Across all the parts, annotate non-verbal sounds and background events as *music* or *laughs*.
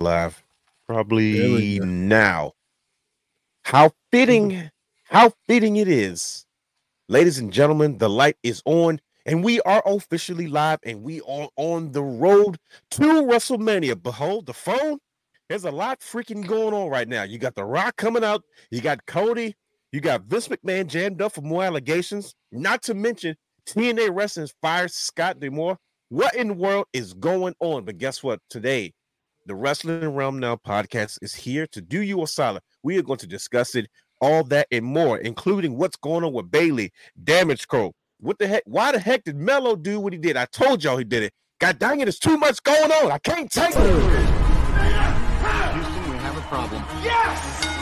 live probably now. How fitting, how fitting it is. Ladies and gentlemen, the light is on and we are officially live and we are on the road to WrestleMania. Behold the phone. There's a lot freaking going on right now. You got The Rock coming out, you got Cody, you got Vince McMahon jammed up for more allegations, not to mention TNA Wrestling fired Scott D'Amore. What in the world is going on? But guess what? Today, the Wrestling Realm Now podcast is here to do you a solid. We are going to discuss it, all that and more, including what's going on with Bayley, Damage Crow. What the heck? Why the heck did Mello do what he did? I told y'all he did it. God dang it, there's too much going on. I can't take it. Houston, we have a problem. Yes!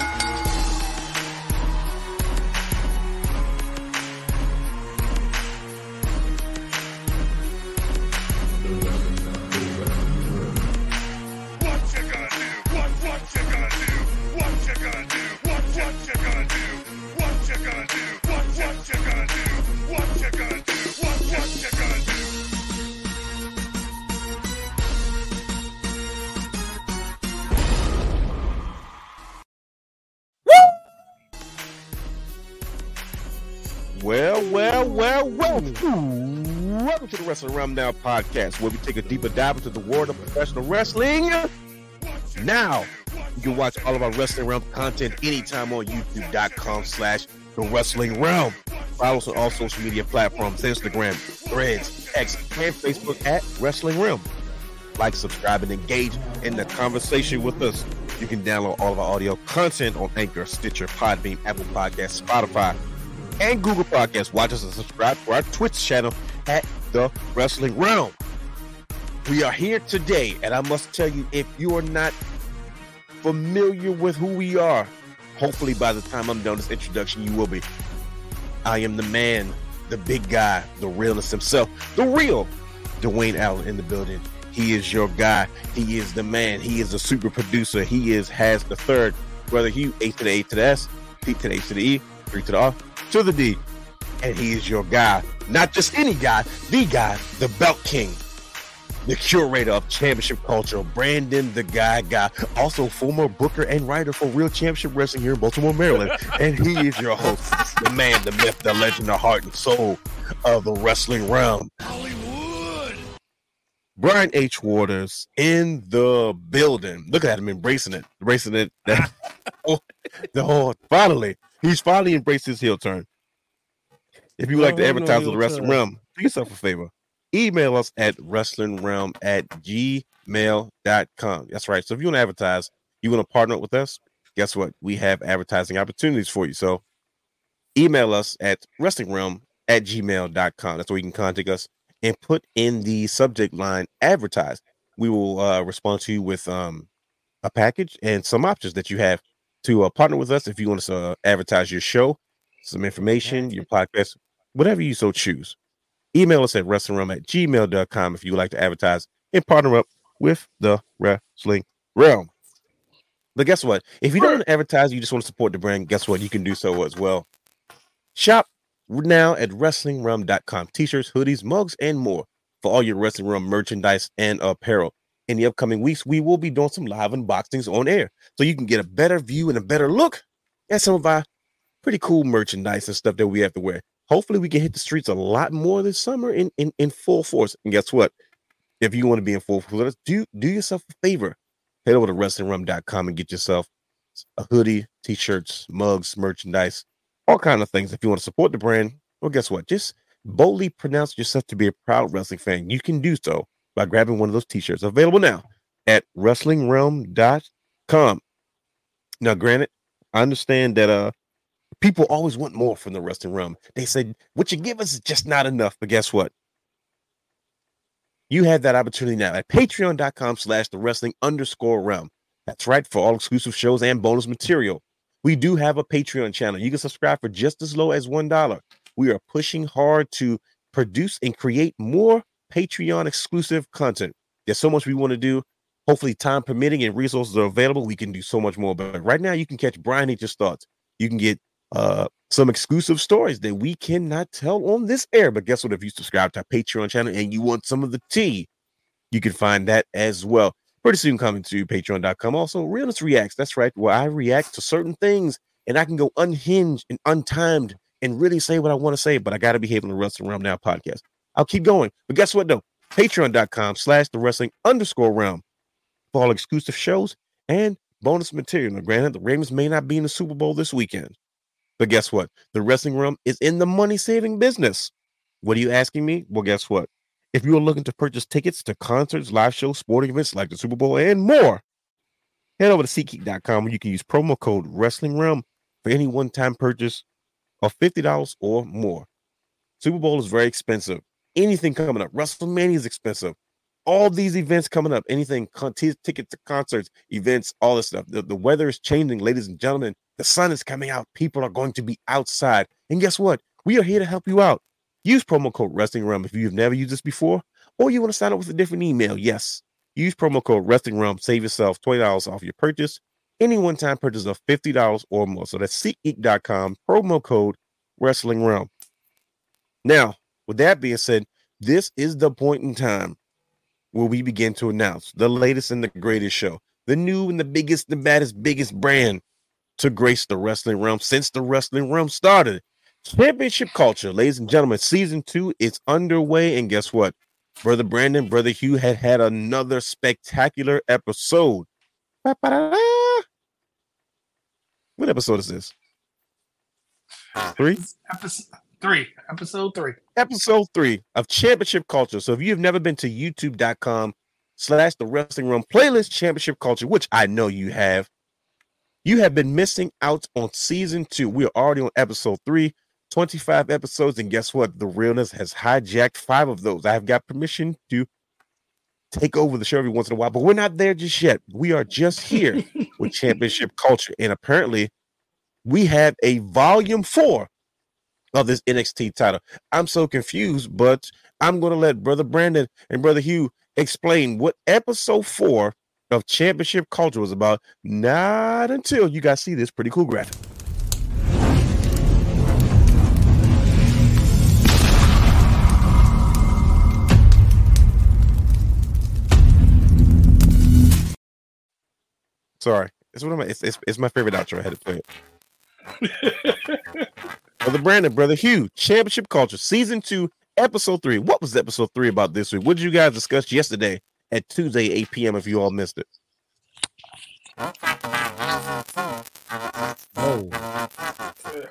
Well, well, well, well. Welcome to the Wrestling Realm Now podcast, where we take a deeper dive into the world of professional wrestling. Now, you can watch all of our Wrestling Realm content anytime on youtube.com slash the Wrestling Realm. Follow us on all social media platforms, Instagram, Threads, X, and Facebook at Wrestling Realm. Like, subscribe, and engage in the conversation with us. You can download all of our audio content on Anchor, Stitcher, Podbean, Apple Podcasts, Spotify, and Google Podcasts. Watch us and subscribe to our Twitch channel at The Wrestling Realm. We are here today, and I must tell you, if you are not familiar with who we are, hopefully by the time I'm done this introduction, you will be. I am the man, the big guy, the realness himself, the real Dwayne Allen in the building. He is your guy. He is the man. He is a super producer. He is has the third, brother he A to the A to the S, P to the A to the E, three to the R, to the D. And he is your guy. Not just any guy, the guy, the belt king, the curator of championship culture, Brandon the Guy Guy, also former booker and writer for Real Championship Wrestling here in Baltimore, Maryland. and he is your host, the man, the myth, the legend, the heart and soul of the wrestling realm. Hollywood. Brian H. Waters in the building. Look at him embracing it, embracing it. *laughs* the whole finally He's finally embraced his heel turn. If you would like to advertise with the Wrestling Realm, do yourself a favor. Email us at wrestlingrealm at gmail.com. That's right. So if you want to advertise, you want to partner with us, guess what? We have advertising opportunities for you. So email us at wrestlingrealm at gmail.com. That's where you can contact us and put in the subject line advertise. We will uh, respond to you with um, a package and some options that you have to uh, partner with us if you want to uh, advertise your show, some information, your podcast, whatever you so choose. Email us at wrestlingrealm at gmail.com if you would like to advertise and partner up with the wrestling realm. But guess what? If you don't want to advertise, you just want to support the brand, guess what? You can do so as well. Shop now at wrestlingrealm.com. T-shirts, hoodies, mugs, and more for all your Wrestling Realm merchandise and apparel in the upcoming weeks, we will be doing some live unboxings on air. So you can get a better view and a better look at some of our pretty cool merchandise and stuff that we have to wear. Hopefully, we can hit the streets a lot more this summer in, in, in full force. And guess what? If you want to be in full force, do do yourself a favor. head over to wrestlingrealm.com and get yourself a hoodie, t-shirts, mugs, merchandise, all kind of things. If you want to support the brand, well, guess what? Just boldly pronounce yourself to be a proud wrestling fan. You can do so by grabbing one of those t-shirts available now at wrestlingrealm.com. Now, granted, I understand that uh people always want more from the wrestling realm. They say what you give us is just not enough. But guess what? You have that opportunity now at patreon.com slash the wrestling underscore realm. That's right, for all exclusive shows and bonus material. We do have a Patreon channel. You can subscribe for just as low as $1. We are pushing hard to produce and create more Patreon exclusive content. There's so much we want to do. Hopefully, time permitting and resources are available. We can do so much more. But right now, you can catch Brian H. Waters' thoughts. You can get uh, some exclusive stories that we cannot tell on this air. But guess what? If you subscribe to our Patreon channel and you want some of the tea, you can find that as well. Pretty soon coming to patreon.com. Also, Realness Reacts. That's right, where I react to certain things and I can go unhinged and untimed and really say what I want to say, but I got to behave in the Wrestling Realm Now podcast. I'll keep going. But guess what, though? Patreon.com slash the wrestling underscore realm for all exclusive shows and bonus material. Now, granted, the Ravens may not be in the Super Bowl this weekend, but guess what? The wrestling realm is in the money saving business. What are you asking me? Well, guess what? If you are looking to purchase tickets to concerts, live shows, sporting events like the Super Bowl, and more, head over to SeatGeek.com where you can use promo code Wrestling Realm for any one time purchase of $50 or more. Super Bowl is very expensive. Anything coming up, WrestleMania is expensive. All these events coming up, anything, con- t- tickets to concerts, events, all this stuff. The, the weather is changing, ladies and gentlemen. The sun is coming out. People are going to be outside. And guess what? We are here to help you out. Use promo code Wrestling Realm if you've never used this before, or you want to sign up with a different email. Yes, use promo code Wrestling Realm. Save yourself $20 off your purchase. Any one time purchase of $50 or more. So that's SeatGeek.com, promo code Wrestling Realm. Now, with that being said, this is the point in time where we begin to announce the latest and the greatest show, the new and the biggest, the baddest, biggest brand to grace the wrestling realm since the wrestling realm started. Championship culture, ladies and gentlemen, season two is underway. And guess what? Brother Brandon, Brother Hugh had had another spectacular episode. What episode is this? Uh, Three? Episode three. Episode three. Episode three of Championship Culture. So if you've never been to youtube.com slash the wrestling realm playlist championship culture, which I know you have, you have been missing out on season two. We are already on episode three, 25 episodes. And guess what? The realness has hijacked five of those. I have got permission to take over the show every once in a while, but we're not there just yet. We are just here *laughs* with championship culture. And apparently, we have a volume four of this NXT title. I'm so confused, but I'm going to let Brother Brandon and Brother Hugh explain what episode four of Championship Culture was about. Not until you guys see this pretty cool graphic. Sorry, it's one of my it's, it's, it's my favorite outro. I had to play it. *laughs* Brother Brandon, Brother Hugh, Championship Culture, Season 2, Episode 3. What was Episode 3 about this week? What did you guys discuss yesterday at Tuesday, 8 p.m. if you all missed it? Oh,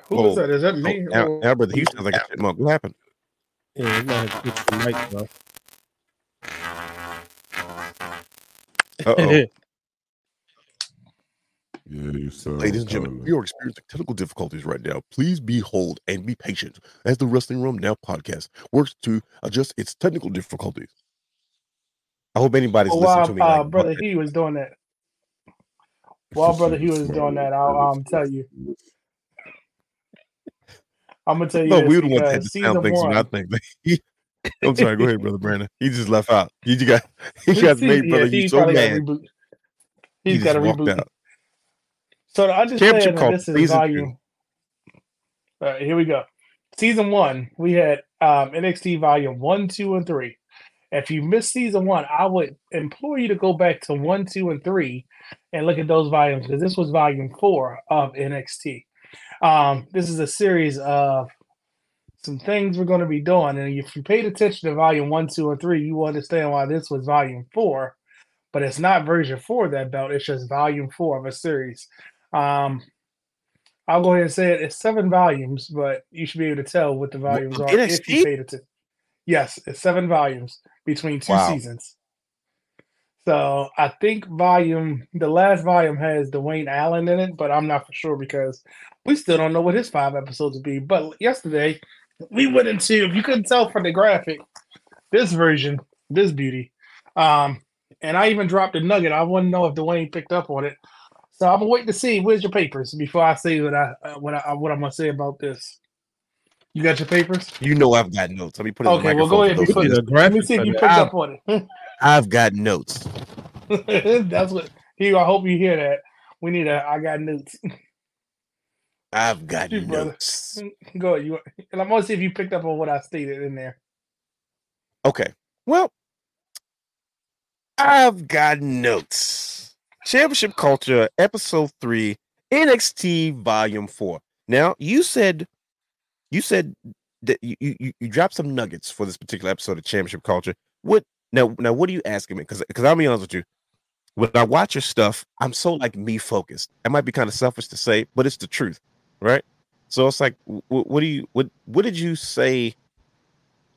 Who Oh. is that? Is that Oh, me? now, or- now, Brother Hugh sounds like a chipmunk. What happened? yeah, you gotta get your mic, bro. Uh-oh. *laughs* Yeah, you sound Ladies and gentlemen, kinda- we are experiencing technical difficulties right now. Please be hold and be patient as the Wrestling Realm Now podcast works to adjust its technical difficulties. I hope anybody's Oh, listening while to me. uh, like, brother he was doing that. While brother he was doing that, I'll um tell you. I'm gonna tell you. No, this we were the ones that to sound season things one- not things. He- I'm sorry. Go ahead, brother Brandon. He just left out. He just got *laughs* *laughs* he He- got made brother he Hugh so probably gotta mad. reboot. He He's just got to walked reboot. out. So I just Championship said this is two. volume. All right, here we go. Season one, we had um, NXT volume one, two, and three. If you missed season one, I would implore you to go back to one, two, and three and look at those volumes because this was volume four of NXT. Um, this is a series of some things we're going to be doing, and if you paid attention to volume one, two, and three, you will understand why this was volume four. but it's not version four of that belt. It's just volume four of a series. Um, I'll go ahead and say it. It's seven volumes, but you should be able to tell what the volumes are if you paid attention. Yes, it's seven volumes between two Wow. seasons. So I think volume the last volume has Dwayne Allen in it, but I'm not for sure because we still don't know what his five episodes will be. But yesterday we went into if you couldn't tell from the graphic, this version, this beauty. Um, and I even dropped a nugget. I to know if Dwayne picked up on it. So I'm waiting to see where's your papers before I say what I uh, what I what I'm gonna say about this. You got your papers? You know I've got notes. Let me put it. in the Okay, well, go ahead put Let me see if you picked up on it. *laughs* I've got notes. *laughs* That's what he. I hope you hear that. We need a. I got notes. *laughs* I've got brother. notes. Go ahead. You and I'm gonna see if you picked up on what I stated in there. Okay. Well, I've got notes. Championship Culture, Episode Three, NXT Volume Four. Now, you said, you said that you you, you dropped some nuggets for this particular episode of Championship Culture. What now? Now, what are you asking me? Because because I'll be honest with you, when I watch your stuff, I'm so like me focused. It might be kind of selfish to say, but it's the truth, right? So it's like, wh- what do you what what did you say?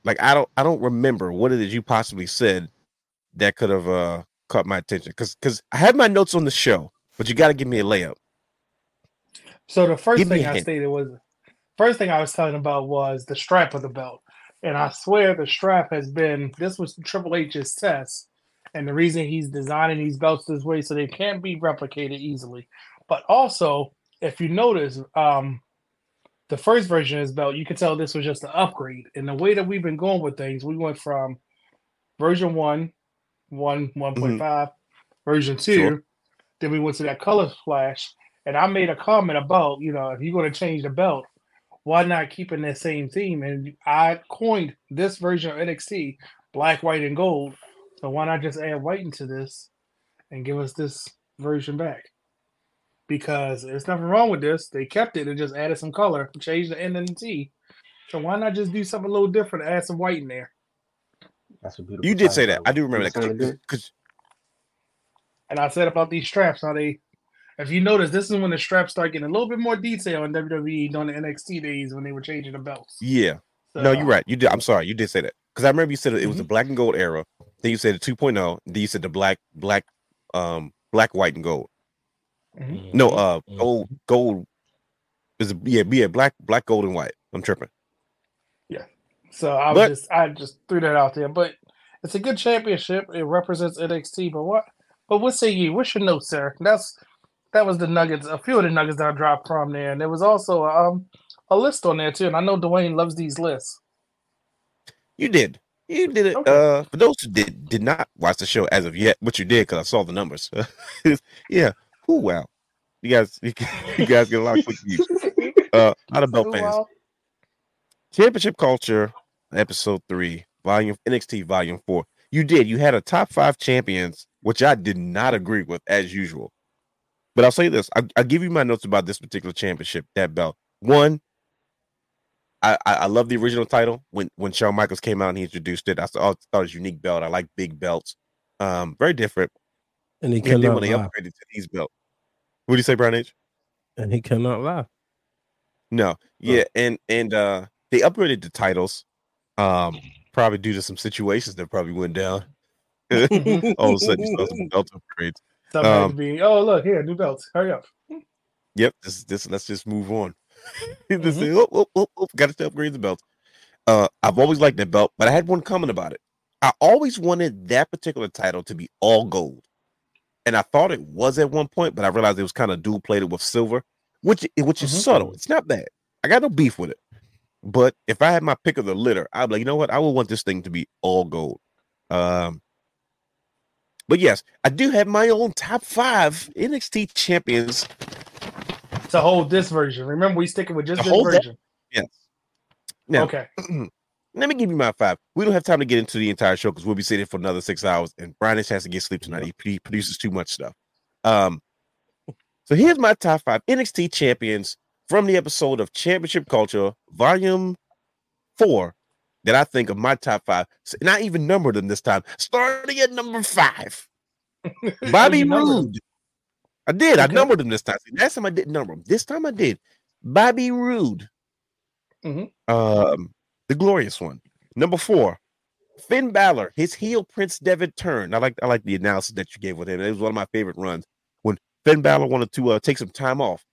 Like I don't I don't remember what it is you possibly said that could have uh caught my attention because because I had my notes on the show, but you got to give me a layup. So the first Give thing I hint. stated was first thing I was talking about was the strap of the belt. And I swear the strap has been this was Triple H's test. And the reason he's designing these belts this way so they can't be replicated easily. But also, if you notice, um the first version of his belt, you could tell this was just an upgrade. And the way that we've been going with things, we went from version one, one, mm-hmm. 1.5, version two, Sure. then we went to that color flash, and I made a comment about, you know, if you're going to change the belt, why not keeping that same theme? And I coined this version of NXT, black, white, and gold. So why not just add white into this and give us this version back? Because there's nothing wrong with this. They kept it and just added some color, changed the N and the T. So why not just do something a little different, add some white in there? That's a beautiful. You did say that. I do remember that because And I said about these straps, how they, if you notice, this is when the straps start getting a little bit more detail in WWE during the NXT days when they were changing the belts. yeah. So, No, you're right. You did. I'm sorry. You did say that because I remember you said it was the Mhm. black and gold era. Then you said the 2.0. Then you said the black, black, um, black, white, and gold. Mhm. No, uh, Mhm. gold, gold is yeah, yeah, black, black, gold, and white. I'm tripping. So I was But- just, I just threw that out there. But it's a good championship. It represents NXT. But what, but what say you? What's your note, sir? That's that was the nuggets. A few of the nuggets that I dropped from there, and there was also um a list on there too. And I know Dwayne loves these lists. You did. You did it. Okay. Uh, for those who did did not watch the show as of yet, but you did because I saw the numbers. *laughs* yeah. Oh wow. You guys, *laughs* you, guys get a lot of *laughs* quick views. Uh, not a belt fans. wow. Championship Culture, Episode Three, Volume NXT Volume Four. You did. You had a top five champions, which I did not agree with as usual. But I'll say this: I, I'll give you my notes about this particular championship, that belt. One, I, I I love the original title when when Shawn Michaels came out and he introduced it. I thought, I thought it was a unique belt. I like big belts. Um, very different. And he And then when they lie. upgraded to these belts, what do you say, Brown Age? And he cannot lie. No, yeah, and and uh they upgraded the titles, um, probably due to some situations that probably went down. *laughs* *laughs* All of a sudden, you saw some belt upgrades. Somebody Um, being, oh look here, new belts. Hurry up. Yep, this this let's just move on. *laughs* This Mhm. oh, oh, oh, oh, got to upgrade the belt. Uh, I've always liked that belt, but I had one comment about it. I always wanted that particular title to be all gold, and I thought it was at one point, but I realized it was kind of dual plated with silver, which which is Mhm. subtle. It's not bad. I got no beef with it. But if I had my pick of the litter, I'd be like, you know what? I would want this thing to be all gold. Um, but yes, I do have my own top five NXT champions To hold this version. Remember, we sticking with just To this hold that- version. Yes. Now, okay. *clears throat* let me give you my five. We don't have time to get into the entire show because we'll be sitting for another six hours, and Brian has to get sleep tonight. He, he produces too much stuff. Um, so here's my top five NXT champions from the episode of Championship Culture, Volume Four, that I think of my top five. So- And I even numbered them this time, starting at number five. *laughs* Bobby Roode. I did. I numbered them this time. Last time I didn't number them. This time I did. Bobby Roode. Mhm. Um, the glorious one. Number four, Finn Balor. His heel Prince Devitt turn. I like I like the analysis that you gave with him. It was one of my favorite runs when Finn Balor wanted to uh, take some time off,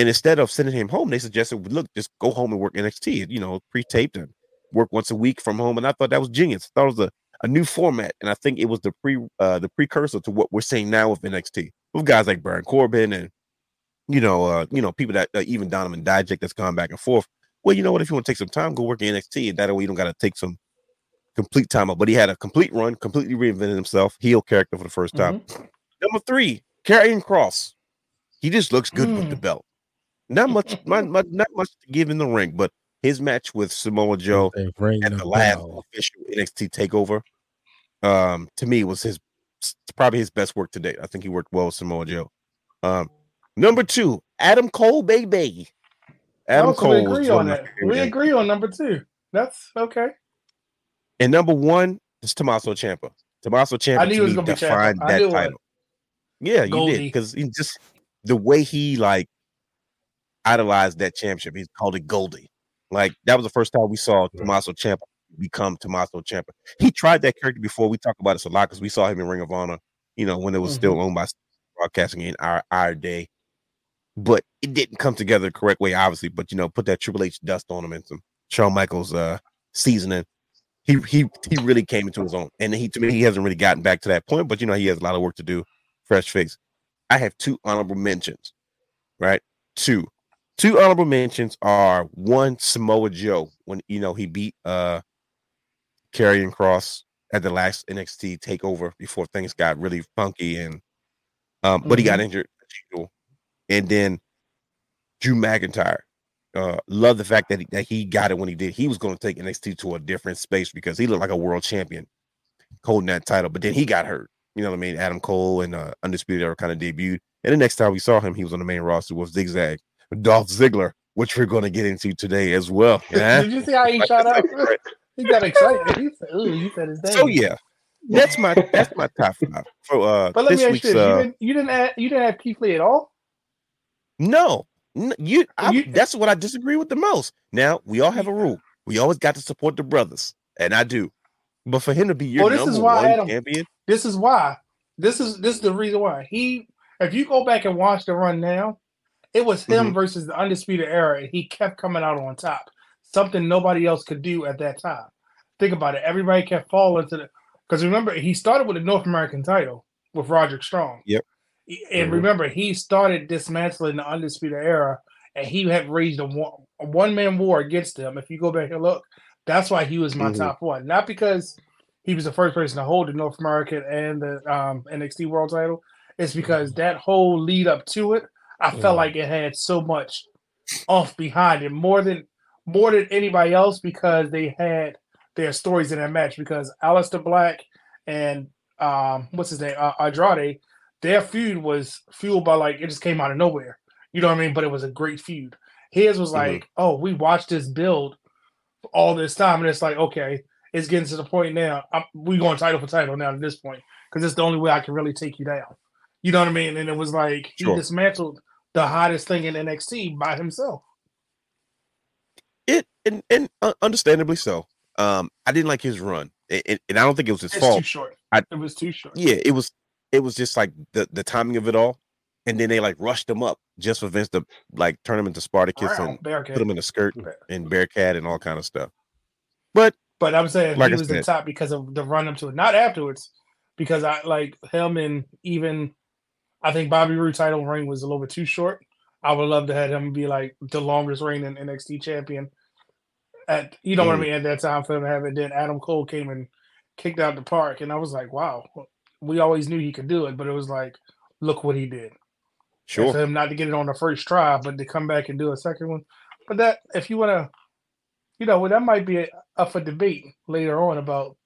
and instead of sending him home, they suggested, "Look, just go home and work NXT. You know, pre-taped and work once a week from home." And I thought that was genius. I thought it was a, a new format, and I think it was the pre uh, the precursor to what we're seeing now with NXT with guys like Baron Corbin and you know uh, you know people that uh, even Donovan Dijak that's gone back and forth. Well, you know what? If you want to take some time, go work in NXT, and that way you don't got to take some complete time out. But he had a complete run, completely reinvented himself, heel character for the 1st time. Number three, Karrion Kross. He just looks good with the Mm. belt. Not much, not, much, not much to give in the ring, but his match with Samoa Joe They ring at the the last bell. official NXT takeover, um, to me was his probably his best work to date. I think he worked well with Samoa Joe. Um, number two, Adam Cole, baby. Adam Cole we agree one on that. We guys. agree on number two. That's okay. And number one is Tommaso Ciampa. Tommaso Ciampa I knew to was me gonna be Ciampa. defined I that knew it. title. Yeah, you Goldie. did because he just the way he like idolized that championship. He called it Goldie. Like that was the first time we saw Tommaso Ciampa become Tommaso Ciampa. He tried that character before. We talk about it a lot because we saw him in Ring of Honor. You know when it was still owned by broadcasting in our our day, but it didn't come together the correct way, obviously. But you know, put that Triple H dust on him and some Shawn Michaels uh seasoning. He he he really came into his own, and he to me he hasn't really gotten back to that point. But you know he has a lot of work to do. Fresh fix. I have two honorable mentions, right? Two, two honorable mentions are one Samoa Joe when you know he beat uh Karrion Kross at the last NXT takeover before things got really funky and um but he got injured and then Drew McIntyre uh love the fact that he, that he got it when he did. He was going to take NXT to a different space because he looked like a world champion holding that title but then he got hurt. You know what I mean? Adam Cole and uh Undisputed Era kind of debuted and the next time we saw him he was on the main roster with Zigzag Dolph Ziggler which we're going to get into today as well yeah *laughs* Did you see how he shot up? *laughs* He got excited. He said, "Ooh, you said his name." *laughs* So yeah, that's my that's my top five for uh But let this me ask you: this. Uh, you didn't you didn't add, you didn't have Keith Lee at all? no, n- you, I, You- That's what I disagree with the most. Now we all have a rule. We always got to support the brothers, and I do. But for him to be your Well, this number is why one Adam- champion, This is why. This is this is the reason why he. If you go back and watch the run now, it was him Mhm. versus the undisputed era, and he kept coming out on top. Something nobody else could do at that time. Think about it. Everybody kept falling to the because remember he started with the North American title with Roderick Strong. Yep. And Mhm. remember he started dismantling the undisputed era, and he had raised a one, one man war against them. If you go back and look, that's why he was my Mhm. top one. Not because he was the first person to hold the North American and the um, NXT World Title. It's because that whole lead up to it, I felt Mhm. like it had so much off behind it more than more than anybody else because they had their stories in that match. Because Aleister Black and um, what's his name, uh, Andrade, their feud was fueled by like it just came out of nowhere. You know what I mean? But it was a great feud. His was Mhm. like, oh, we watched this build all this time, and it's like, okay, it's getting to the point now. I'm, we going title for title now at this point because it's the only way I can really take you down. You know what I mean? And it was like he dismantled the hottest thing in NXT by himself. it and and uh, understandably so. Um, I didn't like his run, and, I don't think it was his It's fault. too short. I- it was too short. yeah, it was it was just like the the timing of it all, and then they like rushed him up just for Vince to like turn him into Spartacus and Bearcat. put him in a skirt Bear- and Bearcat and all kind of stuff. But But I'm saying Like he was the top because of the run up to it, not afterwards. Because I like him and even I think Bobby Roode title reign was a little bit too short. I would love to have him be like the longest reigning NXT champion. At you know what I Mhm. mean at that time for him to have it. Then Adam Cole came and kicked out the park, and I was like, wow, we always knew he could do it, but it was like, look what he did. And sure, for him not to get it on the first try, but to come back and do a second one. But that, if you want to, you know, well, that might be up for debate later on about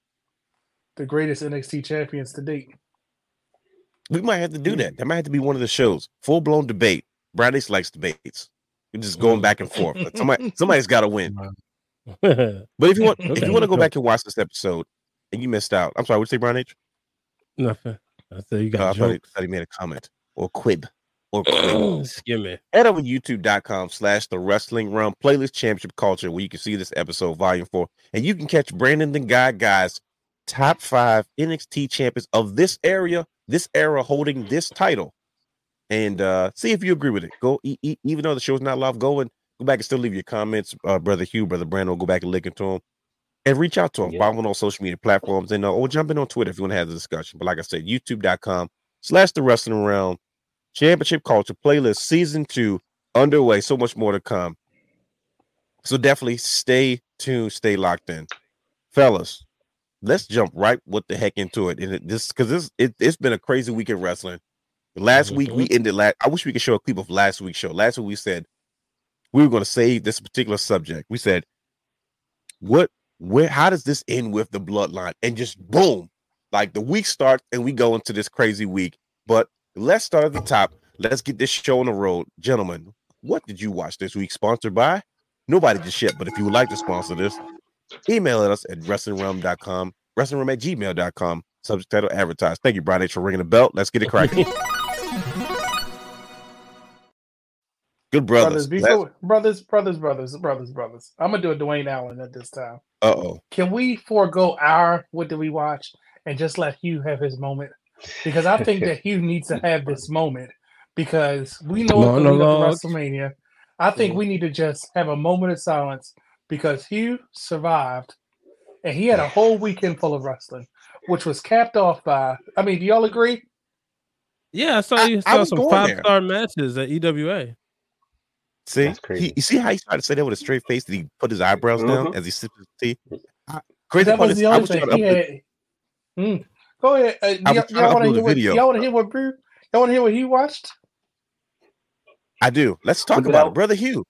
the greatest NXT champions to date. We might have to do that. That might have to be one of the shows. Full blown debate. Bradish likes debates. You're just going back and forth. Somebody *laughs* somebody's got to win. *laughs* But if you want, if you want to go back and watch this episode and you missed out, I'm sorry. What'd you say Brian H? Nothing. I said you Uh, I thought he, jokes. thought he made a comment or quib or quib. *clears throat* Skim me. Head over youtube.com slash the wrestling realm playlist championship culture where you can see this episode volume four and you can catch Brandon the Guy guys top five NXT champions of this area, this era holding this title. And uh see if you agree with it. Go e- e- even though the show's not live, go and go back and still leave your comments. Uh brother Hugh, brother Brandon, go back and listen to them And reach out to him. Yeah. Follow him on social media platforms and uh, or jump in on Twitter if you want to have the discussion. But like I said, youtube.com slash the wrestling realm championship culture playlist season two underway. So much more to come. So definitely stay tuned, stay locked in, fellas. Let's jump right what the heck into it. And it, this because this it, it's been a crazy week in wrestling. Last week we mm-hmm. ended last. I wish we could show a clip of last week's show. Last week we said we were going to save this particular subject. We said, "What? Where? How does this end with the bloodline?" And just boom, like the week starts and we go into this crazy week. But let's start at the top. Let's get this show on the road, gentlemen. What did you watch this week? Sponsored by nobody just yet. But if you would like to sponsor this, email us at wrestlingrealm.com, wrestlingrealm at gmail.com. Subject title advertised. Thank you, Brian H. for ringing the bell. Let's get it cracking. *laughs* Good brothers. brothers, before, brothers, brothers, brothers, brothers, brothers. I'm gonna do a Dwayne Allen at this time. Uh oh. Can we forego our what did we watch and just let Hugh have his moment? Because I think that *laughs* Hugh needs to have this moment because we know it's the lead up Monologue. to WrestleMania. I think we need to just have a moment of silence because Hugh survived and he had a whole weekend full of wrestling, which was capped off by I mean, do y'all agree? Yeah, I saw you I saw was some five there. star matches at EWA. See, He, you see how he tried to say that with a straight face? Did he put his eyebrows down Mhm. as he sipped his tea? I- Crazy That was is, the I only thing he had. Mm. Go ahead. Uh, I y'all, trying to y'all want to hear what video. y'all want to hear what Brew? Y'all want to hear what he watched? I do. Let's talk about it, brother Hugh.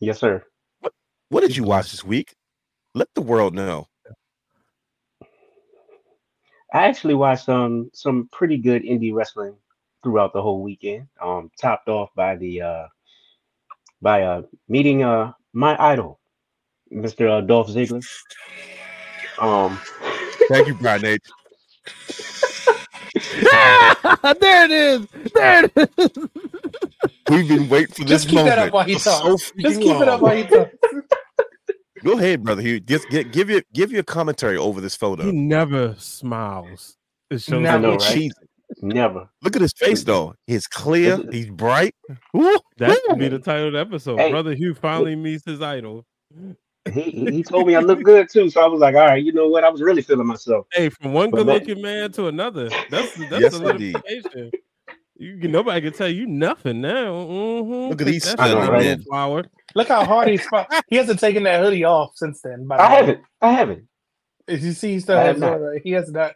Yes, sir. What did you watch this week? Let the world know. I actually watched um some pretty good indie wrestling throughout the whole weekend. Um, topped off by the uh by uh meeting uh my idol, Mr. Uh, Dolph Ziggler. Um, Thank you, Brian H. *laughs* there it is. There it is. We've been waiting for this Just keep that moment up while he for so. Just freaking keep it up long. while he talks. Go ahead, brother Hugh. Just get, give you give you a commentary over this photo. He never smiles. It shows Never. Know, right? Cheesy. never. Look at his face though. He's clear. He's bright. Ooh, that should be the title of the episode. Hey. Brother Hugh finally meets his idol. He he he told me I look good too, so I was like, all right, you know what? I was really feeling myself. Hey, from one good looking man to another. That's that's Yes, a indeed. limitation. You can, nobody can tell you nothing now. Mhm. Look at these That's I know, right? flower. Look how hard he's. fu- He hasn't taken that hoodie off since then. By I way. haven't. I haven't. As you see, he still has have not. Uh, he has not.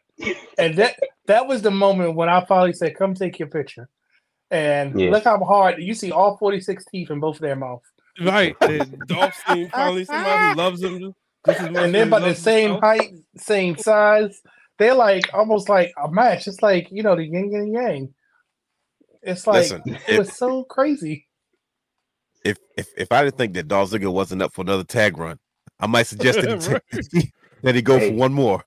And that that was the moment when I finally said, "Come take your picture." And Yeah. look how hard you see all forty six teeth in both of their mouth. Right. And Dolph seen finally somebody who loves him just as and as they're about the same himself. height, same size. They're like almost like a match. It's like you know the yin and yang. It's like Listen, it if, was so crazy. If if if I didn't think that Dolph Ziggler wasn't up for another tag run, I might suggest that he, *laughs* *laughs* that he go for one more.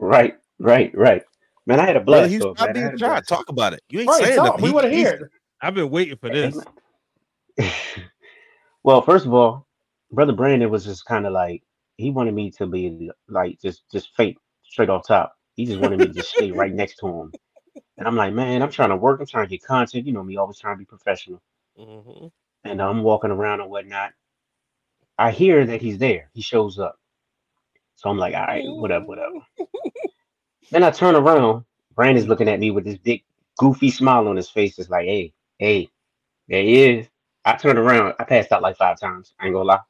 Right, right, right. Man, I had a Brother blast. Hugh, though, stop man. Being had a blast. Talk about it. You ain't Right, saying nothing. We want to hear it. I've been waiting for this. *laughs* well, first of all, brother Brandon was just kind of like he wanted me to be like just just fake straight off top. He just wanted me to just stay right next to him. And I'm like, man, I'm trying to work. I'm trying to get content. You know me, always trying to be professional. Mhm. And I'm walking around and whatnot. I hear that he's there. He shows up. So I'm like, all right, whatever, whatever. *laughs* then I turn around. Brandon's looking at me with this big goofy smile on his face. It's like, hey, hey, there he is. I turned around. I passed out like five times. I ain't gonna lie.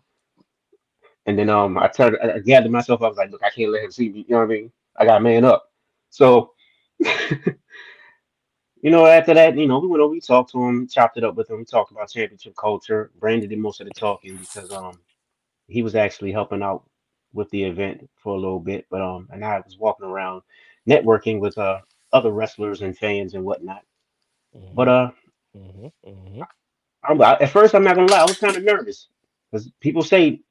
And then um, I turned, I I gathered myself. I was like, look, I can't let him see me. You know what I mean? I got man up. So, *laughs* you know, after that, you know, we went over, we talked to him, chopped it up with him. We talked about championship culture. Brandon did most of the talking because um, he was actually helping out with the event for a little bit. But um, and I was walking around networking with uh other wrestlers and fans and whatnot. But uh, Mhm. Mhm. I'm, I, at first, I'm not gonna lie, I was kind of nervous because people say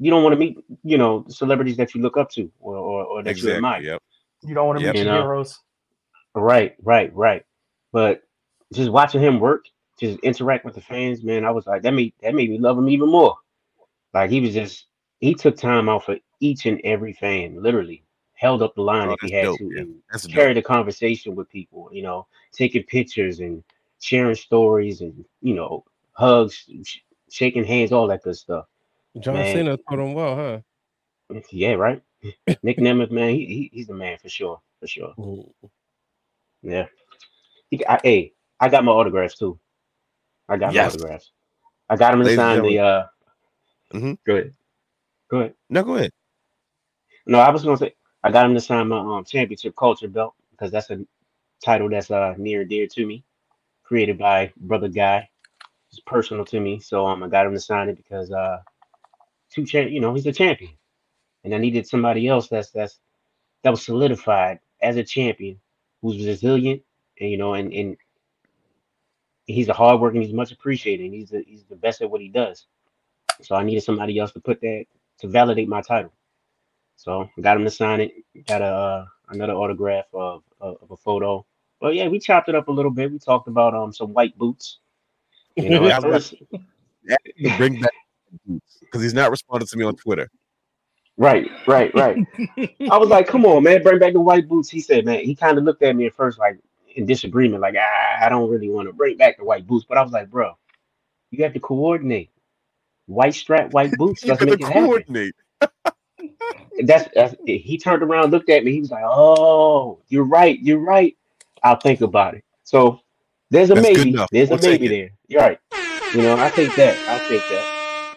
you don't want to meet, you know, celebrities that you look up to or or, or that you admire. Yep. You don't want to Yep. meet You your know. heroes. Right, right, right. But just watching him work, just interact with the fans, man, I was like, that made that made me love him even more. Like he was just he took time out for each and every fan, literally held up the line Oh, if he had dope, to, yeah. and That's dope. carried a conversation with people. You know, taking pictures and sharing stories, and you know, hugs, sh- shaking hands, all that good stuff. John Man. Cena told him well, huh? Yeah, right. *laughs* Nick Nemeth, man, he, he he's the man for sure, for sure. Yeah. He, I, hey, I got my autographs too. I got Yes. my autographs. I got him to Ladies sign the. uh Mhm. Go ahead. Go ahead. No, go ahead. No, I was gonna say I got him to sign my um championship culture belt because that's a title that's uh near and dear to me, created by brother Guy. It's personal to me, so um I got him to sign it because uh two champ, you know, he's a champion, and I needed somebody else that's that's that was solidified as a champion, who's resilient, and you know, and and he's a hard worker. He's much appreciated. He's the he's the best at what he does. So I needed somebody else to put that to validate my title. So I got him to sign it. Got a uh, another autograph of, of of a photo. But yeah, we chopped it up a little bit. We talked about um some white boots. You know, *laughs* Yeah, Bring back because he's not responding to me on Twitter. right, right, right. *laughs* I was like, come on, man, bring back the white boots. He said, man, he kind of looked at me at first like in disagreement, like ah, I don't really want to bring back the white boots. But I was like, bro, you have to coordinate. White strap, white *laughs* boots. You got to coordinate. that's, that's he turned around, looked at me. He was like, "Oh, you're right. You're right. I'll think about it." So there's a That's maybe. There's a We'll take maybe there. You're right. You know, I think that. I think that.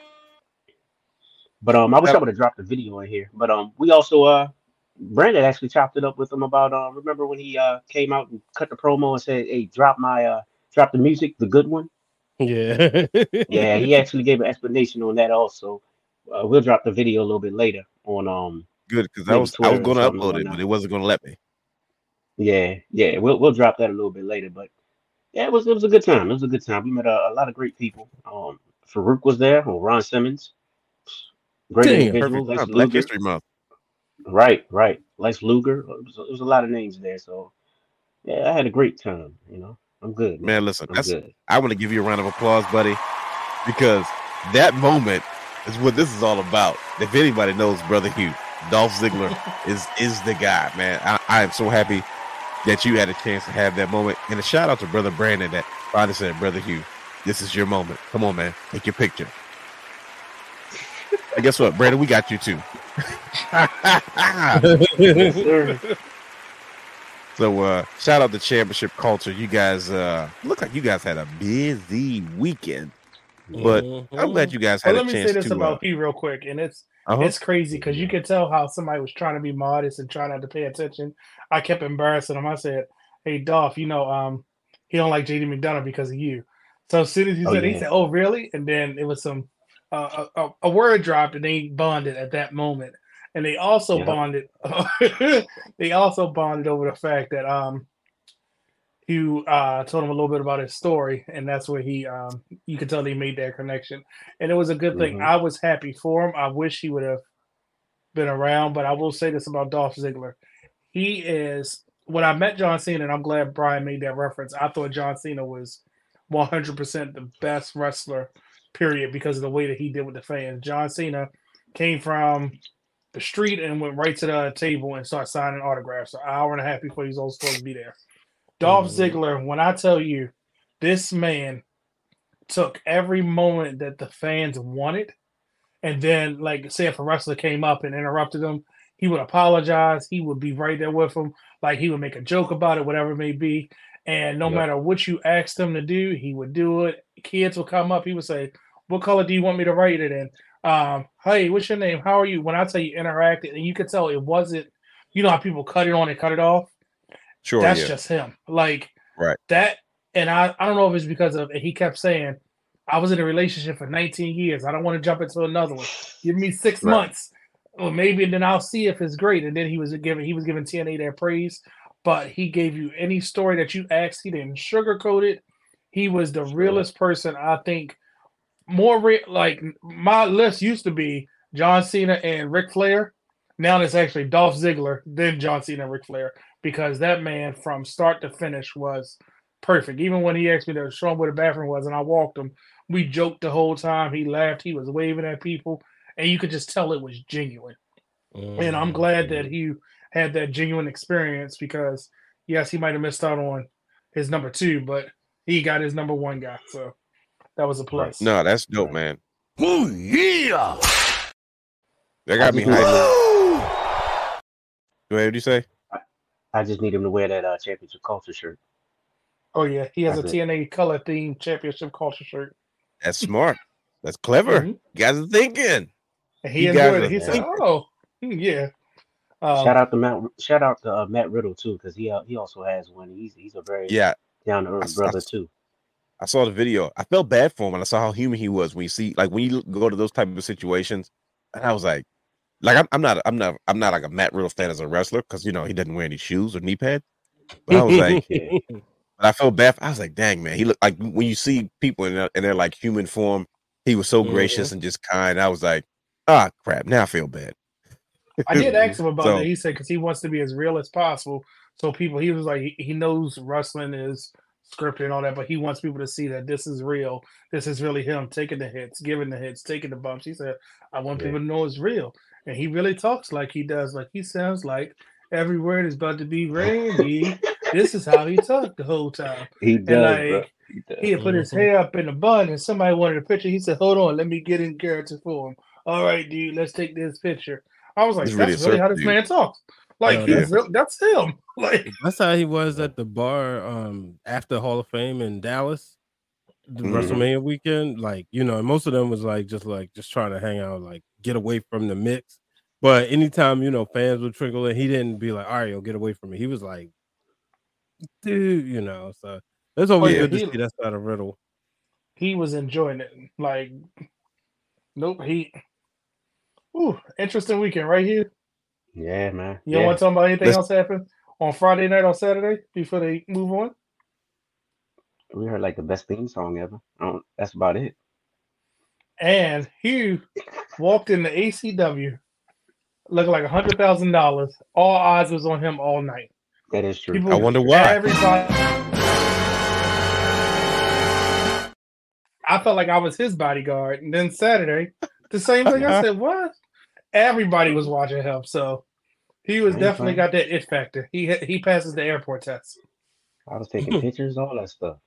But um, I wish I would have dropped the video in here. But um, we also uh, Brandon actually chopped it up with him about uh, remember when he uh came out and cut the promo and said, "Hey, drop my uh, drop the music, the good one." Yeah. Yeah, he *laughs* actually gave an explanation on that also. Uh, we'll drop the video a little bit later on um Good because I Maybe was I was going to upload like it, but it wasn't going to let me. Yeah, yeah, we'll we'll drop that a little bit later, but yeah, it was it was a good time. It was a good time. We met a, a lot of great people. Um, Faarooq was there, or Ron Simmons, great Damn. individual. Perfect. Black History Month. Right, right. Lex Luger. Uh, it was, a lot of names there, so yeah, I had a great time. You know, I'm good, man. Man, listen, I'm that's good. I want to give you a round of applause, buddy, because that moment is what this is all about. If anybody knows Brother Hugh, Dolph Ziggler *laughs* is is the guy, man. I, I am so happy that you had a chance to have that moment. And a shout out to Brother Brandon that finally said, Brother Hugh, this is your moment. Come on, man. Take your picture. and guess what, Brandon? We got you too. Yes. *laughs* So uh shout out to championship culture. You guys uh look like you guys had a busy weekend. But I'm glad you guys Well, had let a me say this to about uh, P real quick, and it's uh-huh. it's crazy because you could tell how somebody was trying to be modest and trying not to pay attention. I kept embarrassing him. I said, "Hey, Dolph, you know, um, he don't like JD McDonagh because of you." So as soon as he Oh, said, he said, "Oh, really?" And then it was some uh, a, a- word dropped, and they bonded at that moment. And they also Yeah. bonded. *laughs* they also bonded over the fact that um, you uh told him a little bit about his story, and that's where he um you could tell they made that connection, and it was a good thing. Mhm. I was happy for him. I wish he would have been around, but I will say this about Dolph Ziggler: he is. When I met John Cena, and I'm glad Brian made that reference. I thought John Cena was 100% the best wrestler, period, because of the way that he did with the fans. John Cena came from the street and went right to the table and started signing autographs. An hour and a half before he was all supposed to be there. Dolph Mhm. Ziggler, when I tell you, this man took every moment that the fans wanted, and then, like, say if a wrestler came up and interrupted him, he would apologize. He would be right there with him, like he would make a joke about it, whatever it may be. And no Yep. matter what you asked him to do, he would do it. Kids would come up, he would say, "What color do you want me to write it in?" Um, hey, what's your name? How are you? When I tell you interacted, and you could tell it wasn't, you know how people cut it on and cut it off Sure, that's yeah. just him. Like Right. that, and I I don't know if it's because of and he kept saying, I was in a relationship for 19 years. I don't want to jump into another one. Give me six Right. months, or maybe, and then I'll see if it's great. And then he was giving he was giving TNA their praise, but he gave you any story that you asked. He didn't sugarcoat it. He was the realest person I think. More real, like my list used to be John Cena and Ric Flair. Now it's actually Dolph Ziggler, then John Cena and Ric Flair because that man from start to finish was perfect. Even when he asked me to show him where the bathroom was and I walked him, we joked the whole time. He laughed, he was waving at people, and you could just tell it was genuine. And I'm mm. glad that he had that genuine experience because yes, he might have missed out on his number two, but he got his number one guy. So that was a plus. No, that's dope, man. Oh yeah! That got me I hyped. Go ahead. What you say? I just need him to wear that uh, championship culture shirt. Oh yeah, he has a That's it. TNA color themed championship culture shirt. That's smart. That's clever. Mhm. You guys are thinking. And he You guys enjoyed are it. He said, thinking. "Oh, mm, yeah." Um, shout out to Matt. Shout out to uh, Matt Riddle too, because he uh, he also has one. He's he's a very Yeah, down to earth brother s- too. I saw the video. I felt bad for him, and I saw how human he was when you see, like, when you go to those type of situations. And I was like, like, I'm, I'm not, I'm not, I'm not like a Matt Riddle fan as a wrestler because you know he doesn't wear any shoes or knee pads. But I was like, *laughs* Yeah. but I felt bad. I was like, dang man, he looked like when you see people in their, in their like human form, he was so gracious and just kind. I was like, ah, crap. Now I feel bad. I did *laughs* ask him about So- that. He said because he wants to be as real as possible. So people, he was like, he, he knows wrestling is scripted and all that, but he wants people to see that this is real. This is really him taking the hits, giving the hits, taking the bumps. He said, I want Yeah. people to know it's real. And he really talks like he does. Like he sounds like every word is about to be *laughs* Randy. this is how he talked the whole time. He does, like. He does. He had put his Mhm. hair up in a bun, and somebody wanted a picture. He said, "Hold on, let me get in character for him." All right, dude, let's take this picture. I was like, He's "That's a really how this dude. man talks. Like, Oh, he's real, that's him. *laughs* Like, That's how he was at the bar um after Hall of Fame in Dallas, the Mhm. WrestleMania weekend. Like, you know, most of them was like just like just trying to hang out, like get away from the mix. But anytime, you know, fans would trickle in, he didn't be like, all right, yo, get away from me. He was like, dude, you know, so it's always yeah, good to he- see that side of Riddle. he was enjoying it. Like, nope, he. Ooh, interesting weekend right here. Yeah, man. You don't yeah. want to talk about anything Let's- else happen on Friday night or Saturday before they move on? We heard like the best theme song ever. I don't, that's about it. And Hugh walked in the ACW looking like a hundred thousand dollars. All eyes was on him all night. That is true. People, I wonder why. Everybody. I felt like I was his bodyguard, and then Saturday, the same thing. I *laughs* said, "What?" Everybody was watching him, so he was Ain't definitely got that it factor. He he passes the airport test. I was taking *clears throat* pictures, all that stuff.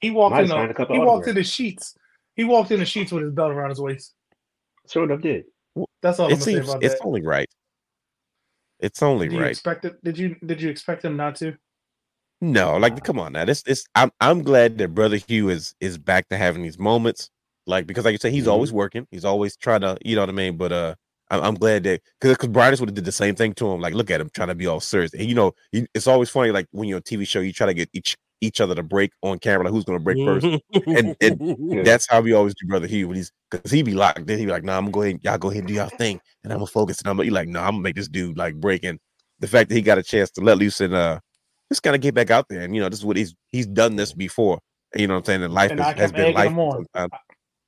He walked Might in. The, a couple he walked in the sheets. He walked in the sheets with his belt around his waist. Sort of did. That's all I'm It say seems about it's that. only right. It's only Did you right. expect it? Did you did you expect him not to? No, like come on now. This this I'm I'm glad that brother Hugh is is back to having these moments. Like because like you say, he's Mhm. always working. He's always trying to, you know what I mean. But uh, I'm, I'm glad that because because Brian would have did the same thing to him. Like look at him trying to be all serious. And you know, you, it's always funny. Like when you're on a TV show, you try to get each each other to break on camera. Like who's gonna break first? And- *laughs* Yeah. That's how we always do, brother Hugh. When he's because he be locked, then he be like, "No, nah, I'm gonna go ahead, y'all go ahead and do y'all thing, and I'm gonna focus." And I'm like, like, "No, I'm gonna make this dude like break." And the fact that he got a chance to let loose and uh, just kind of get back out there, and you know, this is what he's he's done this before. You know what I'm saying? And life And has, has been life. him on. sometimes.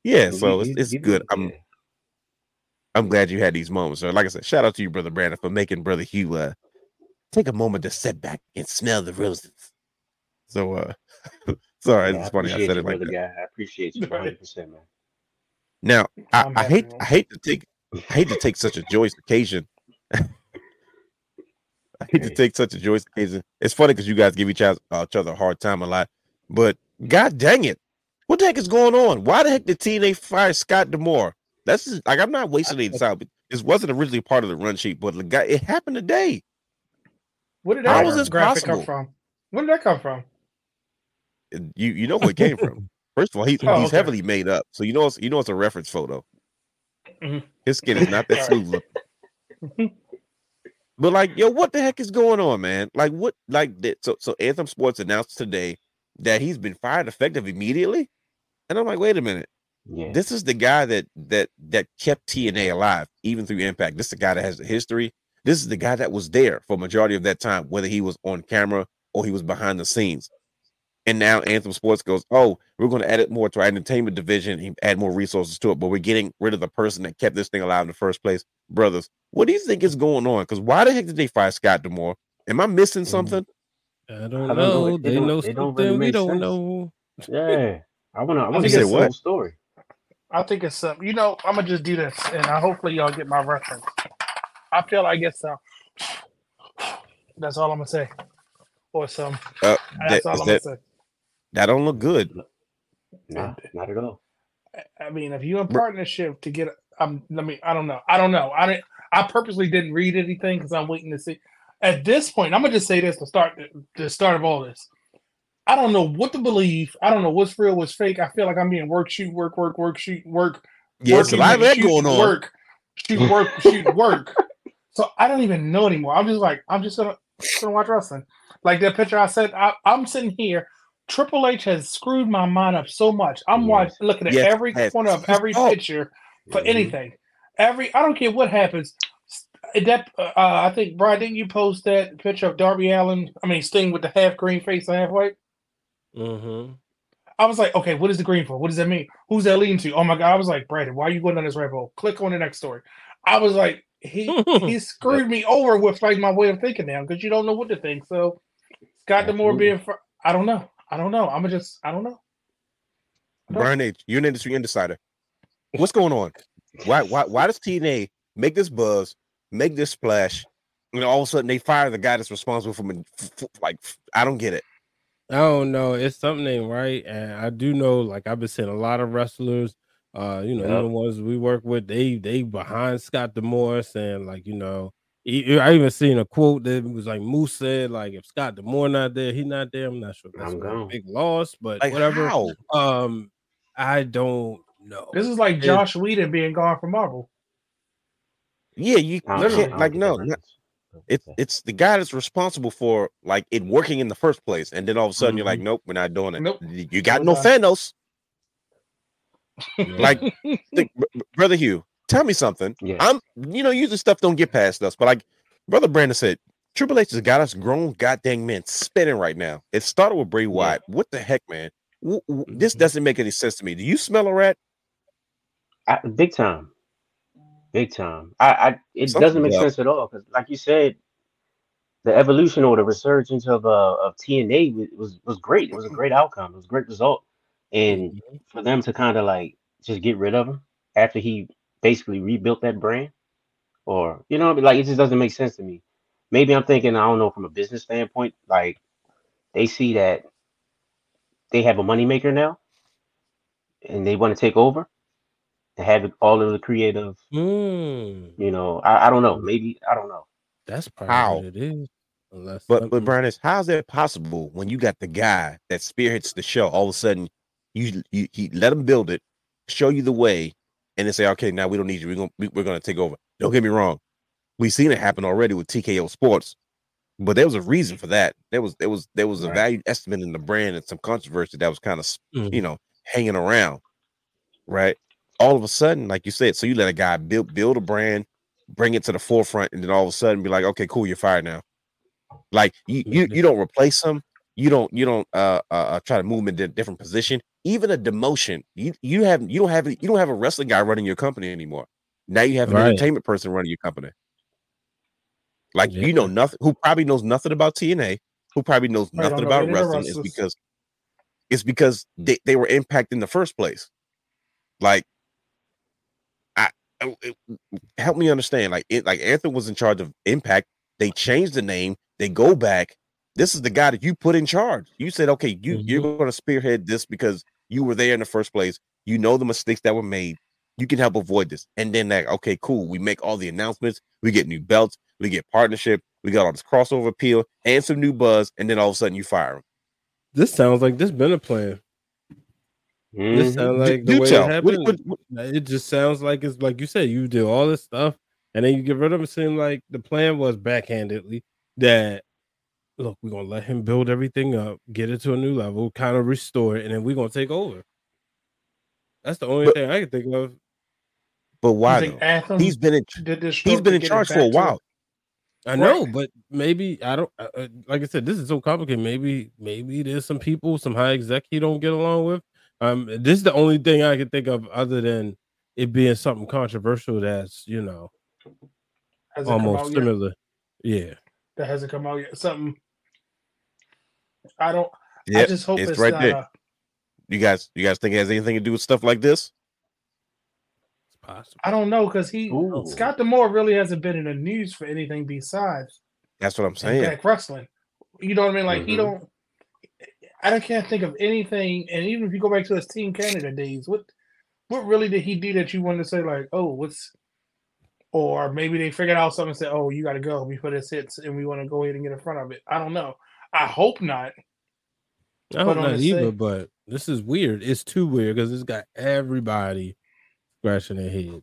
Yeah, so it's, it's good. I'm. I'm glad you had these moments. So, like I said, shout out to you, brother Brandon, for making brother Hugh uh, take a moment to sit back and smell the roses. So, uh, *laughs* sorry, Yeah, it's funny I said it like that. guy. I appreciate you Right. *laughs* 100, percent man. Now, I, I hate. I hate to take I hate to take such a joyous occasion. *laughs* I hate to take such a joyous occasion. It's funny because you guys give each other, uh, each other a hard time a lot, but god dang it, what the heck is going on? Why the heck did TNA fire Scott D'Amore? That's just, like I'm not wasting *laughs* out, but this wasn't originally part of the run sheet, but the guy it happened today. Where did How that was this graphic possible? come from? Where did that come from? You you know where it came from. First of all, he's *laughs* Oh, he's okay. heavily made up, so you know it's you know it's a reference photo. Mhm. His skin is not that *laughs* smooth. looking. But like, yo, what the heck is going on, man? Like, what? Like, th- so so Anthem Sports announced today that he's been fired effective immediately, and I'm like, wait a minute, Yeah. this is the guy that that that kept TNA alive even through Impact. This is the guy that has the history. This is the guy that was there for majority of that time, whether he was on camera or he was behind the scenes. And now Anthem Sports goes, oh, we're going to add it more to our entertainment division and add more resources to it, but we're getting rid of the person that kept this thing alive in the first place. Brothers, what do you think is going on? Because why the heck did they fire Scott D'Amore? Am I missing Mhm. something? I don't I don't know. know. It- it They know it don't something really we don't sense. know. Yeah, I wanna. I wanna get it's- the whole story. I think it's um, you know, I'm gonna just do this, and I hopefully y'all get my reference. I feel like it's um, that's all I'm gonna say, or some. Uh, That's that, all I'm gonna say. that don't look good. Nah, not at all. I mean, if you in partnership to get, um, let me. I don't know. I don't know. I didn't. I purposely didn't read anything because I'm waiting to see. At this point, I'm gonna just say this to start the start of all this. I don't know what to believe. I don't know what's real, what's fake. I feel like I'm being work, shoot, work, work, work, shoot, work. Yeah, it's a working, lot of that going on. Work, shoot, work, shoot, *laughs* work. So I don't even know anymore. I'm just like, I'm just gonna, gonna watch wrestling. Like that picture I said, I, I'm sitting here. Triple H has screwed my mind up so much. I'm Yes. watching, looking at Yes, every yes. corner of every picture for Mhm. anything. Every I don't care what happens. That uh, I think Brian, didn't you post that picture of Darby Allin? I mean Sting with the half green face and half white. Mm-hmm. I was like, okay, what is the green for? What does that mean? Who's that leading to? Oh my god! I was like, Brandon, why are you going on this rabbit hole? Click on the next story. I was like, he he *laughs* screwed me over with like my way of thinking now because you don't know what to think. So Scott D'Amore Absolutely. being, fr- I don't know, I don't know. I'm just, I don't know. Brian H., you're an industry insider. What's going on? Why why why does TNA make this buzz, make this splash, and all of a sudden they fire the guy that's responsible for f- f- like I don't get it. I don't know. It's something ain't right, and I do know. Like I've been seeing a lot of wrestlers. Uh, you know, Yep. even ones we work with, they they behind Scott D'Amore saying like, you know, he- I even seen a quote that was like Moose said like, if Scott D'Amore not there, he not there. I'm not sure that's I'm like a big loss, but Like whatever. how? Um, I don't know. This is like It- Joss Whedon being gone from Marvel. Yeah, you, you can't like no, the reference. it's it's the guy that's responsible for like it working in the first place, and then all of a sudden you're like, nope, we're not doing it. Nope. You got No. Thanos. Yeah. Like, *laughs* think, br- br- brother Hugh, tell me something. Yeah. I'm, you know, usually stuff don't get past us, but like brother Brandon said, Triple H has got us grown goddamn men spinning right now. It started with Bray Wyatt. What the heck, man? W- w- This Mhm. doesn't make any sense to me. Do you smell a rat? I, big time, big time. I, I it Something's doesn't make sense at all because, like you said, the evolution or the resurgence of uh of TNA was was great. It was a great outcome. It was a great result, and for them to kind of like just get rid of him after he basically rebuilt that brand, or you know, like it just doesn't make sense to me. Maybe I'm thinking I don't know from a business standpoint, like they see that they have a moneymaker now, and they want to take over and have it all of the creative Mm, you know, I, I don't know. Maybe I don't know. that's probably How? what it is. Unless But something- but Brian, is how's that possible when you got the guy that spearheads the show? All of a sudden, you you he let him build it, show you the way, and then say, okay, now we don't need you. We're gonna we, we're gonna take over. Don't get me wrong, we've seen it happen already with TKO Sports, but there was a reason for that. There was there was there was a Right. value estimate in the brand and some controversy that was kind of Mhm. you know hanging around, right? All of a sudden, like you said, so you let a guy build build a brand, bring it to the forefront, and then all of a sudden be like, okay, cool, you're fired now. Like you you Mhm. you don't replace them. You don't you don't uh, uh try to move him into a different position. Even a demotion. You you have you don't have you don't have a wrestling guy running your company anymore. Now you have an Right. entertainment person running your company. Like Yeah. you know nothing. Who probably knows nothing about TNA. Who probably knows don't nothing about any of the wrestling is because it's because they, they were impact in the first place. Like I I- Uh, it- help me understand. Like it like Anthem was in charge of Impact. They changed the name. They go back. This is the guy that you put in charge. You said, okay, you you're mm-hmm. going to spearhead this because you were there in the first place. You know the mistakes that were made. You can help avoid this. And then that, okay, cool. We make all the announcements. We get new belts. We get partnership. We got all this crossover appeal and some new buzz. And then all of a sudden you fire him. this sounds like this been a plan. This Mhm. sounds like Do- the do way tell. it happened. what- what- It just sounds like it's like you said, you do all this stuff and then you get rid of him. It seemed like the plan was backhandedly that look, we're gonna let him build everything up, get it to a new level, kind of restore it, and then we're gonna take over. That's the only But- thing I can think of. but why? think He's been in did this he's stroke been in charge for a while. I know, but maybe I don't. Uh, uh, like I said, this is so complicated. Maybe, maybe there's some people, some high exec he don't get along with. Um, this is the only thing I can think of other than it being something controversial. That's you know Has it come out almost yet? similar. Yeah, that hasn't come out yet. Something. I don't. I just hope it's it's, right not. there. You guys, you guys think it has anything to do with stuff like this? It's possible. I don't know because he Ooh. Scott D'Amore really hasn't been in the news for anything besides That's what I'm saying. Impact Wrestling. You know what I mean? Like he Mhm. don't. I don't can't think of anything. And even if you go back to his Team Canada days, what what really did he do that you wanted to say like, oh, what's or maybe they figured out something and said, oh, you got to go before this hits, and we want to go ahead and get in front of it. I don't know. I hope not. I But hope on not the either, same- but this is weird. It's too weird because it's got everybody scratching their head.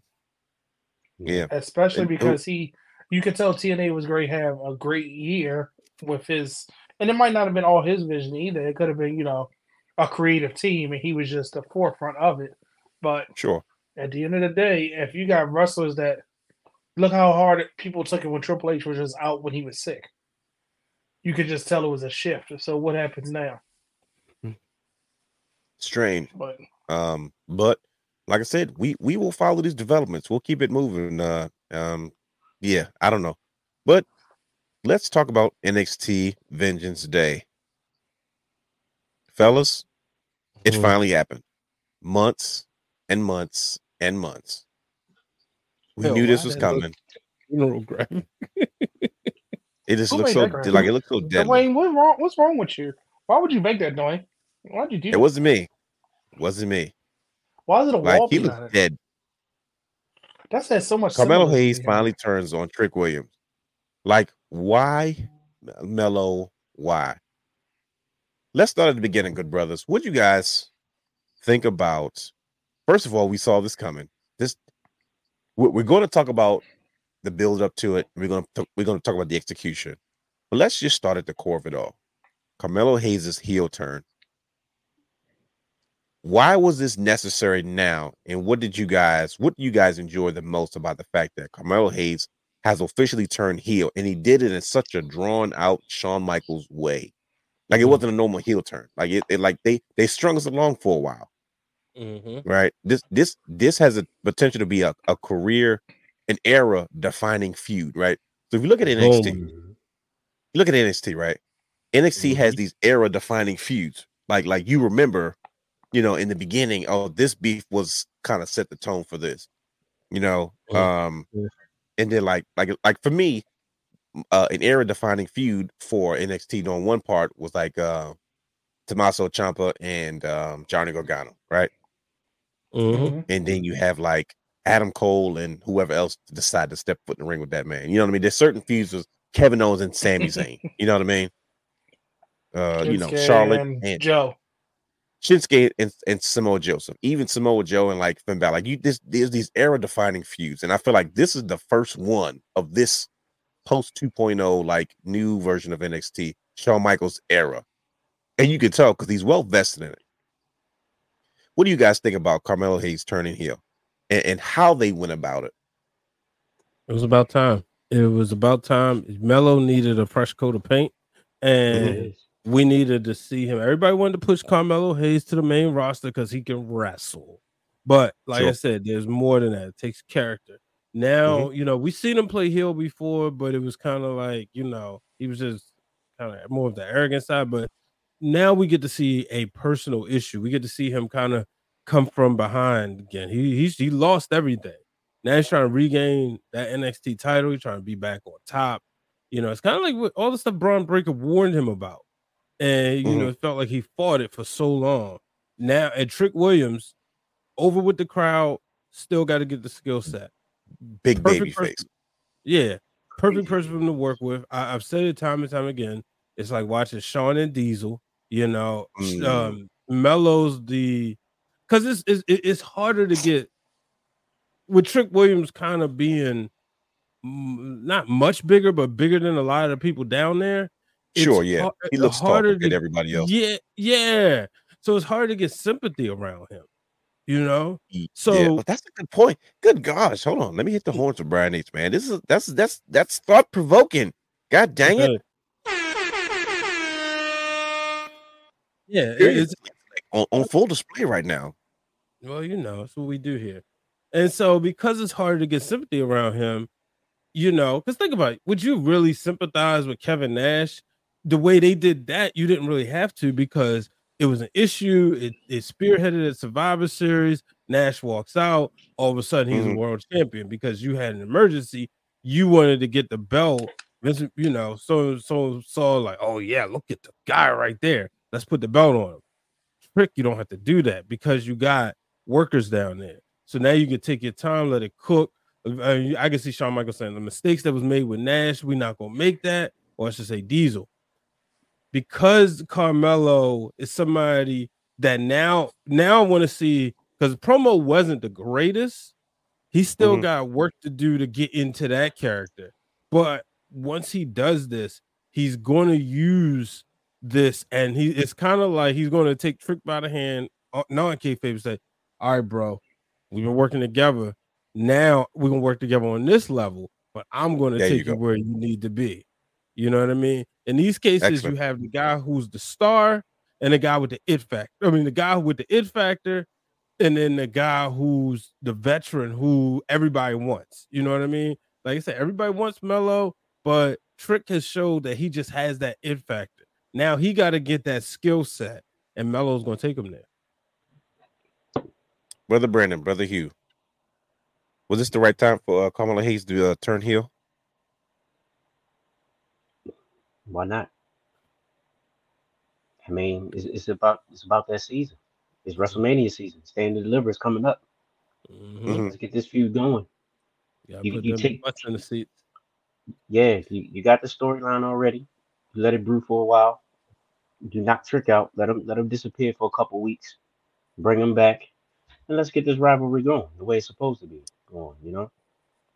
Yeah. especially And- because he you could tell TNA was going to have a great year with his and it might not have been all his vision either. It could have been, you know, a creative team and he was just the forefront of it. But Sure. at the end of the day, if you got wrestlers that look how hard people took it when Triple H was just out when he was sick. You could just tell it was a shift. So what happens now? Strange. But Um, but like I said, we we will follow these developments. We'll keep it moving. Uh, um, yeah, I don't know, but let's talk about NXT Vengeance Day, fellas. It Mhm. finally happened. Months and months and months. We Hell, knew this was coming. Funeral graphic. It just Who looks so like it looks so dead. Dwayne, what's wrong? What's wrong with you? Why would you make that, Dwayne? Why'd you do It that? wasn't me. It wasn't me. Why is it a Like wall he looks it? dead. That says so much. Carmelo Hayes finally turns on Trick Williams. Like, why, Mello? Why? Let's start at the beginning, good brothers. What do you guys think about? First of all, we saw this coming. This we're, going to talk about the build up to it. We're going to we're going to talk about the execution. But let's just start at the core of it all. Carmelo Hayes' heel turn. Why was this necessary now? And what did you guys, what you guys enjoy the most about the fact that Carmelo Hayes has officially turned heel and he did it in such a drawn out Shawn Michaels way? Like it Mhm. wasn't a normal heel turn. Like it, it like they they strung us along for a while, Mhm. right? This this this has a potential to be a, a career, an era defining feud, right? So if you look at NXT. Mhm. look at NXT, right? NXT has Mhm. these era defining feuds. Like like you remember, you know, in the beginning, oh, this beef was kind of set the tone for this. You know, Mhm. um. And then like like like for me, uh an era defining feud for NXT on one part was like uh Tommaso Ciampa and um Johnny Gargano, right? Mhm. Mhm. And then you have like Adam Cole and whoever else decide to step foot in the ring with that man. You know what I mean? There's certain feuds with Kevin Owens and Sami Zayn. *laughs* You know what I mean? Uh, you know, Charlotte and and Joe. Shinsuke and, and Samoa Joseph, even Samoa Joe and like Finn Balor. Like you, this there's these era defining feuds, and I feel like this is the first one of this post 2.0 like new version of NXT, Shawn Michaels era, and you can tell because he's well vested in it. What do you guys think about Carmelo Hayes turning heel, and, and how they went about it? It was about time. It was about time. Mello needed a fresh coat of paint, mm-hmm. and Yes. We needed to see him. Everybody wanted to push Carmelo Hayes to the main roster because he can wrestle. But like I said, there's more than that. It takes character. Now, mm-hmm. you know, we've seen him play heel before, but it was kind of like, you know, he was just kind of more of the arrogant side. But now we get to see a personal issue. We get to see him kind of come from behind again. He he's he lost everything. Now he's trying to regain that NXT title. He's trying to be back on top. You know, it's kind of like all the stuff Bron Breakker warned him about. And you know, Mhm. it felt like he fought it for so long. Now, and Trick Williams, over with the crowd, still got to get the skill set. Big Perfect baby person- face. Yeah, perfect person for him to work with. I, I've said it time and time again. It's like watching Shawn and Diesel. You know, Mm. um, Mello's the because it's, it's it's harder to get with Trick Williams kind of being not much bigger, but bigger than a lot of the people down there. It's Sure, yeah. har- He uh, looks tall harder to everybody else. yeah, yeah. So it's hard to get sympathy around him. You know, So- yeah, but that's a good point. Good gosh, hold on. Let me hit the horns with Brian H. Man, this is that's that's that's thought provoking. God dang it! Yeah, it's on, on full display right now. well, you know, that's what we do here. And so because it's hard to get sympathy around him, you know, because think about it, would you really sympathize with Kevin Nash? The way they did that, you didn't really have to because it was an issue. It, it spearheaded a Survivor Series. Nash walks out. All of a sudden, he's Mhm. a world champion because you had an emergency. You wanted to get the belt. You know, so so saw like, oh yeah, look at the guy right there. Let's put the belt on him. Trick, you don't have to do that because you got workers down there. So now you can take your time, let it cook. Uh, I can see Shawn Michaels saying the mistakes that was made with Nash, we're not gonna make that, or I should say Diesel. Because Carmelo is somebody that now now I want to see because promo wasn't the greatest. He still Mhm. got work to do to get into that character. But once he does this, he's going to use this, and he it's kind of like he's going to take Trick by the hand, uh, non kayfabe, say, "All right, bro, we've been working together. Now we're gonna work together on this level, but I'm going to There you take you, where you need to be." You know what I mean? In these cases, Excellent. you have the guy who's the star and the guy with the it factor. I mean, the guy with the it factor, and then the guy who's the veteran who everybody wants. You know what I mean? Like I said, everybody wants Mello, but Trick has showed that he just has that it factor. Now he got to get that skill set, and Mello's going to take him there. Brother Brandon, brother Hugh. Was this the right time for uh, Carmelo Hayes to uh, turn heel? Why not? I mean, it's, it's about it's about that season. It's WrestleMania season. Stand and deliver is coming up. Mhm. Mhm. Let's get this feud going. Yeah, You- put you them take- butts in the seats. Yeah, you, you got the storyline already. You let it brew for a while. Do not trick out. Let them let them disappear for a couple weeks. Bring them back, and let's get this rivalry going the way it's supposed to be going. You know.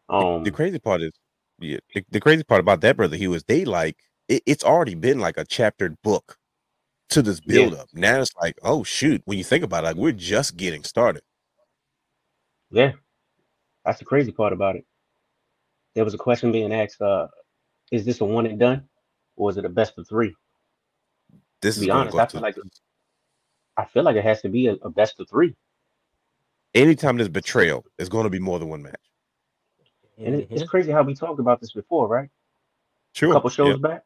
Um. the crazy part is, yeah, the, the crazy part about that, brother he was they like it, it's already been like a chaptered book to this Yeah. build up. Now it's like, oh shoot, when you think about it, like we're just getting started. Yeah, that's the crazy part about it. There was a question being asked: uh, Is this a one and done, or is it a best of three? This To is be gonna honest, go I to- feel like I feel like it has to be a, a best of three, anytime there's betrayal, it's going to be more than one match. and it, it's crazy how we talked about this before, right? Sure, A couple shows Yep. back,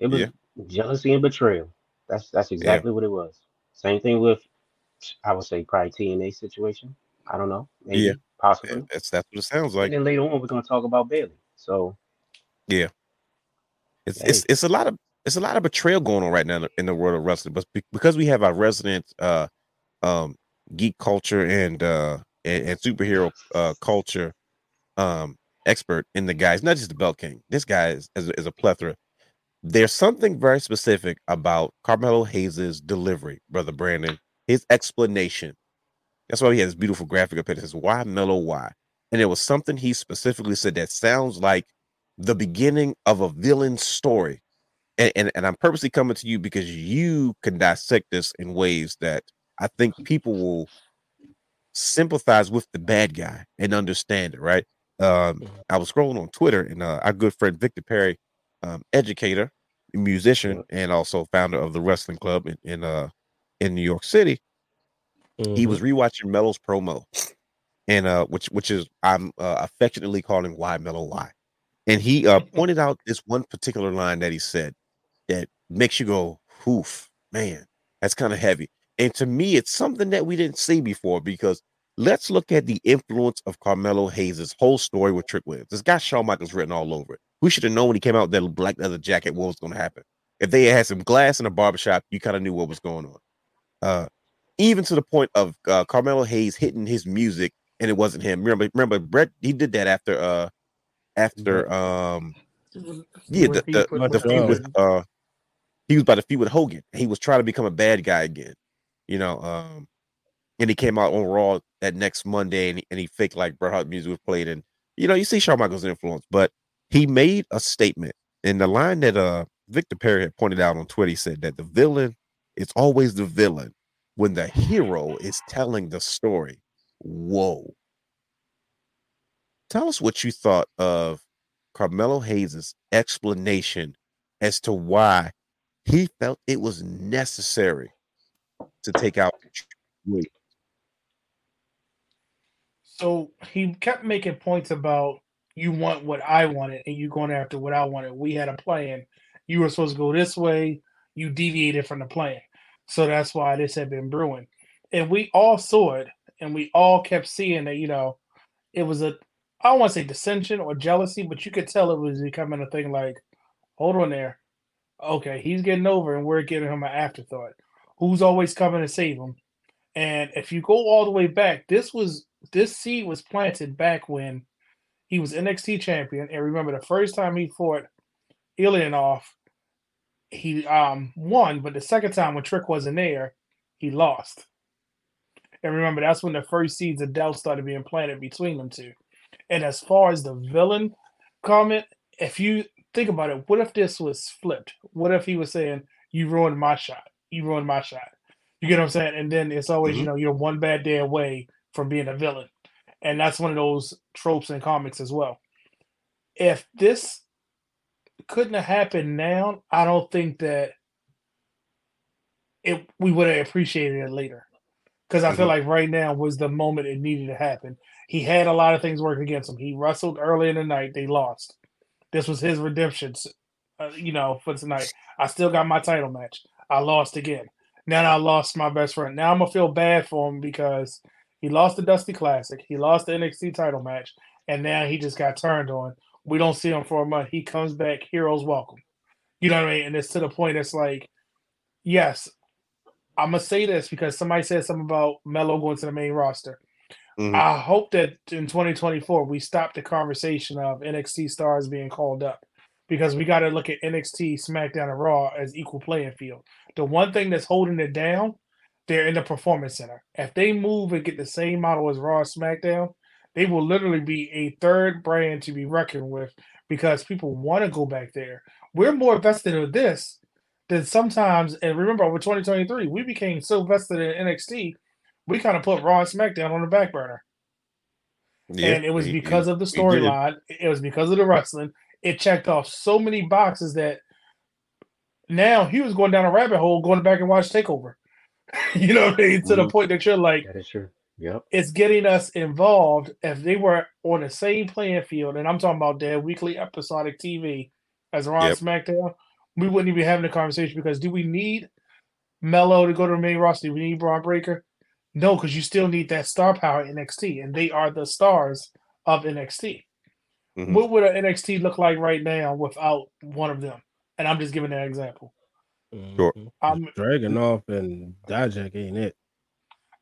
it was Yeah. jealousy and betrayal. That's that's exactly what it was. Same thing with, I would say, probably TNA situation. I don't know, maybe, Yeah. possibly. That's that's what it sounds and like. then later on, we're gonna talk about Bayley. So yeah, It's Hey. it's it's a lot of it's a lot of betrayal going on right now in the, world of wrestling, but because we have our resident uh um geek culture and uh and, and superhero uh culture um expert in the guys, not just the Belt King. This guy is, is, is a plethora. There's something very specific about Carmelo Hayes's delivery, brother Brandon. His explanation. That's why he has this beautiful graphic up here that says why Mellow why. And there was something he specifically said that sounds like the beginning of a villain story. And, and, and I'm purposely coming to you because you can dissect this in ways that I think people will sympathize with the bad guy and understand it, right? Um, I was scrolling on Twitter and uh, our good friend Victor Perry, um, educator, musician, and also founder of the wrestling club in, in uh in New York City, he Mhm. was rewatching Mello's promo, and uh, which which is I'm uh, affectionately calling "Why Mellow Why," and he uh, *laughs* pointed out this one particular line that he said that makes you go, "Oof, man, that's kind of heavy." And to me, it's something that we didn't see before because let's look at the influence of Carmelo Hayes' whole story with Trick Williams. This guy Shawn Michaels written all over it. We should have known when he came out with that black leather jacket what was going to happen. If they had some glass in a barbershop, you kind of knew what was going on. Uh, even to the point of uh, Carmelo Hayes hitting his music and it wasn't him. Remember, remember Bret? He did that after uh after um yeah When the he the, put the with feud with uh he was by the feud with Hogan. He was trying to become a bad guy again, you know. Um, and he came out on Raw that next Monday and he, and he faked like Bret Hart music was played and you know you see Shawn Michaels' influence, but he made a statement and the line that uh Victor Perry had pointed out on Twitter he said that the villain is always the villain when the hero is telling the story. Whoa. Tell us what you thought of Carmelo Hayes' explanation as to why he felt it was necessary to take out. So he kept making points about, you want what I wanted and you going after what I wanted. We had a plan. You were supposed to go this way. You deviated from the plan. So that's why this had been brewing. And we all saw it and we all kept seeing that, you know, it was a I don't want to say dissension or jealousy, but you could tell it was becoming a thing like, hold on there. Okay, he's getting over and we're giving him an afterthought. Who's always coming to save him? And if you go all the way back, this was this seed was planted back when he was NXT champion. And remember the first time he fought Ilyanov, he um won, but the second time when Trick wasn't there, he lost. And remember, that's when the first seeds of doubt started being planted between them two. And as far as the villain comment, if you think about it, what if this was flipped? What if he was saying, You ruined my shot? You ruined my shot. You get what I'm saying? And then it's always, Mhm. you know, you're one bad day away from being a villain. And that's one of those tropes in comics as well. If this couldn't have happened now, I don't think that it we would have appreciated it later. Because I feel Mhm. like right now was the moment it needed to happen. He had a lot of things working against him. He wrestled early in the night. They lost. This was his redemption, uh, you know, for tonight. I still got my title match. I lost again. Now I lost my best friend. Now I'm gonna feel bad for him because he lost the Dusty Classic. He lost the NXT title match, and now he just got turned on. We don't see him for a month. He comes back. Heroes welcome. You know what I mean? And it's to the point. It's like, yes, I'm gonna say this because somebody said something about Melo going to the main roster. Mhm. I hope that in 2024 we stop the conversation of NXT stars being called up because we got to look at NXT, SmackDown, and Raw as equal playing field. The one thing that's holding it down, they're in the Performance Center. If they move and get the same model as Raw, SmackDown, they will literally be a third brand to be reckoned with because people want to go back there. We're more vested in this than sometimes. And remember, over 2023, we became so vested in NXT, we kind of put Raw and SmackDown on the back burner Yeah, and it was because of the storyline. It was because of the wrestling. It checked off so many boxes that now he was going down a rabbit hole, going back and watch Takeover. *laughs* you know, what I mean? to the Mhm. point that you're like, That is true. Yep. it's getting us involved. If they were on the same playing field, and I'm talking about their weekly episodic TV as Raw Yep. SmackDown, we wouldn't even be having a conversation because do we need Mello to go to the main roster? Do we need Bron Breakker? No, because you still need that star power in NXT, and they are the stars of NXT. Mhm. What would an NXT look like right now without one of them? And I'm just giving that example. Sure. Mhm. I'm Dragunov and Dijak ain't it.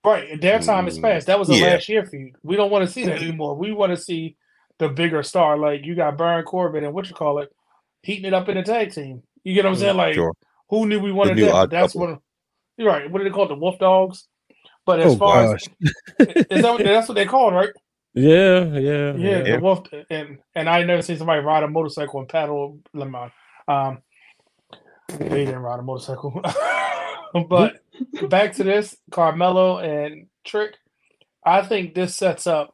right. Their time is Mm, past. That was the yeah. last year feud. We don't want to see that anymore. We want to see the bigger star. Like you got Baron Corbin and what you call it, heating it up in the tag team. You get what I'm saying? Like Sure. who knew we wanted new that? That's couple. what. You're right. What do they call it? The Wolf Dogs. But as Oh, far gosh. as *laughs* is that what, that's what they called, right? Yeah, yeah, Yeah, Yeah. the wolf, and and I never seen somebody ride a motorcycle and paddle lemon. Um, they didn't ride a motorcycle, *laughs* but back to this Carmelo and Trick. I think this sets up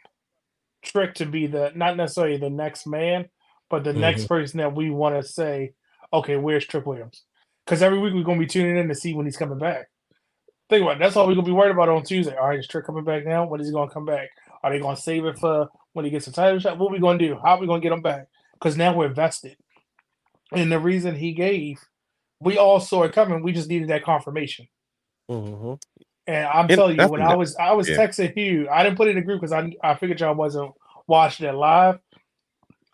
Trick to be the not necessarily the next man, but the next mm-hmm. person that we want to say, okay, where's Trick Williams? Because every week we're gonna be tuning in to see when he's coming back. Think about it. That's all we're gonna be worried about on Tuesday. All right, is Trick coming back now? When is he gonna come back? Are they gonna save it for when he gets a title shot? What we gonna do? How are we gonna get him back? Because now we're vested. And the reason he gave, we all saw it coming. We just needed that confirmation. Mhm. And I'm And telling you, when I was I was yeah. texting Hugh, I didn't put it in the group because I I figured y'all wasn't watching it live.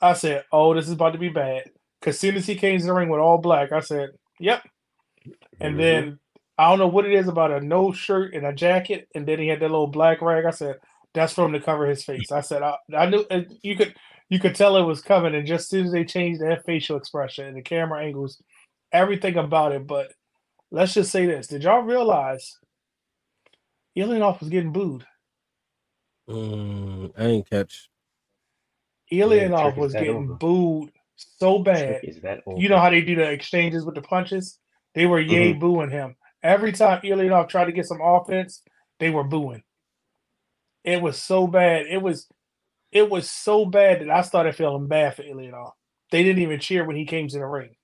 I said, "Oh, this is about to be bad." Because as soon as he came to the ring with all black, I said, "Yep." And Mhm. then I don't know what it is about a no shirt and a jacket, and then he had that little black rag. I said, "That's for him to cover his face." I said, "I, I knew you could you could tell it was coming." And just as soon as they changed that facial expression and the camera angles, everything about it. But let's just say this: Did y'all realize Ilyanov was getting booed? Mm, I ain't catch. Ilyanov Trick is was getting over. booed so bad. Is that. You know how they do the exchanges with the punches? They were yay booing him. Every time Ilyanov tried to get some offense, they were booing. It was so bad. It was it was so bad that I started feeling bad for Ilyanov. They didn't even cheer when he came to the ring.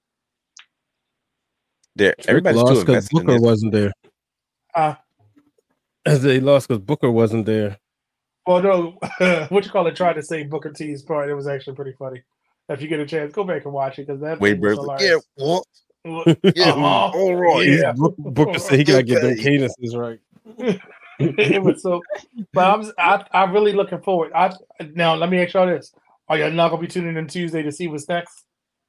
There, Trick everybody's lost because invested in Booker this. wasn't there. Uh, As *clears throat* they lost because Booker wasn't there. Well, no, *laughs* what you call it? Tried to say Booker T's part. It was actually pretty funny. If you get a chance, go back and watch it because that Wade thing was Burns, like, yeah, hilarious. what? Yeah, Uh-huh. all right. Yeah. Booker said he gotta get them Okay. cadences right. *laughs* it was so. But I'm I, I'm really looking forward. I now let me ask y'all this: Are y'all not gonna be tuning in Tuesday to see what's next?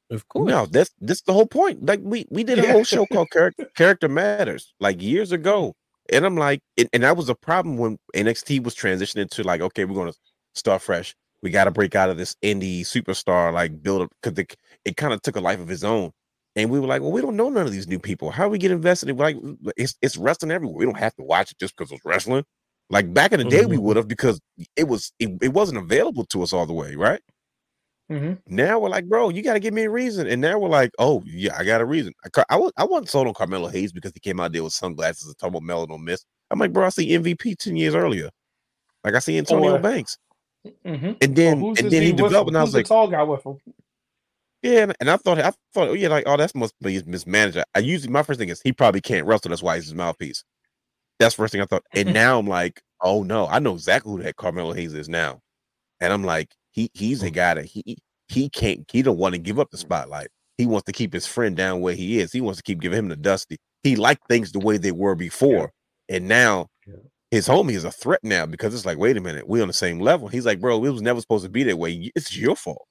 Of course. No, that's that's the whole point. Like we we did a Yeah. whole show *laughs* called Character Character Matters like years ago, and I'm like, and, and that was a problem when NXT was transitioning to like, okay, we're gonna start fresh. We got to break out of this indie superstar like build up because it, it kind of took a life of its own. And we were like, well, we don't know none of these new people. How do we get invested? in Like, it's it's wrestling everywhere. We don't have to watch it just because it's wrestling. Like back in the day, we Mhm. would have because it was it, it wasn't available to us all the way, right? Mm-hmm. Now we're like, bro, you got to give me a reason. And now we're like, oh yeah, I got a reason. I, I, was, I wasn't sold on Carmelo Hayes because he came out there with sunglasses and talking about Melo don't miss. I'm like, bro, I see MVP ten years earlier. Like I see Antonio uh, Banks, Mm-hmm. and then who's and then he developed, and I was like, tall guy with him? yeah, and- I thought I thought, oh yeah, like oh that's must be his mismanager. I usually my first thing is he probably can't wrestle, that's why he's his mouthpiece. That's the first thing I thought, and *laughs* now I'm like, oh no, I know exactly who that Carmelo Hayes is now, and I'm like, he he's a guy that he he can't he don't want to give up the spotlight. He wants to keep his friend down where he is. He wants to keep giving him the dusty. He liked things the way they were before, and now Yeah. his homie is a threat now because it's like, wait a minute, we on the same level. He's like, bro, it was never supposed to be that way. It's your fault.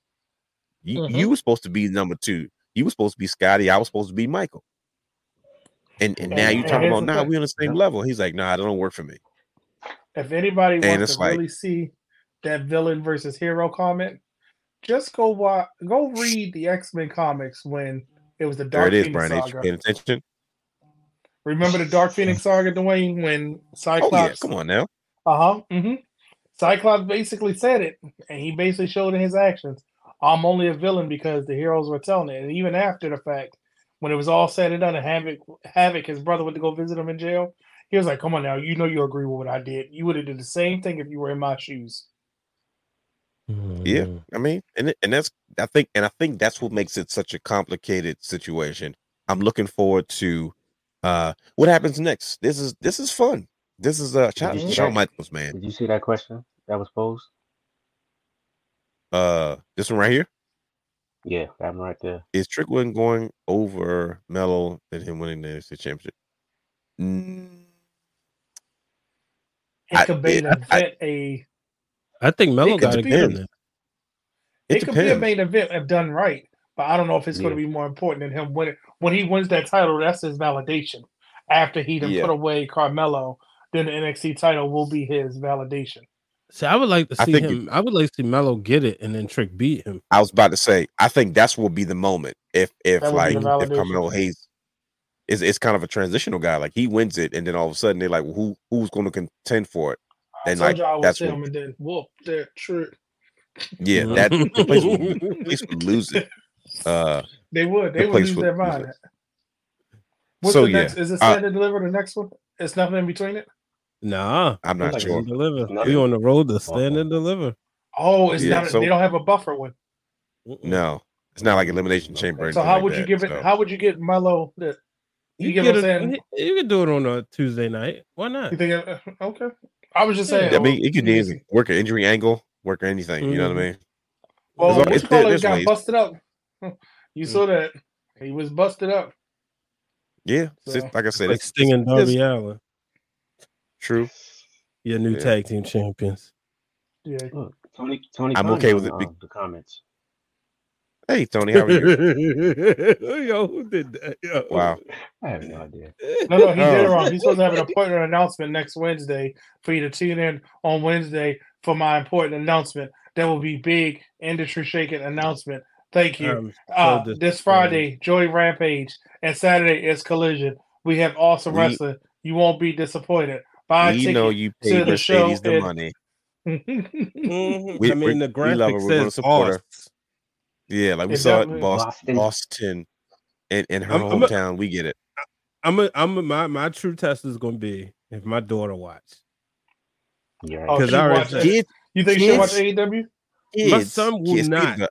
You Mhm. you were supposed to be number two. You were supposed to be Scotty. I was supposed to be Michael. And and now you and talking about now nah, we on the same Yeah. level. He's like, nah, that don't work for me. If anybody And wants to like- really see that villain versus hero comment, just go watch, go read the X Men comics when it was the There Dark it is, Phoenix Brian H. saga. Paying attention. Remember the Dark Phoenix *laughs* saga, Dwayne, when Oh Cyclops? yeah, come on now. Uh huh. Mm-hmm. Cyclops basically said it, and he basically showed in his actions. I'm only a villain because the heroes were telling it. And even after the fact, when it was all said and done, and Havok, Havok, his brother went to go visit him in jail. He was like, "Come on now, you know you agree with what I did. You would have did the same thing if you were in my shoes." Yeah, Mhm. I mean, and and that's I think and I think that's what makes it such a complicated situation. I'm looking forward to uh what happens next. This is this is fun. This is uh shout out you to see Shawn? Michaels, man. Did you see that question that was posed? Uh this one right here Yeah, that one right there. is Strickland going over Mello than him winning the NXT championship. Mm, It I- could be it- an event. a I think Melo got to could get in depend. there. it, it, could be a main event if done right, but I don't know if it's going to be more important than him winning. When he wins that title, that's his validation. After he done Yeah. put away Carmelo, then the NXT title will be his validation. See, I would like to see think him. I would like to see Melo get it and then Trick beat him. I was about to say, I think that's will be the moment if if That would be like if validation. Carmelo Hayes is it's kind of a transitional guy. Like he wins it, and then all of a sudden they're like, well, who who's going to contend for it? I And told like you I would that's sit what, him and then whoop that trick. yeah, that the place would, the place would *laughs* lose it. Uh, They would. They The would place lose would their mind. it. What's So, the yeah, next? Is it uh, stand and deliver the next one? It's nothing in between it. Nah, I'm not like sure. deliver. Nothing. We on the road to stand and deliver. Oh, it's Yeah, not. so- they don't have a buffer one. No, it's not like elimination chamber. So anything how like would you that, give it? so. How would you get Melo? That you, You, get get what I'm it, saying? you, you can do it on a Tuesday night. Why not? You think? uh, Okay. I was just Yeah, saying. I mean, it could well, easily work an injury angle, work or anything. You know what I Mhm. mean? Well, There's what you it's- call it there's got ways. busted up. *laughs* You Mm. saw that he was busted up. Yeah, So- just- like I said, Like it's, Sting and it's- Darby Allin, true. your new Yeah. tag team champions. Yeah. Look, Tony, Tony, I'm Khan okay with it uh, the comments. Hey Tony, how are you? *laughs* Yo, who did that? Yo. Wow. I have no idea. *laughs* No, no, he did it Oh. wrong. He's supposed to have an *laughs* appointment announcement next Wednesday for you to tune in on Wednesday for my important announcement. That will be big industry shaking announcement. Thank you. Um, uh, this Friday, Joy Rampage, and Saturday is Collision. We have awesome We- wrestling. You won't be disappointed. Buy a we know ticket. you to paid the show Mercedes the and- money. mhm. We- I mean, we- the we love her. graphic We're gonna says support her. Oz. Yeah, like we saw it in Boston, Boston. Boston, in, in her I'm- I'm a- hometown. we get it. I'm a, I'm a, my my true test is gonna be if my daughter watch. You're Oh. Because she I already watch said- Kids, You think she'll watch AEW? kids, My son will kids, not. kids,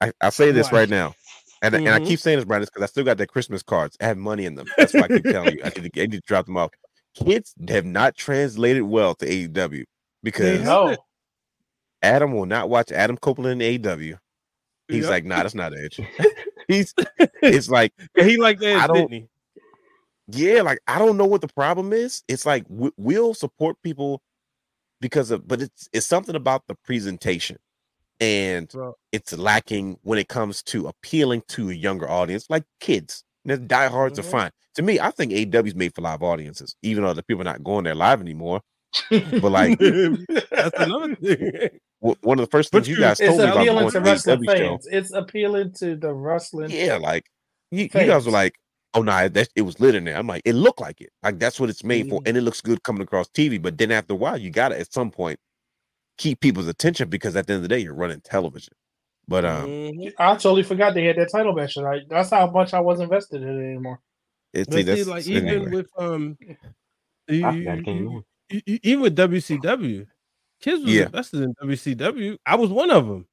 I, I say this right now, and and I Mhm. keep saying this, Brian, because I still got their Christmas cards. I have money in them. That's why I keep telling you. I need, to, I need to drop them off. Kids have not translated well to AEW. because Adam will not watch Adam Copeland in AW. He's like, nah, that's not Edge. *laughs* He's *laughs* it's like, Yeah, he liked Edge, I don't- didn't he? yeah, like I don't know what the problem is. It's like we, we'll support people because of, but it's it's something about the presentation, and So- it's lacking when it comes to appealing to a younger audience, like kids. The diehards are Mhm. fine. To me, I think AW's made for live audiences, even though the people are not going there live anymore. *laughs* But like That's another thing. W- one of the first things you you- guys it's told me about appealing going to to wrestling AEW Show. It's appealing to the wrestling. yeah, like you, you guys were like, oh no, that it was lit in there. I'm like, it looked like it. Like that's what it's made for, Mhm. and it looks good coming across TV. But then after a while, you gotta at some point keep people's attention because at the end of the day, you're running television. But um, Mhm. I totally forgot they had that title match tonight. That's how much I was invested in it anymore. it's But see, that's like anyway. even with um, you- forgot it came you- you- you- even with WCW, kids was Yeah. invested in WCW. I was one of them.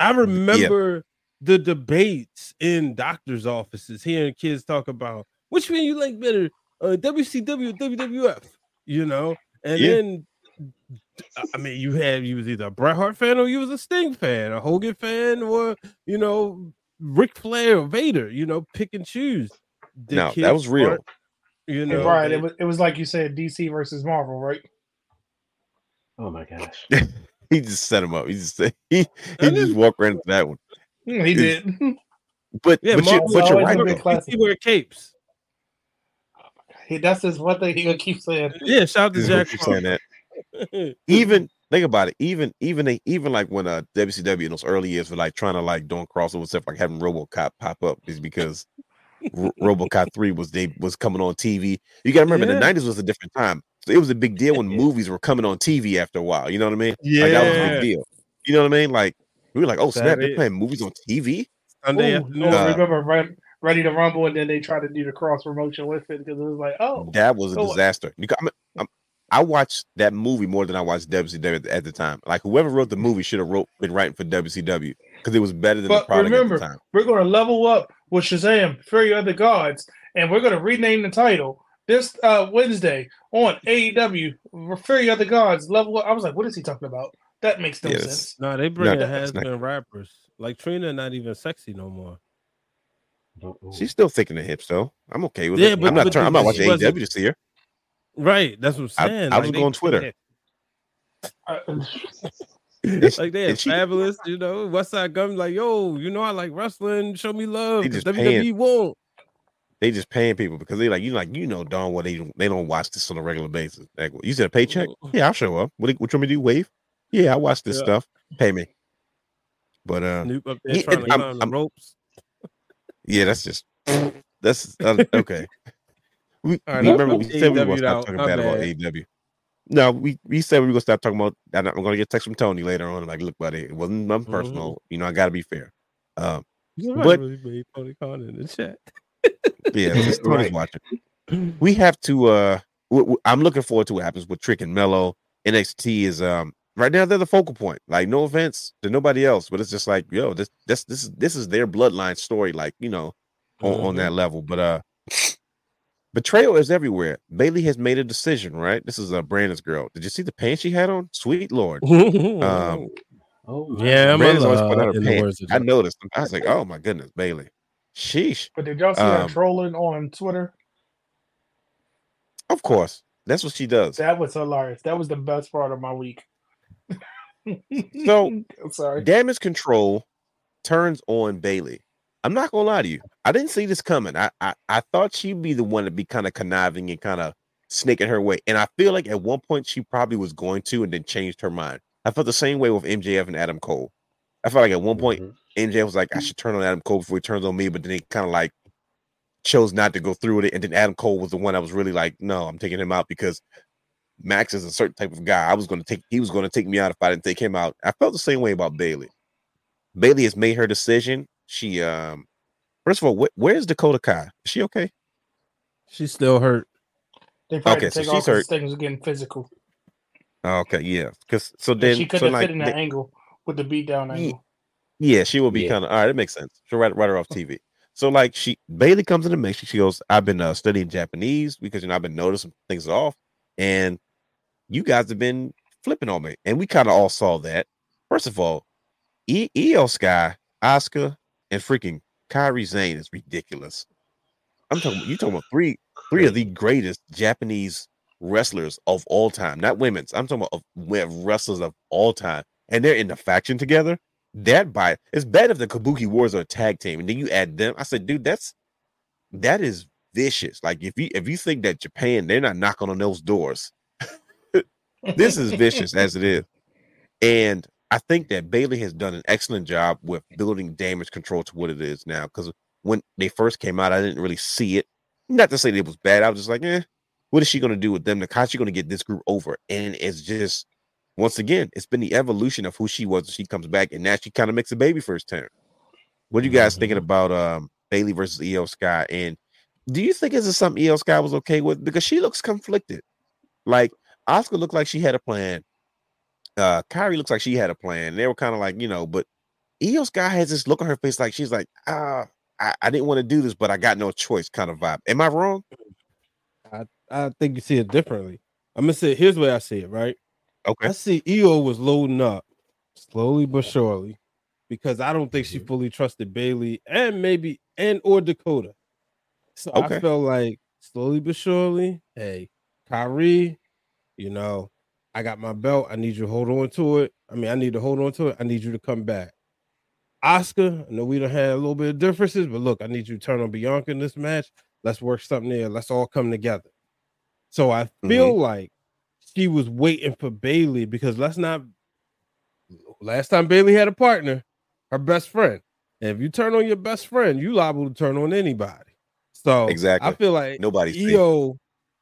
I remember the debates in doctors' offices, hearing kids talk about which one you like better, uh, WCW or WWF. You know, and Yeah. then I mean, you had you was either a Bret Hart fan or you was a Sting fan, a Hogan fan, or you know, Ric Flair or Vader. You know, pick and choose. The no, that was real. aren't, You know, Brian, they- it was it was like you said, DC versus Marvel, right? Oh my gosh. *laughs* He just set him up. He just *laughs* he he And just then- walked right into that one. Mm, He Is- did. *laughs* But Yeah, but, you, but you're right. been though. classic. DC wear capes. He, that's his one thing he gonna keep saying. Yeah, shout out to This is what Jack. you're saying that. Even think about it. Even even they even like when uh WCW in those early years were like trying to like doing crossover stuff, like having RoboCop pop up, is because R- RoboCop three was they was coming on TV. You got to remember Yeah. the nineties was a different time, so it was a big deal when *laughs* movies were coming on TV after a while. You know what I mean? Like that was a big deal. You know what I mean? Like we were like, oh snap, they're playing movies on TV. Sunday Ooh, afternoon. oh, Uh, remember Re- Ready to Rumble, and then they tried to do the cross promotion with it because it was like, oh, That was a Go disaster. You I'm- I'm- I watched that movie more than I watched WCW at the, time. Like whoever wrote the movie should have wrote been writing for WCW because it was better than the product remember, at the time. we're going to level up with Shazam, Fury of the Gods, and we're going to rename the title this uh, Wednesday on AEW, Fury of the Gods. Level up. I was like, what is he talking about? That makes no Yes. sense. No, they bring No, in has been rappers. Like Trina, not even sexy no more. She's still thinking the hips though. I'm okay with Yeah, it. but- I'm not but turn, I'm not watching AEW to see her. Right, that's what I'm saying. I was Like, going they- Twitter. And *laughs* Like they and are she- fabulous, you know. Westside Gunn, like, yo, you know, I like wrestling. Show me love. They 'cause just WWE paying. won't. They just paying people because they like you like you know darn well they don't they don't watch this on a regular basis. Like, you said a paycheck? Yeah, I'll show up. What, do- what you want me to do? Wave? Yeah, I watch this Yeah. stuff. Pay me. But uh up there Yeah, trying to I'm- climb the I'm- ropes. yeah, that's just that's uh, okay. We, *laughs* right, we remember we said we were gonna stop talking bad about. AEW. No, we, we said we were gonna stop talking about I'm gonna get text from Tony later on. Like, look, buddy, it wasn't nothing Mm-hmm. personal. You know, I gotta be fair. Um, Somebody But- really made Tony Khan in the chat. *laughs* yeah, since *laughs* Tony's Right. watching. we have to uh w- w- i'm looking forward to what happens with trick and Melo. nxt is um right now they're the focal point. Like no offense to nobody else but it's just like yo this this this is this is their bloodline story like you know on, on that level. But uh betrayal is everywhere. Bayley has made a decision right? This is a uh, brandon's girl. Did you see the pants she had on? Sweet lord. *laughs* Um Oh yeah, my Brandon's always put out her pants. i noticed. I was like oh my goodness Bayley sheesh but did y'all see her Um, trolling on Twitter? of course that's what she does That was hilarious. That was the best part of my week. So, *laughs* I'm sorry. damage control turns on Bayley. I'm not gonna lie to you. I didn't see this coming. I I, I thought she'd be the one to be kind of conniving and kind of snaking her way. And I feel like at one point she probably was going to and then changed her mind. I felt the same way with MJF and Adam Cole. I felt like at one point Mhm. MJF was like, I should turn on Adam Cole before he turns on me, but then he kind of like chose not to go through with it. And then Adam Cole was the one that was really like, no, I'm taking him out because Max is a certain type of guy. I was going to take, he was going to take me out if I didn't take him out. I felt the same way about Bayley. Bayley has made her decision. She, um, first of all, wh- where's Dakota Kai? Is she okay? She's still hurt. They probably Okay, okay, so take she's hurt. things was getting physical. Oh, okay, yeah. Because so And then, she couldn't like, fit in that they- angle with the beat down Ye- angle. Yeah, she will be Yeah. kind of all right. It makes sense. She'll write, write her off TV. So like she Bayley comes in the mix. She goes, I've been uh, studying Japanese because you know I've been noticing things off, and you guys have been flipping on me, and we kind of all saw that. First of all, e- Iyo Sky, Asuka, and freaking Kairi Sane is ridiculous. I'm talking. You talking about three three of the greatest Japanese wrestlers of all time, not women's. I'm talking about of wrestlers of all time, and they're in the faction together. That by it's bad if the Kabuki Wars are a tag team, and then you add them. I said, dude, that's that is vicious. Like if you if you think that Japan, they're not knocking on those doors. *laughs* this is vicious as it is, and I think that Bayley has done an excellent job with building damage control to what it is now. Because when they first came out, I didn't really see it. Not to say that it was bad. I was just like, eh, what is she going to do with them? She going to get this group over? And it's just, once again, it's been the evolution of who she was. She comes back, and now she kind of makes a baby first turn. What are you guys mm-hmm. thinking about um, Bayley versus Iyo Sky? And do you think this is something Iyo Sky was okay with? Because she looks conflicted. Like Asuka looked like she had a plan uh Kairi looks like she had a plan. They were kind of like, you know, but Iyo Sky has this look on her face like she's like, ah, I, I didn't want to do this, but I got no choice kind of vibe. Am I wrong? I, I think you see it differently. I'm gonna say here's the way I see it, right? Okay. I see Iyo was loading up slowly but surely because I don't think she mm-hmm. fully trusted Bayley and maybe and or Dakota. So okay. I felt like slowly but surely, hey, Kairi, you know, I got my belt. I need you to hold on to it. I mean, I need to hold on to it. I need you to come back. Asuka, I know we don't have a little bit of differences, but look, I need you to turn on Bianca in this match. Let's work something there. Let's all come together. So I feel mm-hmm. like she was waiting for Bayley because let's not. Last time Bayley had a partner, her best friend. And if you turn on your best friend, you liable to turn on anybody. So exactly, I feel like nobody's Iyo.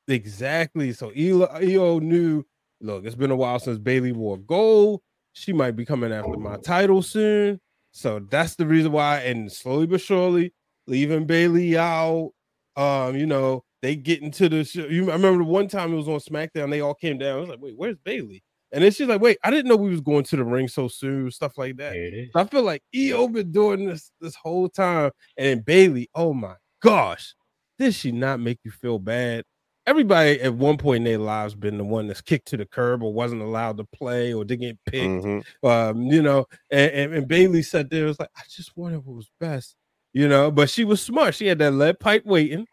Exactly. So Iyo knew look, it's been a while since Bayley wore gold. She might be coming after my title soon. So that's the reason why. And slowly but surely, leaving Bayley out. Um, you know, they get into the show. You I remember one time it was on SmackDown, they all came down. I was like, wait, where's Bayley? And then she's like, wait, I didn't know we was going to the ring so soon, stuff like that. So I feel like Iyo been doing this this whole time. And Bayley, oh my gosh, did she not make you feel bad? everybody at one point in their lives been the one that's kicked to the curb or wasn't allowed to play or didn't get picked. Mm-hmm. Um, you know, and, and, and, Bayley sat there, was like, I just wanted what was best, you know, but she was smart. She had that lead pipe waiting.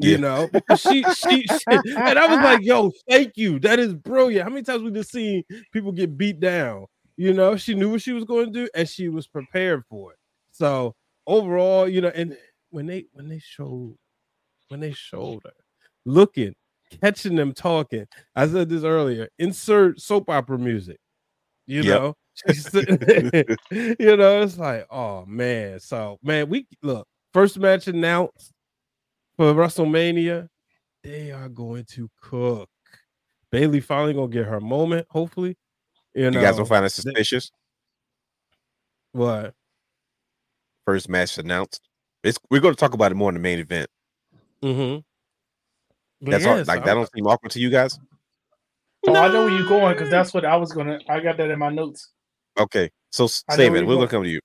You yeah. know, she, she, she, and I was like, "Yo, thank you. That is brilliant." How many times we just seen people get beat down? You know, she knew what she was going to do, and she was prepared for it. So overall, you know, and when they when they showed when they showed her looking, catching them talking. I said this earlier. Insert soap opera music. You yep. know, *laughs* you know, it's like, oh man. So man, we look first match announced for WrestleMania. They are going to cook. Bayley finally gonna get her moment. Hopefully, you, know, guys don't find it suspicious. What? First match announced. It's we're going to talk about it more in the main event. Mm-hmm. That's yes, all, like that don't seem awkward to you guys. Oh, I know where you're going because that's what I was gonna. I got that in my notes. Okay, so save it. We're gonna come to you.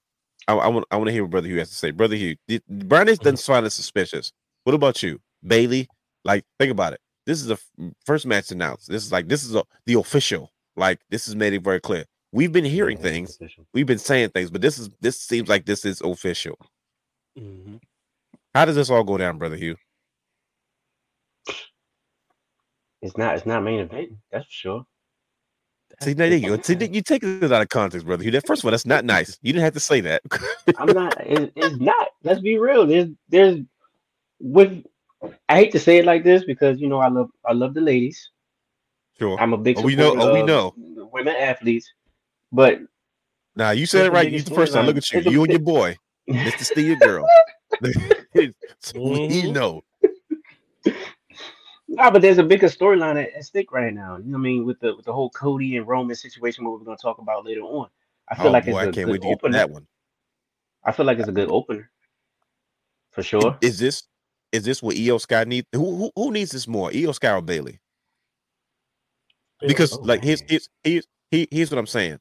I, I, want. I want to hear what Brother Hugh has to say. Brother Hugh, Brian doesn't find it suspicious. What about you, Bailey? Like, think about it. This is the first match announced. This is like this is a, the official. Like, this is made it very clear. We've been hearing yeah, things. We've been saying things, but this is this seems like this is official. Mm-hmm. How does this all go down, Brother Hugh? It's not. It's not main event. That's for sure. See, there you go. See, you take it out of context, brother. That first of all, that's not nice. You didn't have to say that. I'm not. It, it's not. Let's be real. There's, there's, with. I hate to say it like this because you know I love, I love the ladies. Sure. I'm a big. Oh, we know. Oh, we know. Women athletes, but. Nah, you said it right. You the first time. Look at you. You and your boy, Mr. Steve, girl. *laughs* *laughs* so mm-hmm. we know. *laughs* Nah, but there's a bigger storyline at, at stake right now. You know what I mean? With the with the whole Cody and Roman situation, what we're gonna talk about later on. I feel oh, like boy, it's a I can't wait to opener. that one. I feel like it's a good opener. For sure. Is this is this what Iyo Sky needs? Who, who who needs this more, Iyo Sky or Bayley? Because oh, like here's, here's here's here's what I'm saying.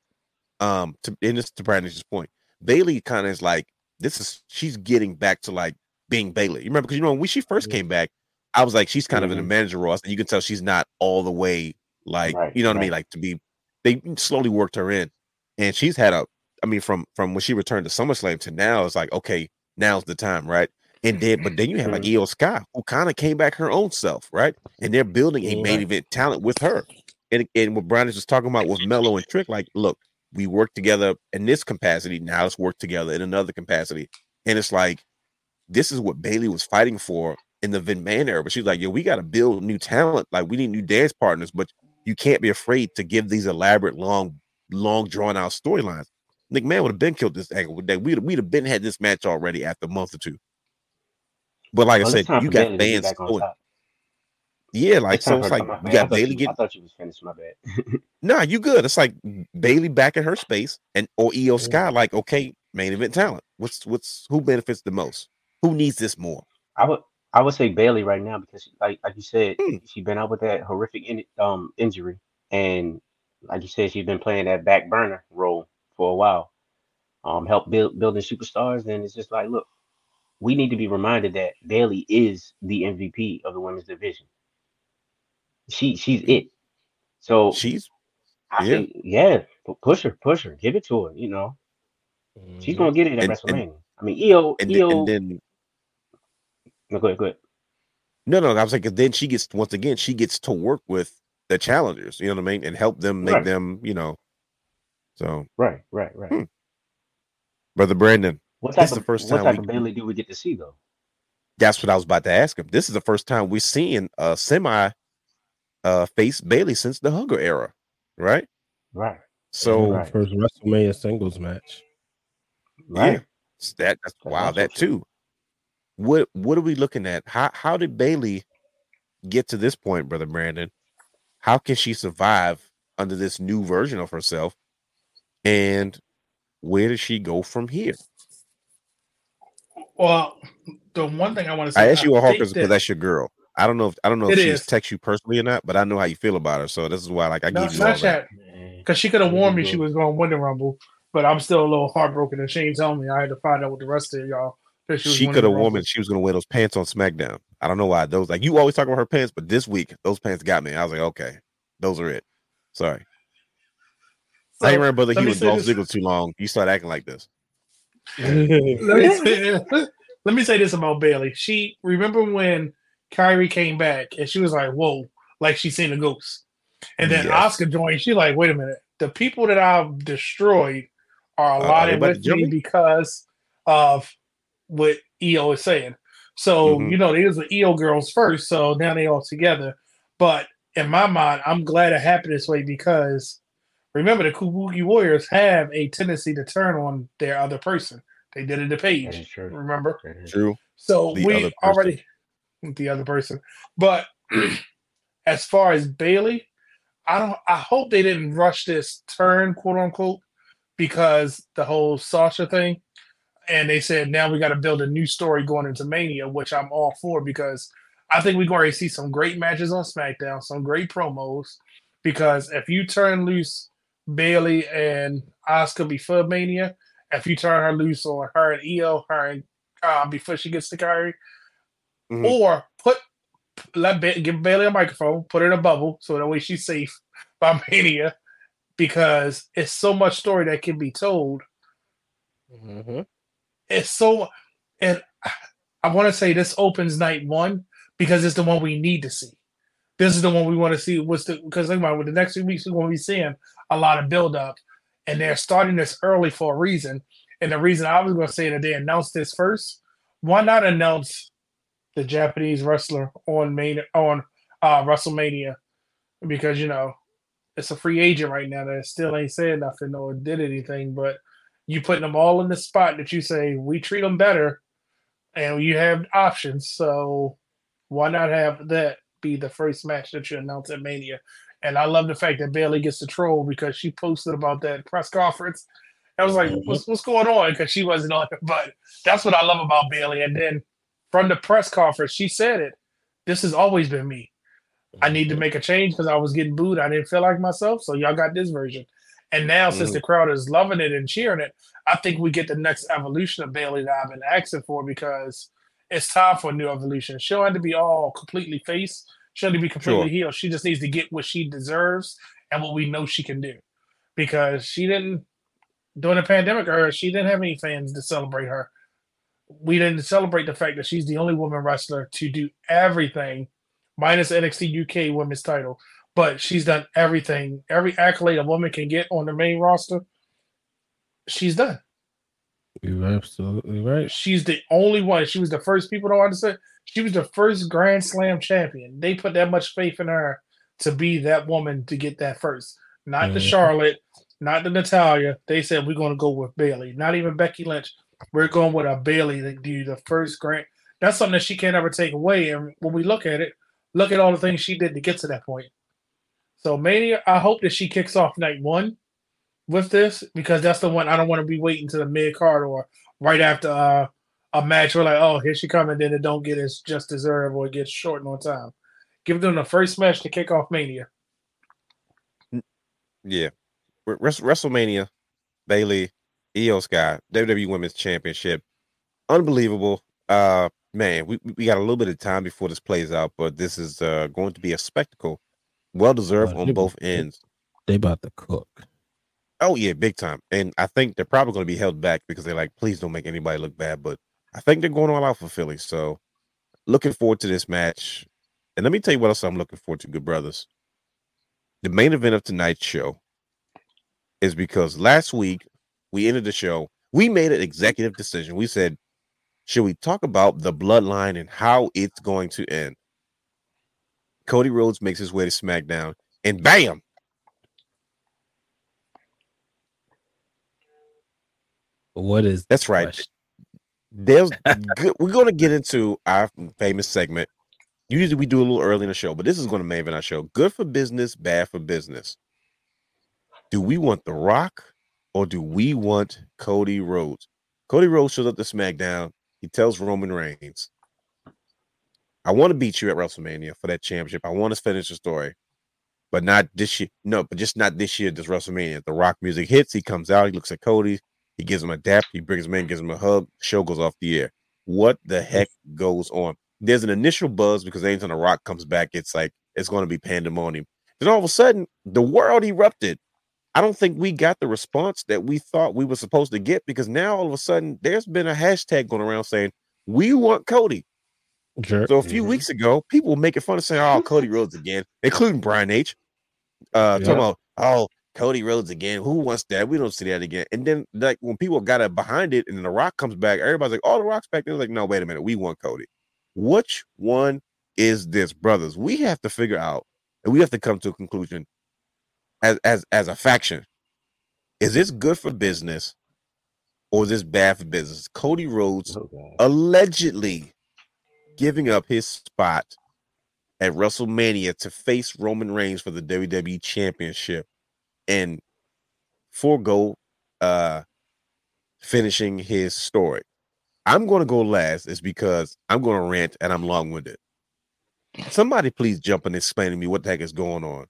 Um, to in this to Brandon's point, Bayley kind of is like this is she's getting back to like being Bayley. You remember because you know when she first came back, I was like, she's kind mm-hmm. of in a mm-hmm. manager role, and you can tell she's not all the way Like, Right, you know what I mean? Like to be, they slowly worked her in, and she's had a. I mean, from from when she returned to SummerSlam to now, it's like okay, now's the time, right? And then, but then you have like Mm-hmm. Iyo Sky, who kind of came back her own self, right? And they're building a main event talent with her. And and what Brian is just talking about with Melo and Trick, like, look, we work together in this capacity. Now let's work together in another capacity. And it's like, this is what Bayley was fighting for in the Vin Man era. But she's like, yo, we got to build new talent. Like, we need new dance partners, but you can't be afraid to give these elaborate, long, long drawn out storylines. Nick Man would have been killed this angle. We'd we'd we'd have been had this match already after a month or two. But like Well, I said, you got Bayley to get fans going. Yeah, like It's so it's like you got Bayley you- getting I thought you was finished. My bad. *laughs* Nah, you good. It's like Bayley back in her space and or Iyo Sky, like, okay, main event talent. What's what's who benefits the most? Who needs this more? I would I would say Bayley right now because like like you said, Hmm. she been out with that horrific in, um injury, and like you said, she's been playing that back burner role for a while. Um, help build building superstars, and it's just like, look, we need to be reminded that Bayley is the MVP of the women's division. She she's it. So She's I yeah. think yeah, push her, push her, give it to her. You know, she's gonna get it at And- and- WrestleMania. I mean, Iyo and, Iyo. and then no, go ahead, go ahead. no, no, I was like, 'cause then she gets once again, she gets to work with the challengers, you know what I mean, and help them make Right. them, you know. So, Right, right, right. Hmm. brother Brandon, What This type is the of first what type we- of Bayley do we get to see though? that's what I was about to ask him. This is the first time we're seeing a semi uh face Bayley since the Hugger era, right? Right, So Right. first WrestleMania singles match. right. Yeah. that that's That's wow, also that too. What what are we looking at? How how did Bayley get to this point, brother Brandon? How can she survive under this new version of herself? And where does she go from here? Well, the one thing I want to say, I asked you a think Hawkins because that- that's your girl. I don't know if I don't know if It she's text you personally or not, but I know how you feel about her. So this is why like I no, give you all not that. because she could have warned me she was going to win the Rumble, but I'm still a little heartbroken. And Shane told me I had to find out with the rest of y'all. that was She could have Rumble. woman she was gonna wear those pants on SmackDown. I don't know why those like you always talk about her pants, but this week those pants got me. I was like, okay, those are it. Sorry. So, I ain't remember whether let he was say Dolph Ziggler too long. You start acting like this. Let me *laughs* say, let me say this about Bayley. She remember when Kairi came back and she was like, "Whoa!" Like she seen a ghost. And then Yes. Asuka joined. She like, "Wait a minute! The people that I've destroyed are Uh, they aligning with me because of what Iyo is saying." So Mhm. you know, these were Iyo girls first, so now they all together. But in my mind, I'm glad it happened this way because remember the Kabuki Warriors have a tendency to turn on their other person. They did it to That Paige. is. Remember? That is- True. So The we person. already the other person. But *clears throat* as far as Bayley, I don't I hope they didn't rush this turn, quote unquote, because the whole Sasha thing. And they said now we got to build a new story going into Mania, which I'm all for because I think we're going to see some great matches on SmackDown, some great promos. Because if you turn loose Bayley and Asuka before Mania, if you turn her loose on her and Iyo, her and uh, before she gets to Kairi, Mhm. or put let ba- give Bayley a microphone, put her in a bubble so that way she's safe *laughs* by Mania, because it's so much story that can be told. Mhm. It's so, and I want to say this opens night one because it's the one we need to see. This is the one we want to see. What's the because think about it, with the next few weeks we're going to be seeing a lot of build up, and they're starting this early for a reason. And the reason I was going to say that they announced this first, why not announce the Japanese wrestler on main on uh, WrestleMania? Because you know it's a free agent right now that still ain't said nothing or did anything, but you putting them all in the spot that you say we treat them better, and you have options. So why not have that be the first match that you announce at Mania? And I love the fact that Bayley gets the troll because she posted about that press conference. I was like, Mhm. what's, what's going on? Because she wasn't on it. *laughs* But that's what I love about Bayley. And then from the press conference, she said it. This has always been me. I need to make a change because I was getting booed. I didn't feel like myself. So y'all got this version. And now, since the crowd is loving it and cheering it, I think we get the next evolution of Bayley that I've been asking for because it's time for a new evolution. She don't have to be all completely face. She doesn't need to be completely Sure. healed. She just needs to get what she deserves and what we know she can do. Because she didn't during the pandemic era, she didn't have any fans to celebrate her. We didn't celebrate the fact that she's the only woman wrestler to do everything, minus NXT UK women's title. But she's done everything, every accolade a woman can get on the main roster. She's done. You're absolutely right. She's the only one. She was the first people to understand. She was the first Grand Slam champion. They put that much faith in her to be that woman to get that first. Not the. Charlotte, not the Natalya. They said we're going to go with Bayley. Not even Becky Lynch. We're going with a Bayley to do the first Grand. That's something that she can't ever take away. And when we look at it, look at all the things she did to get to that point. So Mania, I hope that she kicks off night one with this because that's the one I don't want to be waiting to the mid card or right after uh, a match. We're like, oh, here she comes, and then it don't get as just deserved or it gets shortened on time. Give them the first match to kick off Mania. Yeah. WrestleMania, Bayley, Iyo Sky, WWE Women's Championship. Unbelievable. Uh man, we, we got a little bit of time before this plays out, but this is uh going to be a spectacle. Well deserved Oh, on they- both ends. They about to cook. Oh yeah, big time. And I think they're probably going to be held back because they're like, please don't make anybody look bad. But I think they're going all out for Philly. So looking forward to this match. And let me tell you what else I'm looking forward to, good brothers. The main event of tonight's show is because last week we ended the show. We made an executive decision. We said, should we talk about the bloodline and how it's going to end? Cody Rhodes makes his way to SmackDown, and bam, What is That's right. question? there's good, we're going to get into our famous segment. Usually we do a little early in the show, but this is going to main event our show. Good for business, bad for business. Do we want The Rock or do we want Cody Rhodes? Cody Rhodes shows up to SmackDown. He tells Roman Reigns, I want to beat you at WrestleMania for that championship. I want to finish the story, but not this year. No, but just not this year, this WrestleMania. The Rock music hits. He comes out. He looks at Cody. He gives him a dap. He brings him in, gives him a hug. Show goes off the air. What the heck goes on? There's an initial buzz because anytime The Rock comes back, it's like it's going to be pandemonium. Then all of a sudden, the world erupted. I don't think we got the response that we thought we were supposed to get because now all of a sudden there's been a hashtag going around saying we want Cody. Sure. So a few Mhm. weeks ago, people were making fun of saying, "Oh, Cody Rhodes again," including Brian H. Uh, Yeah. talking about, "Oh, Cody Rhodes again. Who wants that? We don't see that again." And then, like when people got it behind it, and The Rock comes back, everybody's like, "Oh, The Rock's back." They're like, "No, wait a minute. We want Cody." Which one is this, brothers? We have to figure out, and we have to come to a conclusion as as as a faction. Is this good for business, or is this bad for business? Cody Rhodes Oh, allegedly giving up his spot at WrestleMania to face Roman Reigns for the WWE Championship and forego uh finishing his story. I'm going to go last is because I'm going to rant and I'm long-winded. Somebody please jump and explain to me what the heck is going on.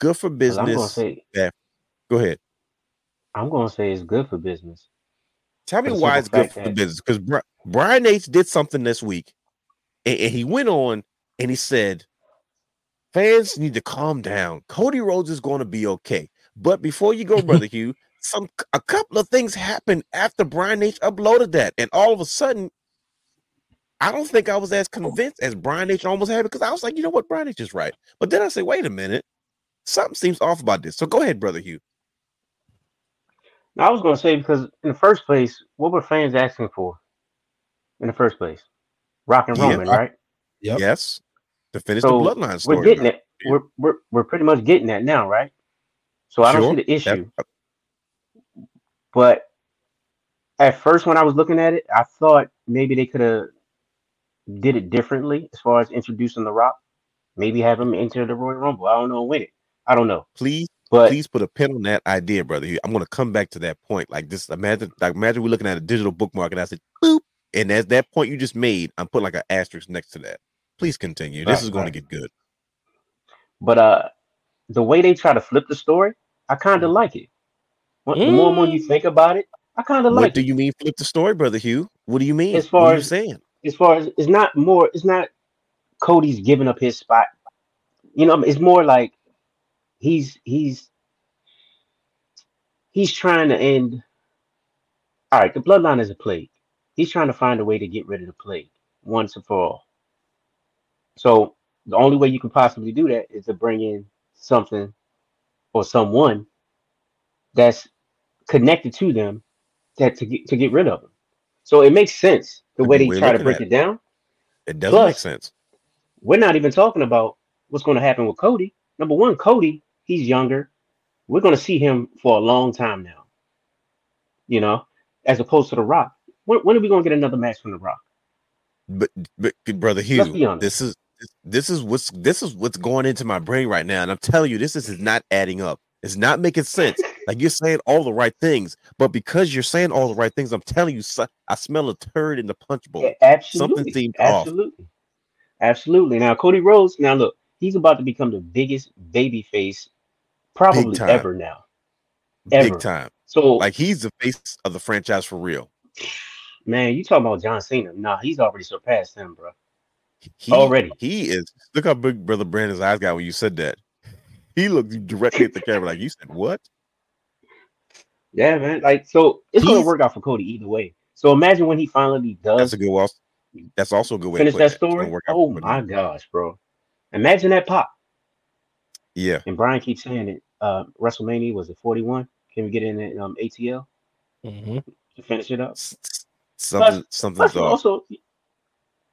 Good for 'Cause I'm gonna business. say Go ahead. I'm gonna say it's good for business. Tell me why it's good for business. Because Brian H did something this week, and, and he went on and he said, "Fans need to calm down. Cody Rhodes is going to be okay." But before you go, brother *laughs* Hugh, some a couple of things happened after Brian H uploaded that, and all of a sudden, I don't think I was as oh. convinced as Brian H almost had it because I was like, you know what, Brian H is right. But then I said, wait a minute, something seems off about this. So go ahead, brother Hugh. Now, I was gonna say because in the first place, what were fans asking for? In the first place, Rock and Yeah, Roman, right? Yep. Yes, to finish So, the bloodline story. We're getting now. it. We're we're we're pretty much getting that now, right? So I don't see the That- issue. But at first, when I was looking at it, I thought maybe they could have did it differently as far as introducing the Rock. Maybe have him enter the Royal Rumble. I don't know, when it. I don't know, please but please put a pin on that idea, brother. I'm going to come back to that point. Like this, imagine, like imagine we're looking at a digital bookmark, and I said, "Boop," and as that point you just made, I'm putting like an asterisk next to that. Please continue. This Right, is going right. to get good. but uh, the way they try to flip the story, I kind of like it. What- The more and more you think about it, I kind of like. what do it. you mean flip the story, brother Hugh? What do you mean? As what far are you as- saying? As far as it's not more, it's not Cody's giving up his spot. You know, it's more like he's he's he's trying to end. All right, the bloodline is a plague. He's trying to find a way to get rid of the plague once and for all. So the only way you can possibly do that is to bring in something or someone that's connected to them that to get to get rid of them. So it makes sense the way they we're try to break at it down. It doesn't Plus- make sense. We're not even talking about what's going to happen with Cody. Number one, Cody, he's younger. We're going to see him for a long time now. You know, as opposed to The Rock. When, when are we going to get another match from The Rock? But but brother Hugh, this is this is what's this is what's going into my brain right now, and I'm telling you, this is, is not adding up. It's not making sense. *laughs* like you're saying all the right things, but because you're saying all the right things, I'm telling you, I smell a turd in the punch bowl. Yeah, absolutely. seemed off. absolutely. Absolutely. Now, Cody Rhodes, now look, he's about to become the biggest baby face probably ever now. Ever. Big time. So, Like he's the face of the franchise for real. *sighs* man, you talking about John Cena? Nah, he's already surpassed him, bro. He, Already. he is. Look how big brother Brandon's eyes got when you said that. He looked directly at the camera like you said, "What?" Yeah, man. Like, so it's gonna work out for Cody either way. So imagine when he finally does. That's a good. Also, that's also a good way finish to put that story. work out Oh my gosh, bro. Imagine that pop. Yeah, And Brian keeps saying it. Uh, WrestleMania was it 41? Can we get in at um, ATL Mhm. to finish it up? Something, s- something something's Plus, off. also,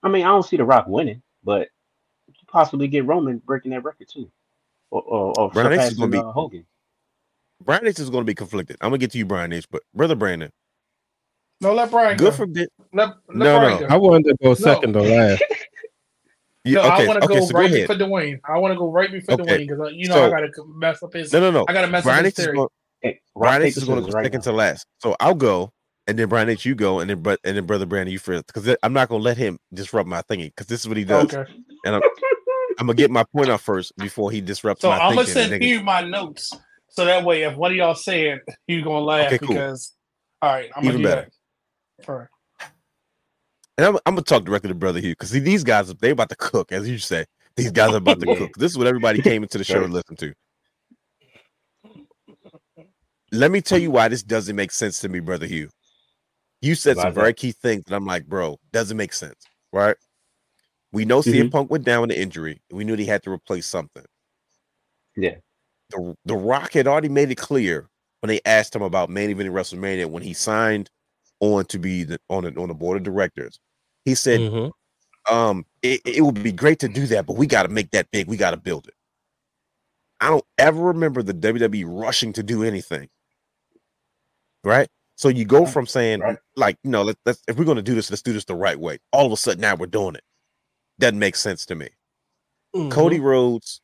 I mean, I don't see The Rock winning, but you possibly get Roman breaking that record too, or or, or Brian H is gonna be- uh, Hogan. Brian H is going to be conflicted. I'm gonna get to you, Brian H. But brother Brandon, No, let Brian good go. for bit. let, let No, Brian no. go. I wanted to go second or last. *laughs* Yeah, no, okay, I want to okay. go So right go ahead. before Dwayne. I want to go right before Okay. Dwayne because you know So- I gotta mess up his. No, no, no. I gotta mess Brian up his H is theory. going. Hey, Brian H is going to go second now. to last. So I'll go, and then Brian H, you go, and then but and then brother Brandon, you first, because I'm not going to let him disrupt my thinking, because this is what he does. Okay, I'm *laughs* gonna get my point out first before he disrupts so my I'm gonna thinking. and send niggas- you my notes so that way if one of y'all say it, you gonna laugh Okay, cool. because. All right, I'm Even gonna do better. that. All right. And I'm, I'm gonna talk directly to Brother Hugh because these guys they about to cook, as you say. These guys are about to cook. This is what everybody came into the show to Right. listen to. Let me tell you why this doesn't make sense to me, Brother Hugh. You said some very key things, and I'm like, bro, doesn't make sense, right? We know Mm-hmm. CM Punk went down with an injury. and We knew they had to replace something. Yeah. The The Rock had already made it clear when they asked him about main eventing WrestleMania when he signed on to be the, on the, on the board of directors. He said, Mhm. um it, it would be great to do that but we got to make that big we got to build it i don't ever remember the wwe rushing to do anything right so you go from saying Right. like you know let, let's if we're going to do this let's do this the right way. All of a sudden now we're doing it. Doesn't make sense to me. Mm-hmm. cody rhodes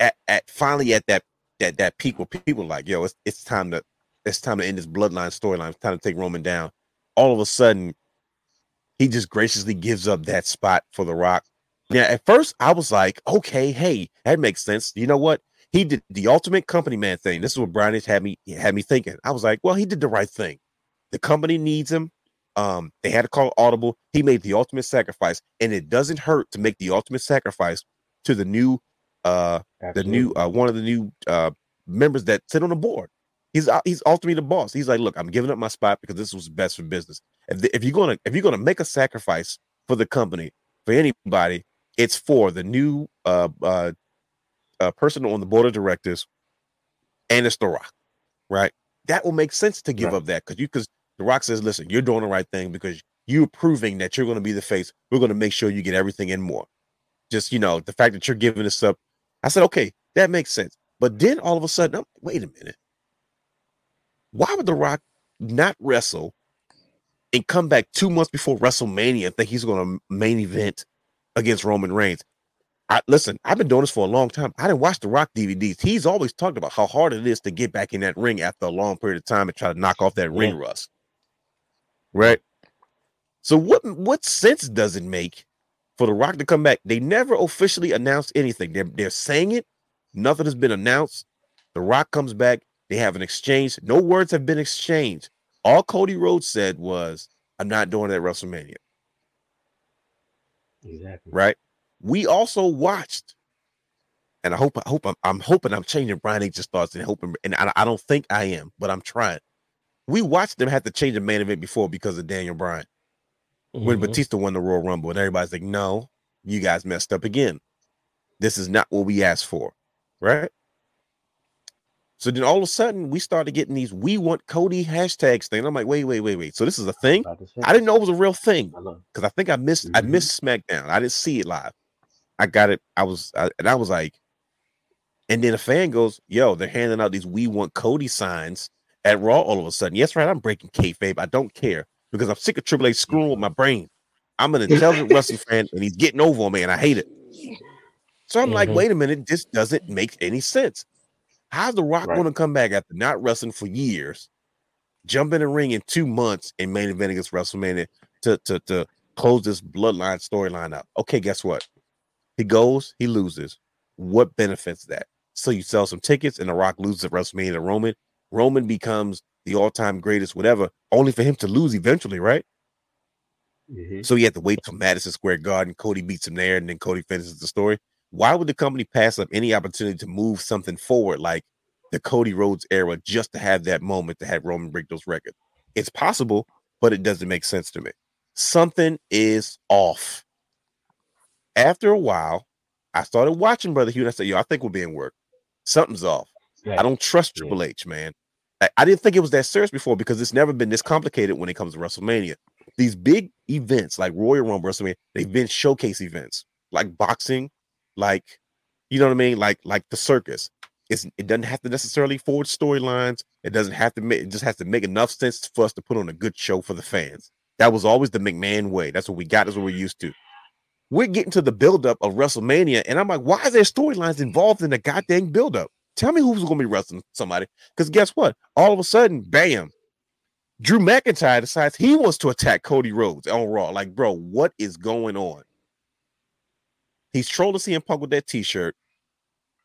at, at finally at that that that peak where people are like yo it's, it's time to it's time to end this bloodline storyline. It's time to take roman down. All of a sudden he just graciously gives up that spot for the rock. Now at first i was like okay hey that makes sense. You know what he did the ultimate company man thing. This is what brian H had me had me thinking. I was like well he did the right thing. The company needs him. Um they had to call audible. He made the ultimate sacrifice and it doesn't hurt to make the ultimate sacrifice to the new uh the new uh one of the new uh members that sit on the board. He's uh, he's ultimately the boss. He's like look i'm giving up my spot because this was best for business. If, the, if you're gonna if you're gonna make a sacrifice for the company for anybody it's for the new uh uh, uh person on the board of directors and it's the rock right? That will make sense to give Right. up that because you because the rock says listen you're doing the right thing because you're proving that you're going to be the face. We're going to make sure you get everything and more. Just you know the fact that you're giving this up. I said okay that makes sense. But then all of a sudden I'm, wait a minute. Why would the rock not wrestle and come back two months before wrestlemania and think he's going to main event against roman reigns I, listen, I've been doing this for a long time. I didn't watch the Rock DVDs. He's always talked about how hard it is to get back in that ring after a long period of time and try to knock off that ring rust. Right. So what what sense does it make for the Rock to come back? They never officially announced anything. They're they're saying it. Nothing has been announced. The Rock comes back. They have an exchange. No words have been exchanged. All Cody Rhodes said was, "I'm not doing that WrestleMania." Exactly. right? We also watched, and I hope I hope I'm, I'm hoping I'm changing Brian H's thoughts and hoping, and I, I don't think I am, but I'm trying. We watched them have to change the main event before because of Daniel Bryan when Mhm. Batista won the Royal Rumble, and everybody's like, "No, you guys messed up again. This is not what we asked for, right?" So then all of a sudden, we started getting these "We want Cody" hashtags thing. I'm like, "Wait, wait, wait, wait." So this is a thing? About to say. I didn't know it was a real thing because I think I missed I Mhm. missed SmackDown. I didn't see it live. I got it. I was I, and I was like, and then a fan goes, "Yo, they're handing out these We Want Cody signs at Raw all of a sudden." Yes, right. I'm breaking kayfabe. I don't care because I'm sick of Triple H screwing with my brain. I'm an intelligent *laughs* wrestling fan, and he's getting over on me, and I hate it. So I'm like, Mhm. wait a minute, this doesn't make any sense. How's The Rock Right. going to come back after not wrestling for years, jump in the ring in two months and main event against WrestleMania to to to close this bloodline storyline up? Okay, guess what? He goes, he loses. What benefits that? So you sell some tickets, and The Rock loses at WrestleMania to Roman. Roman becomes the all-time greatest, whatever, only for him to lose eventually, right? Mhm. So he had to wait till Madison Square Garden. Cody beats him there, and then Cody finishes the story. Why would the company pass up any opportunity to move something forward like the Cody Rhodes era just to have that moment to have Roman break those records? It's possible, but it doesn't make sense to me. Something is off. After a while, I started watching Brother Hugh and I said, Yo, I think we're being worked. Something's off. I don't trust Yeah. Triple H, man. I, I didn't think it was that serious before because it's never been this complicated when it comes to WrestleMania. These big events like Royal Rumble, WrestleMania, they've been showcase events like boxing, like you know what I mean, like like the circus. It's, it doesn't have to necessarily forward storylines. It doesn't have to make. It just has to make enough sense for us to put on a good show for the fans. That was always the McMahon way. That's what we got. That's what we're used to. We're getting to the buildup of WrestleMania, and I'm like, why is there storylines involved in the goddamn buildup? Tell me who's going to be wrestling somebody. Because guess what? All of a sudden, bam, Drew McIntyre decides he wants to attack Cody Rhodes on Raw. Like, bro, what is going on? He's trolling CM Punk with that T-shirt.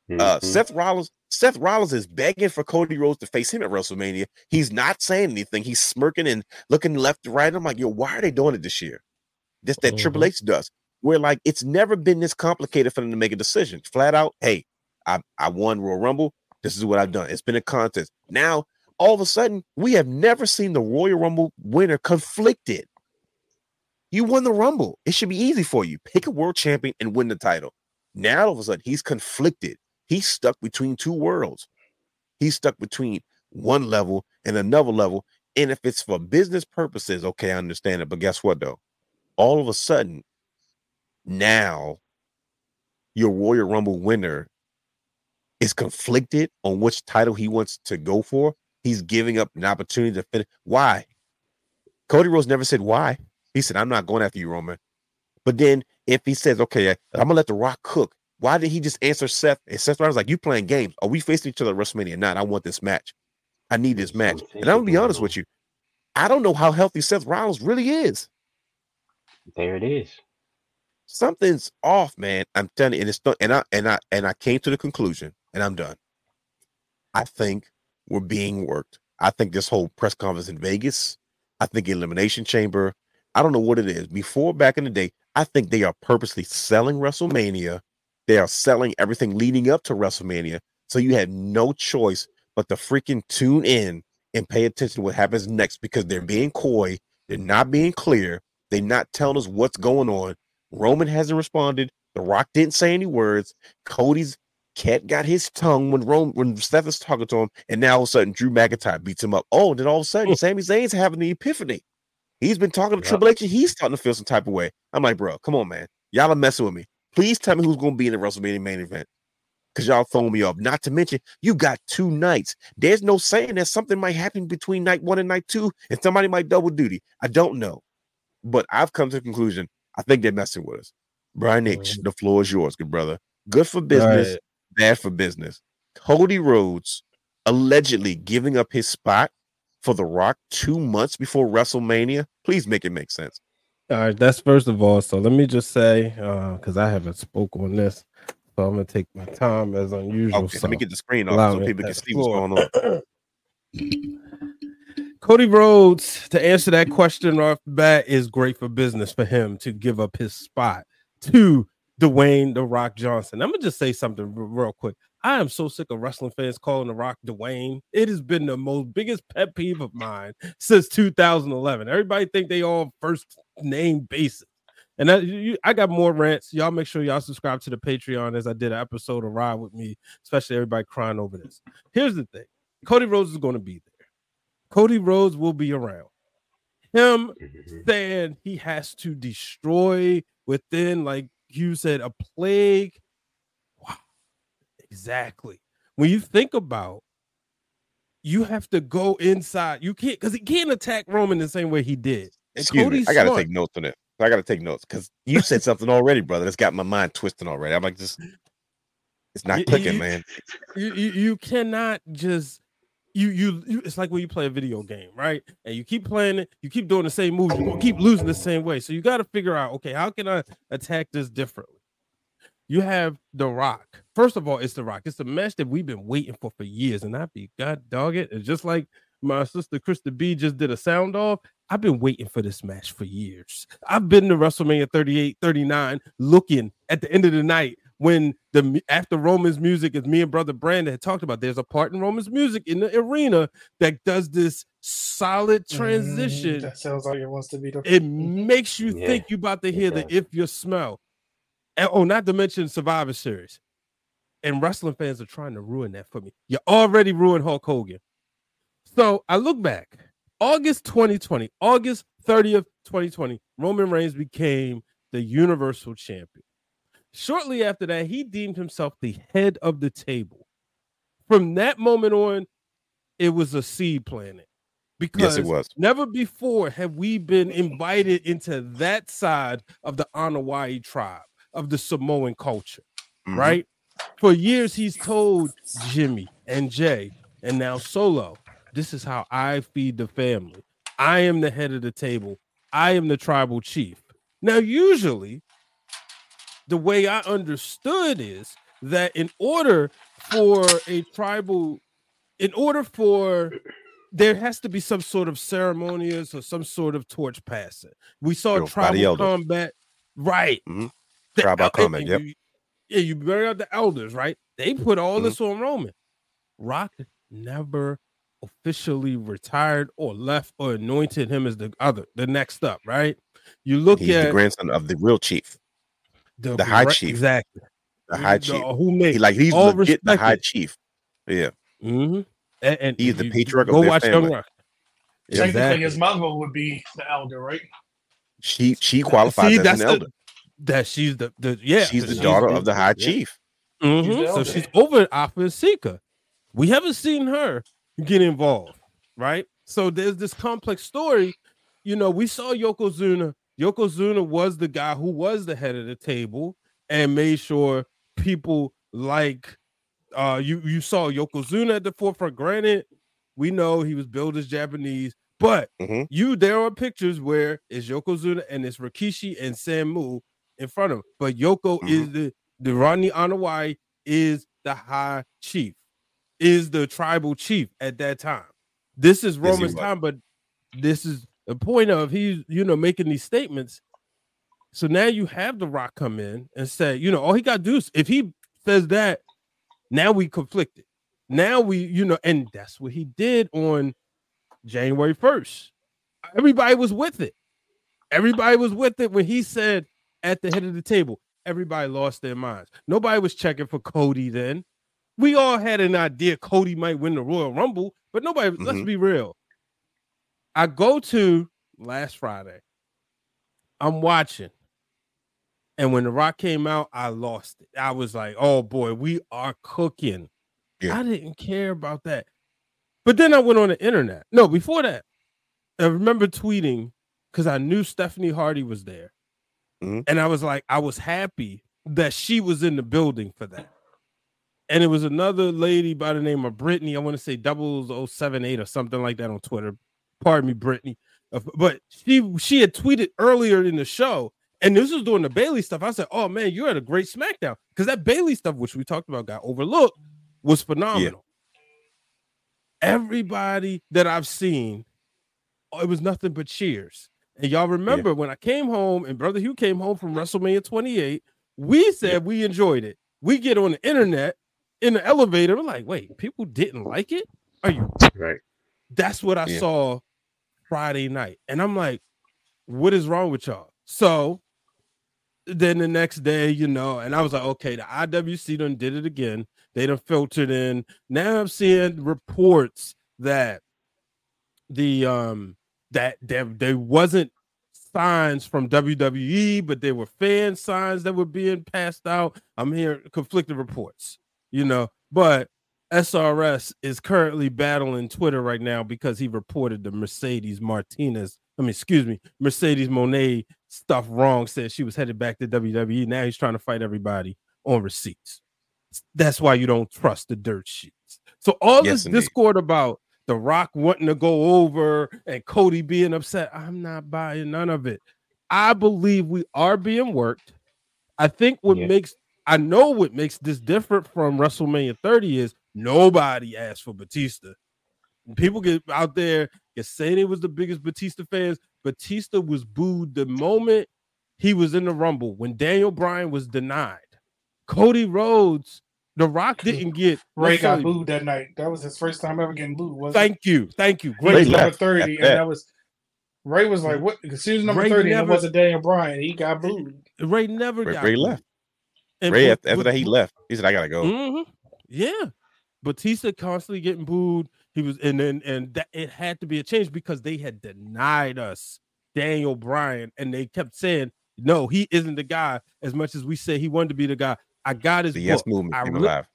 Uh, Mhm. Seth Rollins, Seth Rollins is begging for Cody Rhodes to face him at WrestleMania. He's not saying anything. He's smirking and looking left to right. I'm like, yo, why are they doing it this year? This that Triple H does. Where like it's never been this complicated for them to make a decision. Flat out, hey, I I won Royal Rumble. This is what I've done. It's been a contest. Now, all of a sudden, we have never seen the Royal Rumble winner conflicted. You won the Rumble. It should be easy for you. Pick a world champion and win the title. Now, all of a sudden, he's conflicted. He's stuck between two worlds. He's stuck between one level and another level. And if it's for business purposes, okay, I understand it. But guess what, though? All of a sudden, now your Royal Rumble winner is conflicted on which title he wants to go for. He's giving up an opportunity to finish. Why? Cody Rhodes never said why. He said, I'm not going after you, Roman. But then if he says, okay, I'm gonna let the rock cook, why did he just answer Seth? And Seth Rollins like, you playing games. Are we facing each other at WrestleMania? Not. I want this match. I need this match. And I'm gonna be honest with you. I don't know how healthy Seth Rollins really is. There it is. Something's off, man. I'm telling you, and it's and I and I and I came to the conclusion, and I'm done. I think we're being worked. I think this whole press conference in Vegas, I think Elimination Chamber, I don't know what it is. Before back in the day, I think they are purposely selling WrestleMania. They are selling everything leading up to WrestleMania. So you had no choice but to freaking tune in and pay attention to what happens next because they're being coy. They're not being clear. They're not telling us what's going on. Roman hasn't responded. The Rock didn't say any words. Cody's cat got his tongue when Rome when Seth is talking to him, and now all of a sudden Drew McIntyre beats him up. Oh, then all of a sudden Sami Zayn's having the epiphany. He's been talking to Yeah. Triple H and he's starting to feel some type of way. I'm like, bro, come on, man. Y'all are messing with me. Please tell me who's going to be in the WrestleMania main event. Because y'all throwing me off. Not to mention, you got two nights. There's no saying that something might happen between night one and night two, and somebody might double duty. I don't know. But I've come to the conclusion I think they're messing with us. Brian mm-hmm. H., the floor is yours, good brother. Good for business, Right. bad for business. Cody Rhodes allegedly giving up his spot for The Rock two months before WrestleMania. Please make it make sense. All right, that's first of all. So let me just say, uh, because I haven't spoke on this, so I'm gonna take my time as unusual. Okay, so let me get the screen allow off so people can see the what's going on. *clears throat* *clears throat* Cody Rhodes, to answer that question right off the bat, is great for business for him to give up his spot to Dwayne the Rock Johnson. I'm gonna just say something real quick. I am so sick of wrestling fans calling the Rock Dwayne. It has been the most biggest pet peeve of mine since 2011. Everybody think they all first name basis. And you, I got more rants. Y'all make sure y'all subscribe to the Patreon as I did an episode of Ride with me, especially everybody crying over this. Here's the thing Cody Rhodes is going to be there. Cody Rhodes will be around. Him Mhm. saying he has to destroy within, like you said, a plague. Wow. Exactly. When you think about you have to go inside. You can't because he can't attack Roman the same way he did. Me. I gotta smart. take notes on it. I gotta take notes because you said something already, brother. That's got my mind twisting already. I'm like, just it's not clicking, you- man. you, you you cannot just you, you you it's like when you play a video game right? And you keep playing it you keep doing the same moves you're keep losing the same way. So you got to figure out okay how can i attack this differently? You have the rock. First of all it's the rock. It's the match that we've been waiting for for years and i be god dog it. And just like my sister krista b just did a sound off i've been waiting for this match for years. I've been to wrestlemania 38 39 looking at the end of the night when the after Roman's music, as me and brother Brandon had talked about, there's a part in Roman's music in the arena that does this solid transition. Mm, that sounds like it wants to be the. It *laughs* makes you Yeah, think you about to hear the if you smell. And, oh, not to mention Survivor Series. And wrestling fans are trying to ruin that for me. You already ruined Hulk Hogan. So I look back, August 2020, August 30th, 2020, Roman Reigns became the Universal Champion. Shortly after that, he deemed himself the head of the table. From that moment on, it was a seed planet. Because Yes, it was. never before have we been invited into that side of the Anoa'i tribe, of the Samoan culture, Mhm. right? For years, he's told Jimmy and Jey, and now Solo, this is how I feed the family. I am the head of the table. I am the tribal chief. Now, usually, the way I understood is that in order for a tribal, in order for there has to be some sort of ceremonious or some sort of torch passing. We saw the tribal combat, right? Mhm. The Tribal combat, yep. you- yeah, you bury out the elders, right? They put all Mhm. this on Roman. Rock never officially retired or left or anointed him as the other, the next up, right? You look at. He's the grandson of the real chief, the, the high right- chief. exactly. the high The- chief. who made He like he's all legit the high chief. Yeah, Mhm. and, and He's the you- patriarch of Go their watch Young family. Rock. Technically, Exactly. his mother would be the elder, right? she she qualifies See, as that's an the- elder. that she's the, the yeah she's the she's daughter of the high yeah. chief. Mhm. She's So she's over Afa and Sika. We haven't seen her get involved, right? So there's this complex story. You know, we saw Yokozuna. Yokozuna was the guy who was the head of the table and made sure people like uh you you saw Yokozuna at the forefront. Granted, we know he was billed as Japanese, but Mhm. you there are pictures where it's Yokozuna and it's Rikishi and Samu in front of him. But Yoko Mhm. is the the Rodney Anoa'i is the high chief, is the tribal chief at that time. This is Roman's time, but this is the point of he's you know making these statements. So now you have the rock come in and say, you know, all he got to do is if he says that, now we conflicted. Now we, you know, and that's what he did on January 1st. Everybody was with it. Everybody was with it when he said at the head of the table, everybody lost their minds. Nobody was checking for Cody then. We all had an idea Cody might win the Royal Rumble, but nobody, let's Mhm. be real. I go to last Friday. I'm watching. And when The Rock came out, I lost it. I was like, oh boy, we are cooking. Yeah. I didn't care about that. But then I went on the internet. No, before that, I remember tweeting because I knew Stephanie Hardy was there. Mhm. And I was like, I was happy that she was in the building for that. And it was another lady by the name of Brittany. I want to say 0078 or something like that on Twitter. Pardon me, Brittany. Uh, But she she had tweeted earlier in the show, and this was doing the Bayley stuff. I said, Oh man, you had a great SmackDown. Because that Bayley stuff, which we talked about, got overlooked, was phenomenal. Everybody that I've seen, oh, it was nothing but cheers. And y'all remember when I came home and Brother Hugh came home from WrestleMania 28, We said we enjoyed it. We get on the internet in the elevator. We're like, wait, people didn't like it? Are you Right. that's what I Yeah. saw Friday night. And I'm like, what is wrong with y'all? So then the next day, you know, and I was like, okay, the IWC done did it again. They done filtered in. Now I'm seeing reports that the um that there, there wasn't signs from WWE, but there were fan signs that were being passed out. I'm hearing conflicting reports, you know, but SRS is currently battling Twitter right now because he reported the Mercedes Martinez, I mean, excuse me, Mercedes Moné stuff wrong, said she was headed back to WWE. Now he's trying to fight everybody on receipts. That's why you don't trust the dirt sheets. So all Yes, this indeed. discord about the Rock wanting to go over and Cody being upset, I'm not buying none of it. I believe we are being worked. I think what Yeah. makes I know what makes this different from WrestleMania 30 is nobody asked for Batista. People get out there get say they was the biggest Batista fans. Batista was booed the moment he was in the Rumble when Daniel Bryan was denied. Cody Rhodes, The Rock didn't get Rey got necessarily- booed that night. That was his first time ever getting booed. Was Thank you, thank you. Rey Great Rey was number thirty, and that. that was Rey was like, "What?" As soon as number Rey thirty, and it wasn't Daniel Bryan. He got booed. Rey never Rey, got Rey booed. left. And Rey after, after that he left. He said, "I gotta go." Mhm. Yeah, Batista constantly getting booed. He was, and then and that it had to be a change because they had denied us Daniel Bryan, and they kept saying, "No, he isn't the guy." As much as we say he wanted to be the guy, I got his The book. Yes movement I came alive.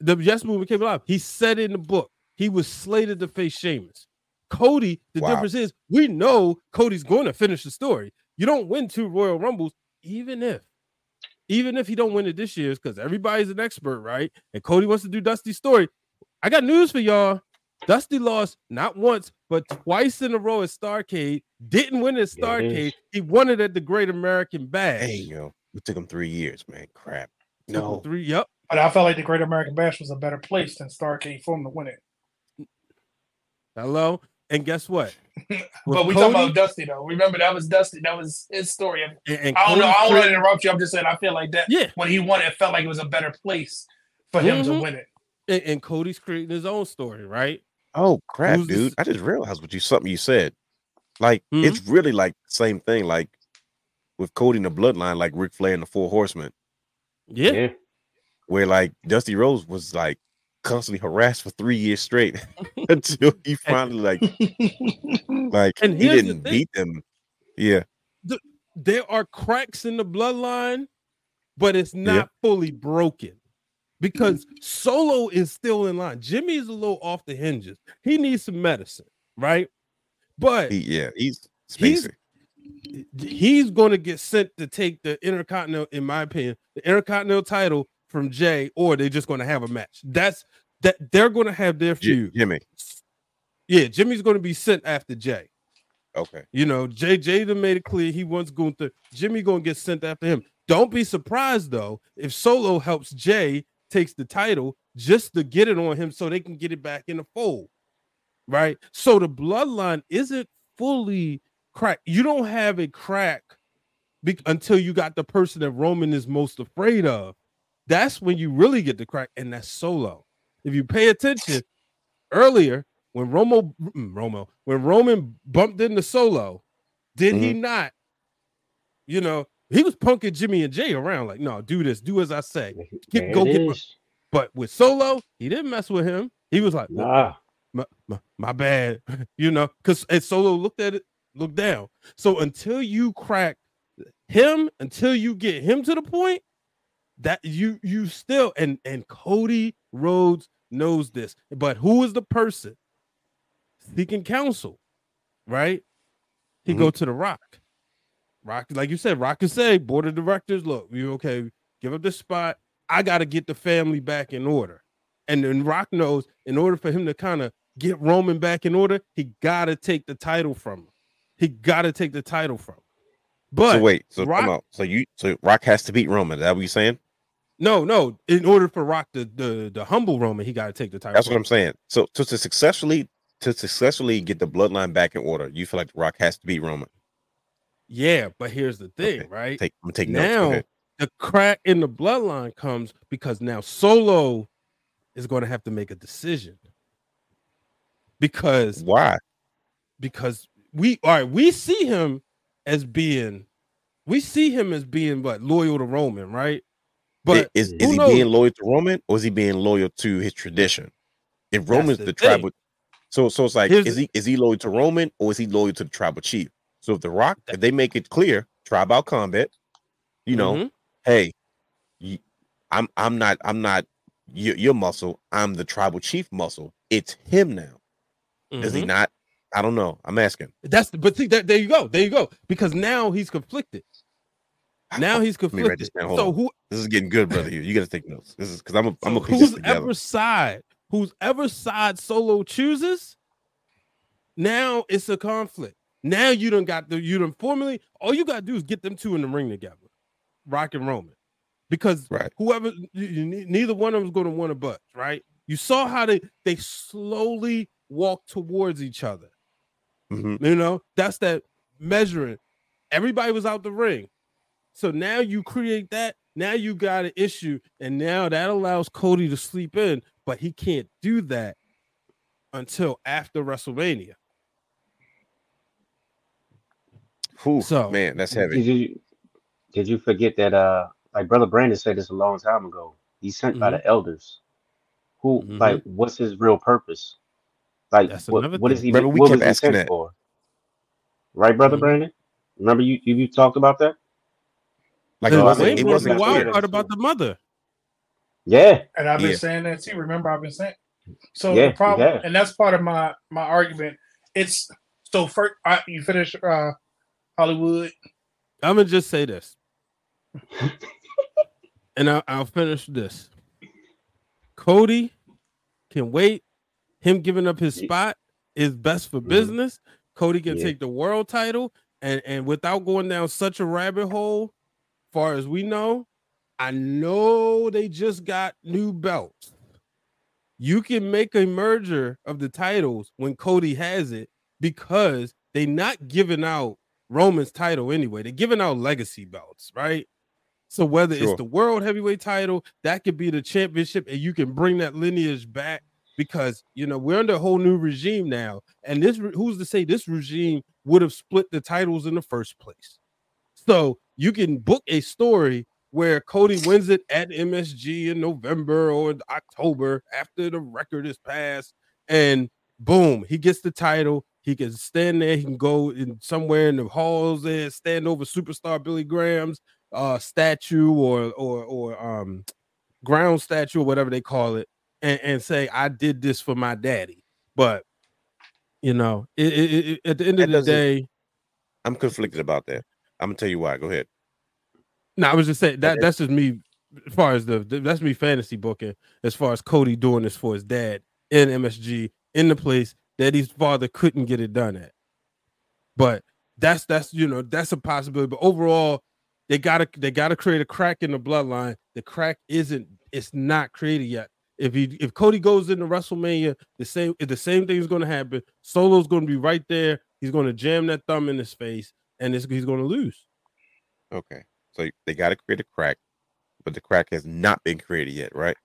the Yes movement came alive. He said in the book he was slated to face Sheamus. Cody, the Wow. difference is we know Cody's going to finish the story. You don't win two Royal Rumbles, even if, even if he don't win it this year, because everybody's an expert, right? And Cody wants to do Dusty's story. I got news for y'all. Dusty lost not once, but twice in a row at Starcade. Didn't win at Yeah. Starcade. He won it at the Great American Bash. Hey, yo, it took him three years, man. Crap. No, three. Yep. But I felt like the Great American Bash was a better place than Starcade for him to win it. Hello. And guess what? With *laughs* but we talking about Dusty though. Remember that was Dusty. That was his story. and, and I don't know. I don't want to interrupt you. I'm just saying. I feel like that Yeah. when he won, it felt like it was a better place for him to Mhm. win it. and, and Cody's creating his own story, right? Oh crap, Who's this- dude! I just realized what you something you said. Like Hmm? it's really like the same thing. Like with Cody and the Bloodline, like Ric Flair and the Four Horsemen, Yeah. Yeah. where like Dusty Rhodes was like constantly harassed for three years straight *laughs* *laughs* until he finally like *laughs* like And he didn't thing. beat them. Yeah, There are cracks in the bloodline, but it's not fully broken because mm. Solo is still in line. Jimmy is a little off the hinges. He needs some medicine, right? But he yeah he's He's- he's going to get sent to take the Intercontinental, in my opinion, the Intercontinental title from Jey, or they're just going to have a match. That's that they're going to have their feud. Jimmy. Yeah, Jimmy's going to be sent after Jey. Okay, You know, Jey Jada made it clear he wants Gunther. Jimmy gonna get sent after him. Don't be surprised though if Solo helps Jey takes the title just to get it on him so they can get it back in the fold. Right? So the bloodline isn't fully cracked. You don't have a crack be- until you got the person that Roman is most afraid of. That's when you really get the crack, and that's Solo. If you pay attention earlier, when Romo, Romo, when Roman bumped into Solo, did he not? You know, he was punking Jimmy and Jey around like, "No, do this, do as I say." There go get my- But with Solo, he didn't mess with him. He was like, Nah. my, my, my bad, *laughs* you know, because Solo looked at it, looked down. So until you crack him, until you get him to the point that you you still and and Cody Rhodes knows this, but who is the person seeking counsel, right? He go mm-hmm. to the Rock. Rock, like you said, Rock can say, board of directors, look, you okay, give up the spot. I got to get the family back in order. And then Rock knows in order for him to kind of get Roman back in order, he got to take the title from him. He got to take the title from him. But so wait, so Rock- come out. So you so Rock has to beat Roman. Is that what you're saying? no, no, in order for Rock to the, the humble Roman, he got to take the title. That's what I'm saying. So to, to successfully to successfully get the bloodline back in order, you feel like Rock has to beat Roman. Yeah, but here's the thing, Okay, right? Take I'm gonna take now the crack in the bloodline comes because now Solo is going to have to make a decision because Why? because we all right we see him as being we see him as being what loyal to Roman, right? But is, is he knows? being loyal to Roman or is he being loyal to his tradition? If Roman's the the, tribal, so so it's like Here's is he is he loyal to Roman or is he loyal to the tribal chief? So if the Rock, if they make it clear, tribal combat, you know, Mhm. hey, you, I'm I'm not I'm not your, your muscle. I'm the tribal chief muscle. It's him now. Is he Mhm. not? I don't know. I'm asking. That's but see that there you go, there you go. Because now he's conflicted. Now he's Let me write this conflicted. So on. who This is getting good, brother. You, you got to take notes. This is because I'm a, I'm So gonna this whose together. ever side, whose ever side Solo chooses, now it's a conflict. Now you don't got the you don't formally. All you gotta do is get them two in the ring together, Rock and Roman, because Right. whoever you, you, neither one of them is going to want a butt, right? You saw how they they slowly walk towards each other. Mhm. You know, that's that measuring. Everybody was out the ring. So now you create that. Now you got an issue, and now that allows Cody to sleep in, but he can't do that until after WrestleMania. Whew, So- man, that's Did heavy. you did you forget that uh like brother Brandon said this a long time ago. He's sent by Mhm. the elders. Who Mhm. like what's his real purpose? Like That's what, what is he Remember, we kept asking that. for? Right, brother Mhm. Brandon? Remember you you, you talked about that? Like And it wasn't. It was was the wasn't wild clear. clear. part about the mother. Yeah. And I've been Yeah. saying that too. Remember, I've been saying. So Yeah, the problem, have. and that's part of my my argument. It's so first I, you finish uh Hollywood. I'm gonna just say this, *laughs* and I'll, I'll finish this. Cody can wait. Him giving up his spot is best for Mhm. business. Cody can Yeah. take the world title, and and without going down such a rabbit hole, far as we know, I know they just got new belts. You can make a merger of the titles when Cody has it because they're not giving out Roman's title anyway. They're giving out legacy belts, right? So whether Sure. it's the world heavyweight title, that could be the championship, and you can bring that lineage back because you know we're under a whole new regime now. And this who's to say this regime would have split the titles in the first place? So you can book a story where Cody wins it at MSG in November or October after the record is passed, and boom, he gets the title. He can stand there. He can go in somewhere in the halls there, stand over superstar Billy Graham's uh statue or or or um ground statue or whatever they call it, and, and say, "I did this for my daddy." But you know, it, it, it- at the end That of the day, I'm conflicted about that. I'm gonna tell you why. Go ahead. No, I was just saying that that's just me as far as the the- that's me fantasy booking as far as Cody doing this for his dad in MSG in the place that his father couldn't get it done at. But that's that's you know that's a possibility. But overall, they gotta they gotta create a crack in the bloodline. The crack isn't it's not created yet. If he if Cody goes into WrestleMania, the same the same thing is going to happen. Solo's going to be right there. He's going to jam that thumb in his face, and it's, he's going to lose. Okay, so they got to create a crack, but the crack has not been created yet, right?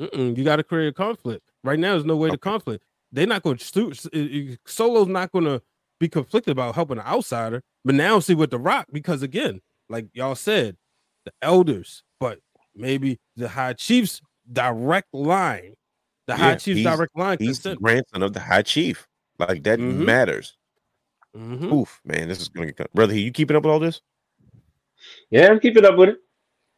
Mm-mm, you got to create a conflict. Right now, there's no way to conflict. They're not going to. Solo's not going to be conflicted about helping an outsider. But now, see with the Rock, because again, like y'all said, the elders, but maybe the High Chief's direct line, the High Yeah, Chief's direct line. He's the grandson of the High Chief. Like that Mhm. matters. Mhm. Oof, man, this is gonna get brother. You keeping up with all this? Yeah, I'm keeping up with it.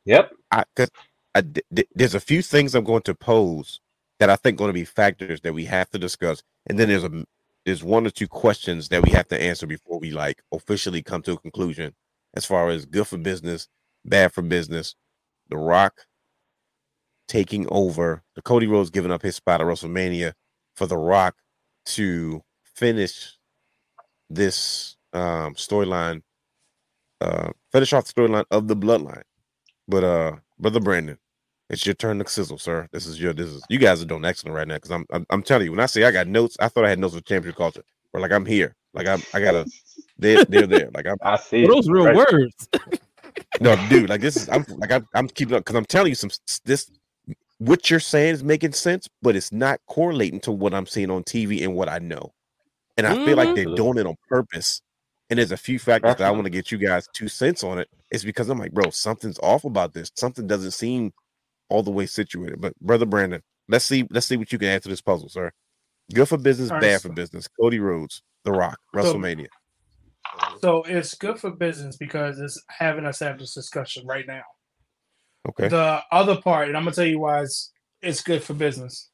Yep. I, cause I, th- th- there's a few things I'm going to pose that I think going to be factors that we have to discuss, and then there's a there's one or two questions that we have to answer before we like officially come to a conclusion as far as good for business, bad for business. The Rock taking over, the Cody Rhodes giving up his spot at WrestleMania for The Rock to finish this um storyline, uh finish off the storyline of the bloodline. But uh, brother Brandon, it's your turn to sizzle, sir. This is your this is you guys are doing excellent right now because I'm, I'm I'm telling you when I say I got notes, I thought I had notes for championship culture, but like I'm here, like I'm I gotta they're they're there, like I'm *laughs* I see. Well, it. those real Right. words. No, dude, like this is I'm like I'm, I'm keeping up because I'm telling you some this what you're saying is making sense, but it's not correlating to what I'm seeing on TV and what I know. And I feel like they're Mhm. doing it on purpose. And there's a few factors that I want to get you guys two cents on it. It's because I'm like, bro, something's off about this. Something doesn't seem all the way situated. But brother Brandon, let's see, let's see what you can add to this puzzle, sir. Good for business, All right, bad so- for business. Cody Rhodes, The Rock, WrestleMania. So it's good for business because it's having us have this discussion right now. Okay. The other part, and I'm gonna tell you why it's it's good for business.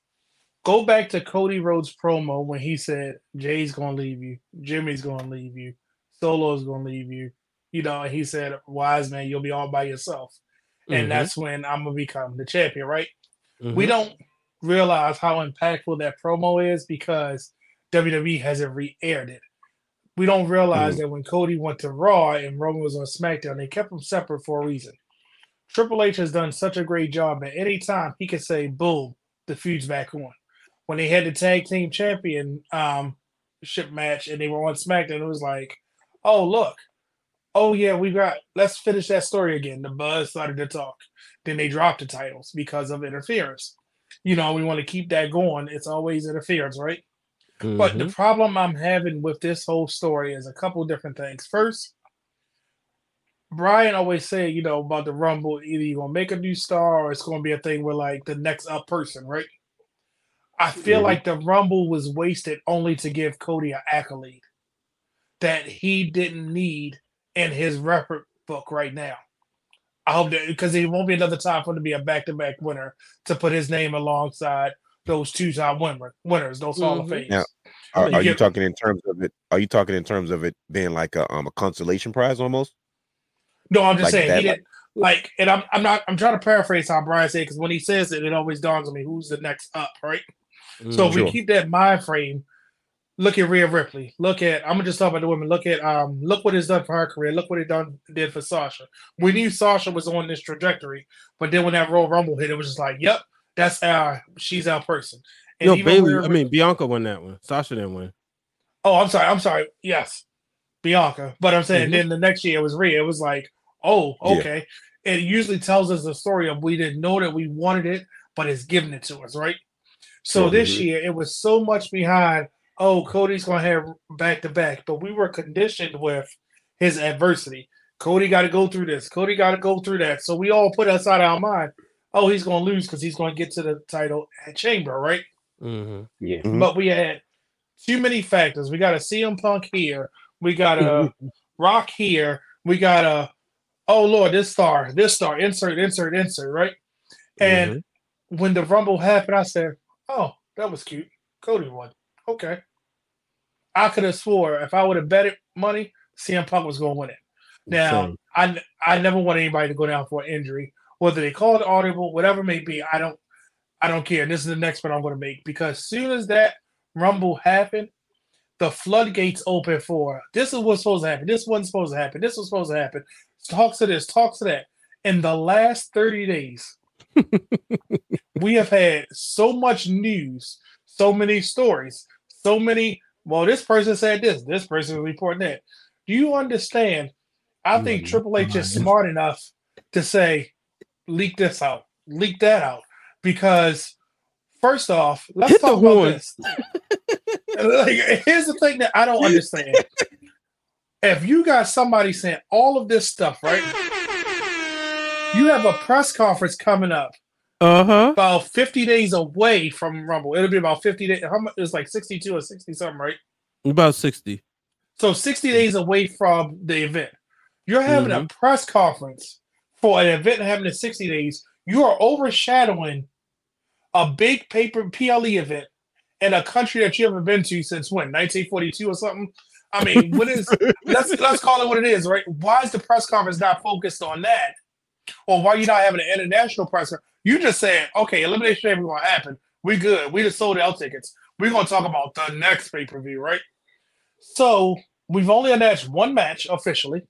Go back to Cody Rhodes promo when he said Jey's gonna leave you, Jimmy's gonna leave you, Solo's gonna leave you. You know, and he said, "Wise man, you'll be all by yourself," and Mhm. that's when I'm gonna become the champion, right? Mhm. We don't realize how impactful that promo is because WWE hasn't re-aired it. We don't realize that when Cody went to Raw and Roman was on SmackDown, they kept them separate for a reason. Triple H has done such a great job that anytime he can say, boom, the feud's back on. When they had the tag team champion um ship match and they were on SmackDown, it was like, oh look, oh yeah, we got let's finish that story again. The buzz started to talk. Then they dropped the titles because of interference. You know, we want to keep that going. It's always interference, right? But the Mhm. problem I'm having with this whole story is a couple different things. First, Brian always said, you know, about the Rumble, either you're gonna make a new star or it's gonna be a thing where like the next up person, right? I feel Mhm. like the Rumble was wasted only to give Cody an accolade that he didn't need in his record book right now. I hope that because it won't be another time for him to be a back-to-back winner to put his name alongside those two time winner, winners, those Hall of Mhm. Fames. Yeah. Are, You are you get- talking in terms of it? Are you talking in terms of it being like a um a consolation prize almost? No, I'm just Like saying that, he didn't like, and I'm I'm not I'm trying to paraphrase how Brian said because when he says it, it always dawns on me who's the next up, right? So if Sure. we keep that mind frame, look at Rhea Ripley. Look at I'm gonna just talk about the women. Look at um look what it's done for her career. Look what it done did for Sasha. We knew Sasha was on this trajectory, but then when that Royal Rumble hit, it was just like, yep, that's our she's our person. And No, Bayley. Rhea I mean, Bianca won that one. Sasha didn't win. Oh, I'm sorry. I'm sorry. Yes, Bianca. But I'm saying Mhm. then the next year it was Rhea. It was like, oh, Yeah. okay. It usually tells us the story of we didn't know that we wanted it, but it's giving it to us, right? So this Mm-hmm. Mhm. year it was so much behind. Oh, Cody's gonna have back to back, but we were conditioned with his adversity. Cody got to go through this. Cody got to go through that. So we all put us out of our mind. Oh, he's gonna lose because he's gonna get to the title at Chamber, right? Mm-hmm. Yeah. But we had too many factors. We got a CM Punk here. We got a Rock here. We got a oh Lord, this star, this star, insert, insert, insert, right? And mm-hmm. when the Rumble happened, I said, "Oh, that was cute. Cody won. Okay." I could have swore if I would have betted money, CM Punk was going to win it. Now, Same. I I never want anybody to go down for an injury, whether they call it audible, whatever it may be. I don't I don't care. This is the next point I'm going to make because as soon as that rumble happened, the floodgates open for this is what's supposed to happen. This wasn't supposed to happen. This was supposed to happen. Talk to this, talk to that. In the last 30 days, *laughs* we have had so much news, so many stories, so many. Well, this person said this, this person is reporting that. Do you understand? I think Mhm. Triple H is smart enough to say, leak this out, leak that out. Because first off, let's Hit talk about this. *laughs* like, here's the thing that I don't understand. if you got somebody saying all of this stuff, right? You have a press conference coming up Uh huh. about 50 days away from Rumble. It'll be about 50 days. How much? It's like 62 or 60 something, right? About sixty. So 60 days away from the event. You're having a press conference for an event happening in 60 days. You are overshadowing a big paper PLE event in a country that you haven't been to since when? 1942 or something? I mean, what is let's let's call it what it is, right? Why is the press conference not focused on that? Or why you not having an international press conference? You just saying, okay, elimination ain't gonna happen. We good. We just sold out tickets. We're gonna talk about the next pay-per-view, right? So we've only announced one match officially.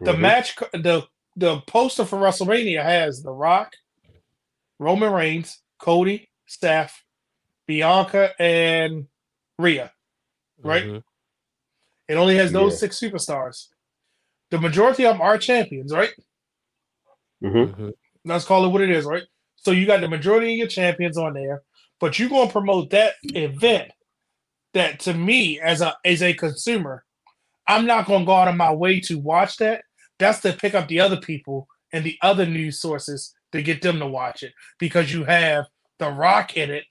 The Mhm. match, the the poster for WrestleMania has The Rock, Roman Reigns, Cody, Steph, Bianca, and Rhea. Right? Mhm. It only has those Yeah. six superstars. the majority of them are champions, right? hmm Mhm. Let's call it what it is, right? So you got the majority of your champions on there, but you're gonna promote that event that to me as a as a consumer, I'm not gonna go out of my way to watch that. That's to pick up the other people and the other news sources to get them to watch it because you have the rock in it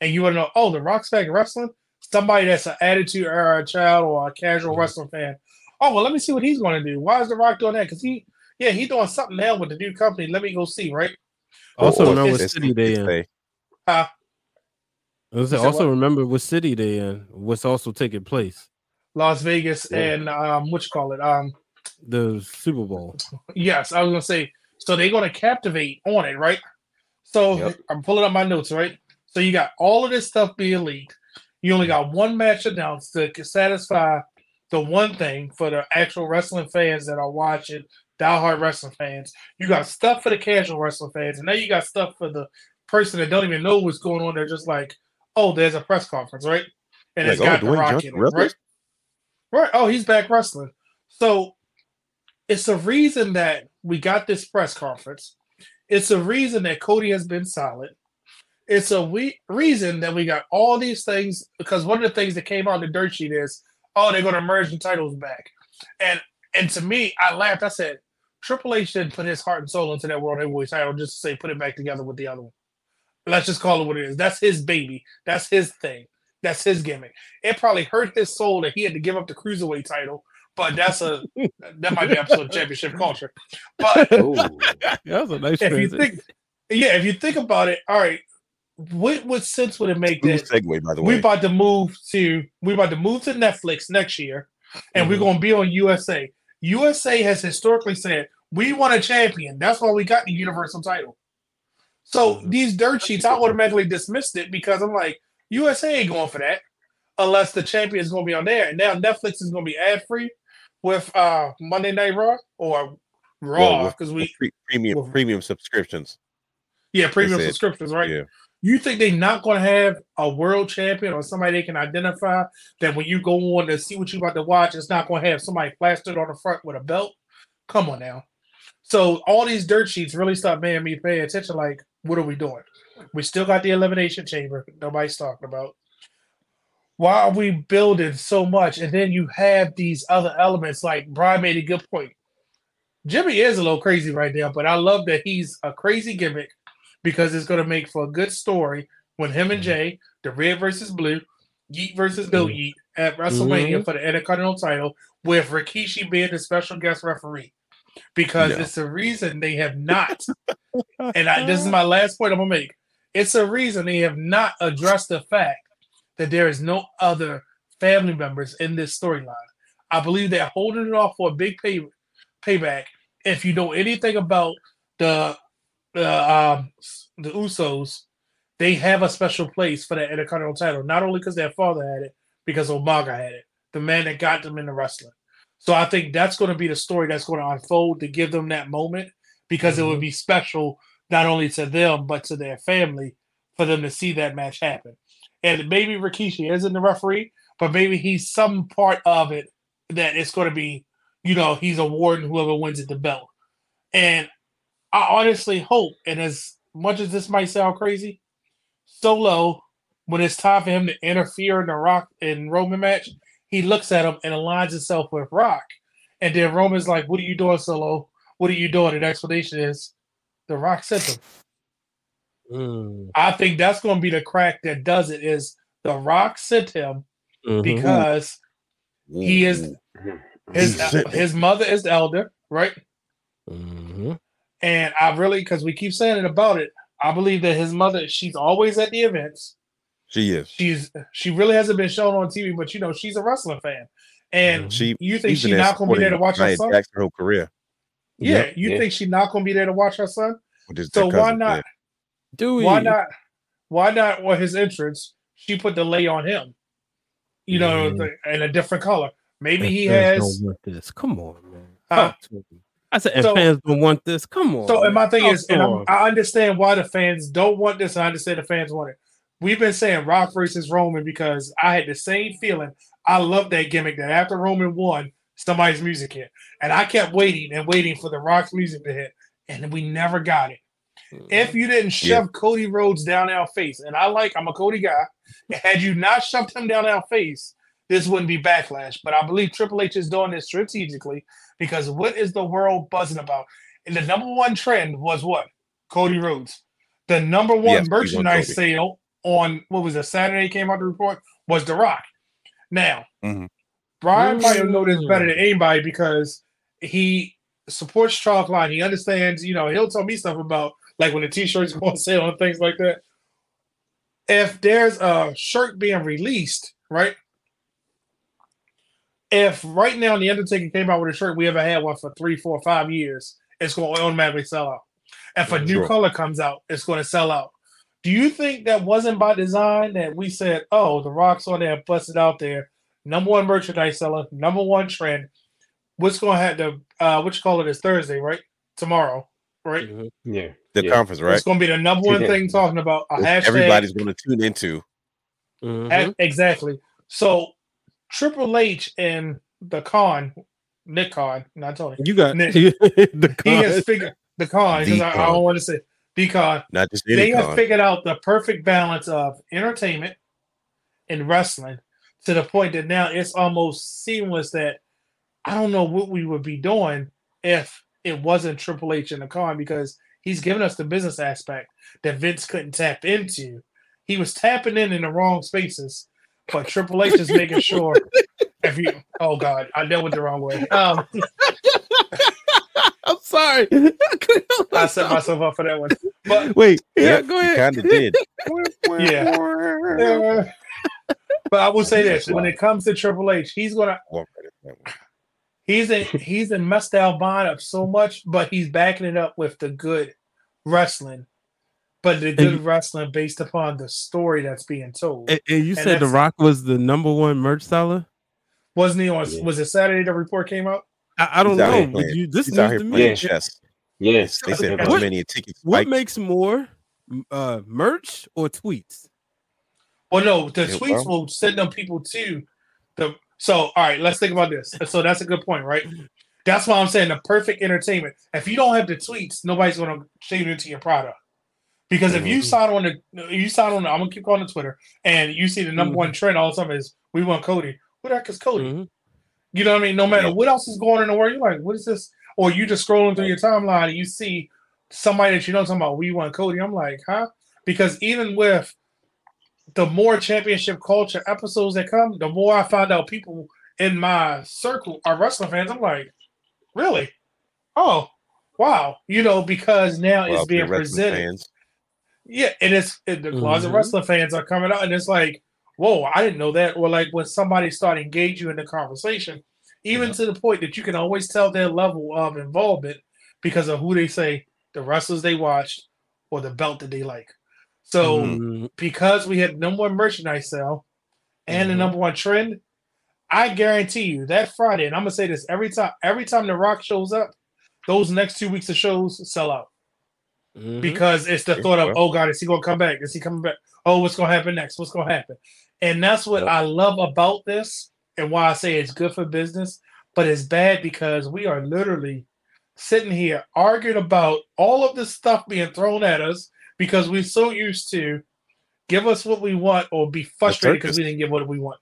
and you want to know, oh, the rock's back in wrestling? Somebody that's an attitude era child or a casual wrestling fan. Oh, well, let me see what he's going to do. Why is the rock doing that? Because he, yeah, he's doing something now with the new company. Let me go see, right? Also Or remember what city they it's in. a- I was You also what? remember what city they in. What's also taking place? Las Vegas Yeah. and um, what you call it? Um, The Super Bowl. *laughs* yes, I was gonna say. So they're gonna captivate on it, right? So Yep. I'm pulling up my notes, right? So you got all of this stuff being leaked. You only got one match announced to satisfy the one thing for the actual wrestling fans that are watching, diehard wrestling fans. You got stuff for the casual wrestling fans, and now you got stuff for the person that don't even know what's going on. They're just like, oh, there's a press conference, right? And it's Like, oh, got the Dwayne rock in it, right? Right. Oh, he's back wrestling. So it's a reason that we got this press conference. It's a reason that Cody has been solid. It's a we- reason that we got all these things because one of the things that came on the dirt sheet is, oh, they're going to merge the titles back, and and to me, I laughed. I said, Triple H didn't put his heart and soul into that World Heavyweight title just to say put it back together with the other one. Let's just call it what it is. That's his baby. That's his thing. That's his gimmick. It probably hurt his soul that he had to give up the cruiserweight title, but that's a *laughs* that might be episode of championship culture. But Ooh. that was a nice if you think, yeah, if you think about it, all right, what what sense would it make Good that segue, by the we way. about to move to we about to move to Netflix next year, and we're Mhm. gonna be on USA. USA has historically said we want a champion. That's why we got the Universal title. So Mhm. these dirt sheets, I automatically dismissed it because I'm like, USA ain't going for that unless the champion is gonna be on there. And now Netflix is gonna be ad free with uh Monday Night Raw or Raw because with we pre- premium well- premium subscriptions. yeah premium subscriptions right. Yeah. You think they're not going to have a world champion or somebody they can identify that when you go on to see what you're about to watch, it's not going to have somebody plastered on the front with a belt? Come on now. So all these dirt sheets really start making me pay attention. Like, what are we doing? We still got the elimination chamber. Nobody's talking about. Why are we building so much? And then you have these other elements. Like Brian made a good point. Jimmy is a little crazy right now, but I love that he's a crazy gimmick because it's going to make for a good story when him and mm. Jey, the red versus blue, Yeet versus No mm. Yeet at WrestleMania mm-hmm. for the Intercontinental title, with Rikishi being the special guest referee. Because No. it's a reason they have not, *laughs* and I, this is my last point I'm gonna make. It's a reason they have not addressed the fact that there is no other family members in this storyline. I believe they're holding it off for a big pay, payback. If you know anything about the the um the Usos, they have a special place for that Intercontinental title. Not only because their father had it, because Umaga had it, the man that got them into wrestling. So I think that's going to be the story that's going to unfold to give them that moment because it would be special not only to them but to their family for them to see that match happen. And maybe Rikishi isn't the referee, but maybe he's some part of it that it's going to be, you know, he's awarding whoever wins it the belt. And I honestly hope, and as much as this might sound crazy, Solo, when it's time for him to interfere in the Rock and Roman match, he looks at him and aligns himself with Rock. And then Roman's like, What are you doing, Solo? What are you doing? And the explanation is the Rock sent him. Mm, I think that's going to be the crack that does it is the Rock sent him mhm. because he is his He sent me. his mother is the elder, right? Mhm. And I really, because we keep saying it about it, I believe that his mother, she's always at the events. She is. She's she really hasn't been shown on TV, but you know she's a wrestling fan. And mm-hmm. She. you think she's not going to be there to watch her son? Jax her whole career. Yeah, Yep. you Yeah. think she's not going to be there to watch her son? With So why not? Do? Why not? Why not? On his entrance, she put the lei on him. You know, mm-hmm. the- in a different color. Maybe And he has. Don't this. Come on, man. Huh? Talk to me. I said, and So- fans don't want this. Come on. So, and my thing Talk is, and I'm, 'em. I understand why the fans don't want this. I understand the fans want it. We've been saying Rock versus Roman because I had the same feeling. I love that gimmick that after Roman won, somebody's music hit. And I kept waiting and waiting for the Rock's music to hit, and we never got it. If you didn't shove Cody Rhodes down our face, and I like, I'm a Cody guy, had you not shoved him down our face, this wouldn't be backlash. But I believe Triple H is doing this strategically because what is the world buzzing about? And the number one trend was what? Cody Rhodes. The number one Yes, merchandise sale on what was it, Saturday came out the report was The Rock. Now, Mhm. Brian might know this better than anybody because he supports Charles Line. He understands, you know, he'll tell me stuff about like when the t-shirts *laughs* go on sale and things like that. If there's a shirt being released, right? If right now the Undertaker came out with a shirt, we haven't had one for three, four, five years, it's going to automatically sell out. If a new Sure. color comes out, it's going to sell out. Do you think that wasn't by design that we said, oh, the rocks on there, busted out there, number one merchandise seller, number one trend. What's going to have the uh, what you call it is Thursday, right? Tomorrow, right? Mhm. Yeah. The Yeah. conference, right? It's going to be the number one Yeah. thing talking about a hashtag. Everybody's going to tune into. Mhm. a- exactly. So Triple H and the con, Nick Khan, not Tony. You got Nick, *laughs* the He has con. figured the con because I, I don't want to say the con. Not just They any have con. figured out the perfect balance of entertainment and wrestling to the point that now it's almost seamless that I don't know what we would be doing if it wasn't Triple H in the con because he's given us the business aspect that Vince couldn't tap into. He was tapping in in the wrong spaces, but Triple H is making sure. If you, oh God, I dealt with the wrong way. Um, *laughs* I'm sorry. I set myself up for that one. But Wait, yeah, Yep, go ahead. kind of did. *laughs* Yeah. but I will say this: when it comes to Triple H, he's gonna Walk right in that one. he's in he's in messed out bond up so much, but he's backing it up with the good wrestling. But the good And- wrestling based upon the story that's being told. And, and you And said The Rock was the number one merch seller. Wasn't he on Yeah. was it Saturday the report came out? I, I don't He's out here know. But you, this He's out news here to me. playing Yeah. chess. Yes. They said What- WrestleMania tickets. What spiked. makes more, uh, merch or tweets? Well, no, the Yeah, tweets well- will send them people to the. So, all right, let's think about this. So that's a good point, right? That's why I'm saying the perfect entertainment. If you don't have the tweets, nobody's going to shade into your product. Because if you sign on the, you sign on. The, I'm gonna keep calling it Twitter, and you see the number Mhm. one trend all of a sudden is we want Cody. Who the heck is Cody? Mhm. You know what I mean? No matter Yeah. what else is going on in the world, you're like, what is this? Or you just scrolling through your timeline and you see somebody that you know talking about we want Cody. I'm like, huh? Because even with the more championship culture episodes that come, the more I find out people in my circle are wrestling fans. I'm like, really? Oh, wow. You know, because now Well, it's being presented. fans. Yeah, and it's and the closet Mhm. wrestling fans are coming out, and it's like, whoa, I didn't know that. Or like when somebody start engage you in the conversation, even Yeah. to the point that you can always tell their level of involvement because of who they say, the wrestlers they watched, or the belt that they like. So Mhm. because we had number one merchandise sale and the Mhm. number one trend, I guarantee you that Friday, and I'm gonna say this every time, every time The Rock shows up, those next two weeks of shows sell out Mhm. because it's the thought of, oh God, is he gonna come back? Is he coming back? Oh, what's gonna happen next? What's gonna happen? And that's what Yep. I love about this, and why I say it's good for business, but it's bad because we are literally sitting here arguing about all of this stuff being thrown at us because we're so used to give us what we want or be frustrated because we didn't get what we want.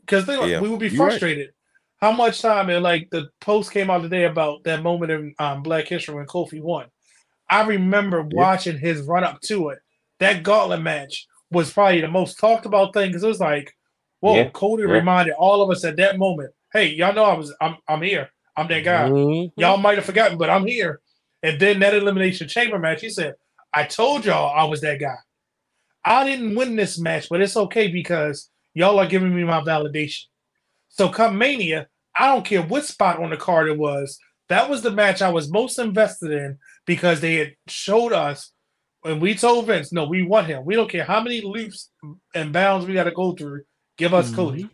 Because Yeah, we would be you're right. frustrated. How much time and like the post came out today about that moment in um, Black History when Kofi won. I remember watching his run up to it. That gauntlet match was probably the most talked about thing because it was like, whoa, Yeah, Cody yeah. reminded all of us at that moment, hey, y'all know I was I'm I'm here. I'm that guy. Mhm. Y'all might have forgotten, but I'm here. And then that elimination chamber match, he said, I told y'all I was that guy. I didn't win this match, but it's okay because y'all are giving me my validation. So come Mania, I don't care what spot on the card it was. That was the match I was most invested in because they had showed us and we told Vince, no, we want him. We don't care how many loops and bounds we got to go through. Give us Mhm. Cody.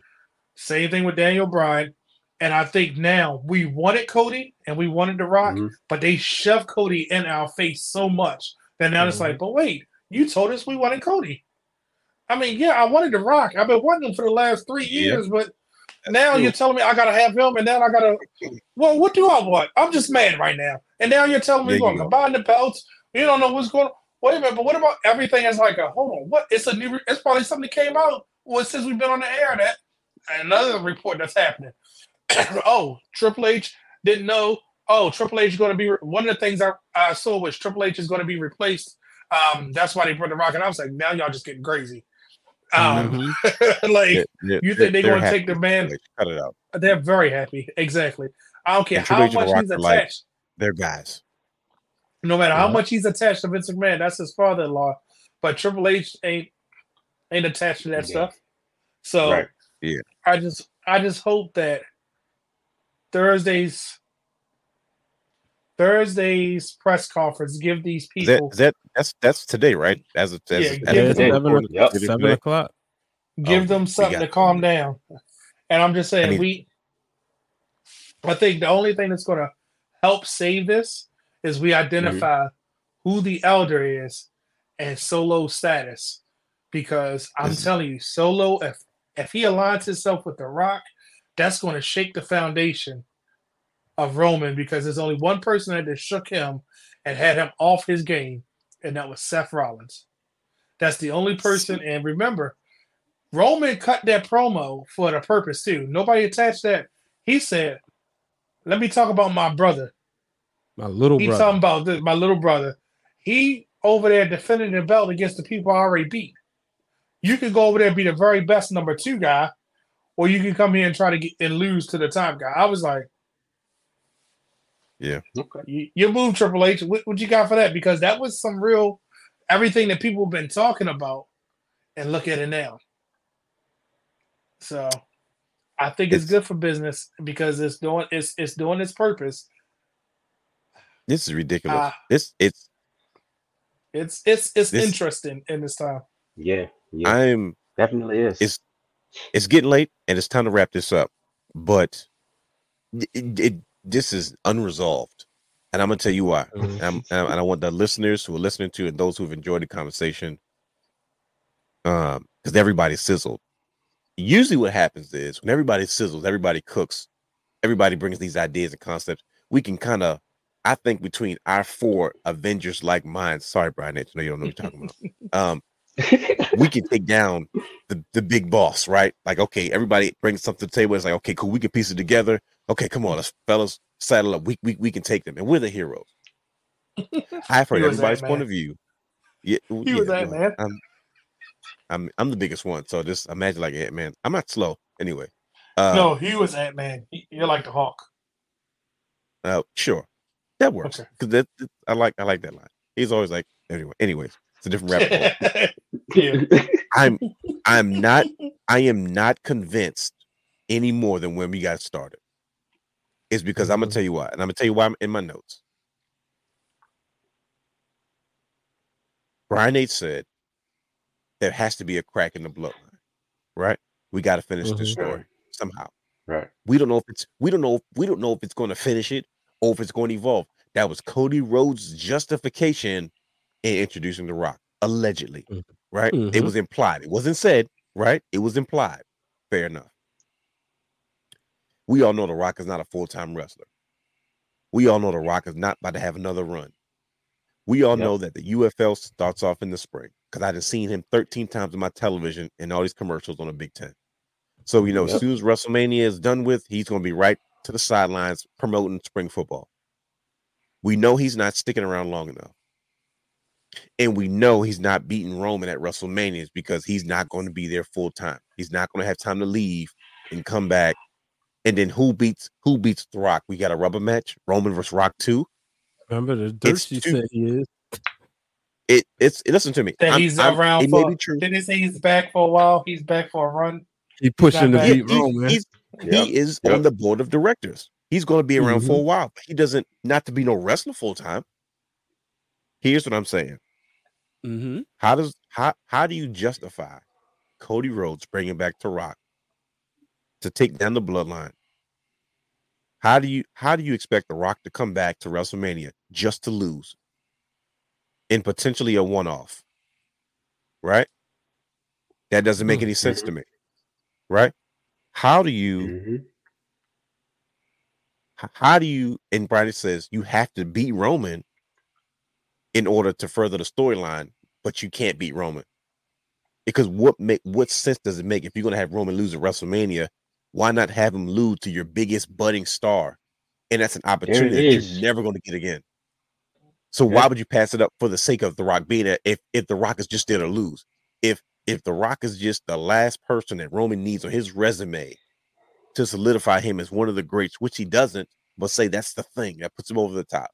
Same thing with Daniel Bryan. And I think now we wanted Cody and we wanted The Rock, Mhm. but they shoved Cody in our face so much that now it's like, but wait, you told us we wanted Cody. I mean, yeah, I wanted The Rock. I've been wanting him for the last three Yeah. years, but now you're telling me I gotta have him, and then I gotta. Well, what do I want? I'm just mad right now. And now you're telling me There we're gonna go. combine the belts. You don't know what's going. on. Wait a minute, but what about everything? It's like a hold on. What? It's a new. It's probably something that came out well since we've been on the air. That another report that's happening. *coughs* oh, Triple H didn't know. Oh, Triple H is going to be one of the things I, I saw was Triple H is going to be replaced. Um, that's why they brought the Rock, and I was like, now y'all just getting crazy. Um, Mhm. *laughs* like They're- they're- you think they're they're going to take the man? Cut it out. They're very happy. Exactly. I don't care how H and The much he's attached. They're guys. No matter how much he's attached to Vince McMahon, that's his father-in-law. But Triple H ain't ain't attached to that Yeah. stuff. So Right. Yeah. I just I just hope that Thursday's Thursday's press conference give these Is that, people that that's that's today, right? As of as, Yeah, as give Yeah, them- seven, Yep. seven o'clock. give Oh, them something to calm down. And I'm just saying I mean- we I think the only thing that's gonna help save this is we mm-hmm. identify who the elder is and solo status. Because I'm telling you, solo if if he aligns himself with the rock, that's gonna shake the foundation of Roman because there's only one person that just shook him and had him off his game, and that was Seth Rollins. That's the only person. And remember, Roman cut that promo for the purpose too. Nobody attached that. He said, "Let me talk about my brother." My little He's brother. talking about this, my little brother. He over there defending the belt against the people I already beat. You can go over there and be the very best number two guy, or you can come here and try to get and lose to the top guy. I was like, yeah, Okay. you, you move Triple H. What, what you got for that? Because that was some real everything that people have been talking about, and look at it now. So, I think it's, It's- good for business because it's doing it's it's doing its purpose. This is ridiculous. Ah. this it's It's it's it's This- interesting in this time. Yeah. Yeah. I'm definitely is. it's- it's getting late and it's time to wrap this up. But it, it, it- this is unresolved, and I'm gonna tell you why. Mhm. And, I'm- and I want the listeners who are listening to and those who've enjoyed the conversation, um, because everybody's sizzled. Usually, what happens is when everybody sizzles, everybody cooks, everybody brings these ideas and concepts. We can kind of, I think, between our four Avengers like minds. Sorry, Brian, I know you don't know what you're talking about. *laughs* Um, we can take down the, the big boss, right? Like, okay, everybody brings something to the table. It's like, okay, cool, we can piece it together. Okay, come on, let's fellas saddle up. We we, we can take them, and we're the heroes. *laughs* I've heard He everybody's that point of view. Yeah, He yeah, was that man. I'm, I'm I'm the biggest one, so just imagine like Ant Man. I'm not slow anyway. Uh, no, he was Ant Man. You're like the Hawk. uh, sure, that works Okay. because that, that- I like I like that line. He's always like anyway. Anyways, it's a different rabbit *laughs* yeah. I'm I'm not *laughs* I am not convinced any more than when we got started. It's because I'm gonna Mhm. tell you why, and I'm gonna tell you why I'm in my notes. Brian H said there has to be a crack in the bloodline, right? We got to finish this Mhm. story somehow. right. We don't know if it's we don't know we don't know if it's going to finish it or if it's going to evolve. That was Cody Rhodes' justification in introducing The Rock, allegedly, Mhm. right? It Mhm. was implied. It wasn't said, right? It was implied. Fair enough. We all know The Rock is not a full time wrestler. We all know The Rock is not about to have another run. We all Yep. know that the UFL starts off in the spring because I've seen him 13 times on my television and all these commercials on the Big Ten. So, you know, as soon as WrestleMania is done with, he's going to be right to the sidelines promoting spring football. We know he's not sticking around long enough. And we know he's not beating Roman at WrestleManias because he's not going to be there full time. He's not going to have time to leave and come back. And then who beats who beats The Rock? We got a rubber match, Roman versus Rock 2. Remember the dirt It's you said he is. It it's listen to me. That I'm- he's I'm- around it may for. be true. Didn't he say he's back for a while? He's back for a run. He pushing to not Yeah, beat he- Roman. he's- Yep. He is Yep. on the board of directors. He's going to be around for Mhm. a while, but he doesn't not to be no wrestler full time. Here's what I'm saying. Mm-hmm. How does how how do you justify Cody Rhodes bringing back to Rock to take down the bloodline? How do you how do you expect the Rock to come back to WrestleMania just to lose in potentially a one off? Right? That doesn't make any sense to me. Right? How do you Mhm. how do you and Brian says you have to beat Roman in order to further the storyline, but you can't beat Roman. Because what make what sense does it make if you're gonna have Roman lose at WrestleMania? Why not have him lose to your biggest budding star? And that's an opportunity that you're never gonna get again. So why would you pass it up for the sake of The Rock being there if if The Rock is just there to lose? If if The Rock is just the last person that Roman needs on his resume to solidify him as one of the greats, which he doesn't, but say that's the thing that puts him over the top,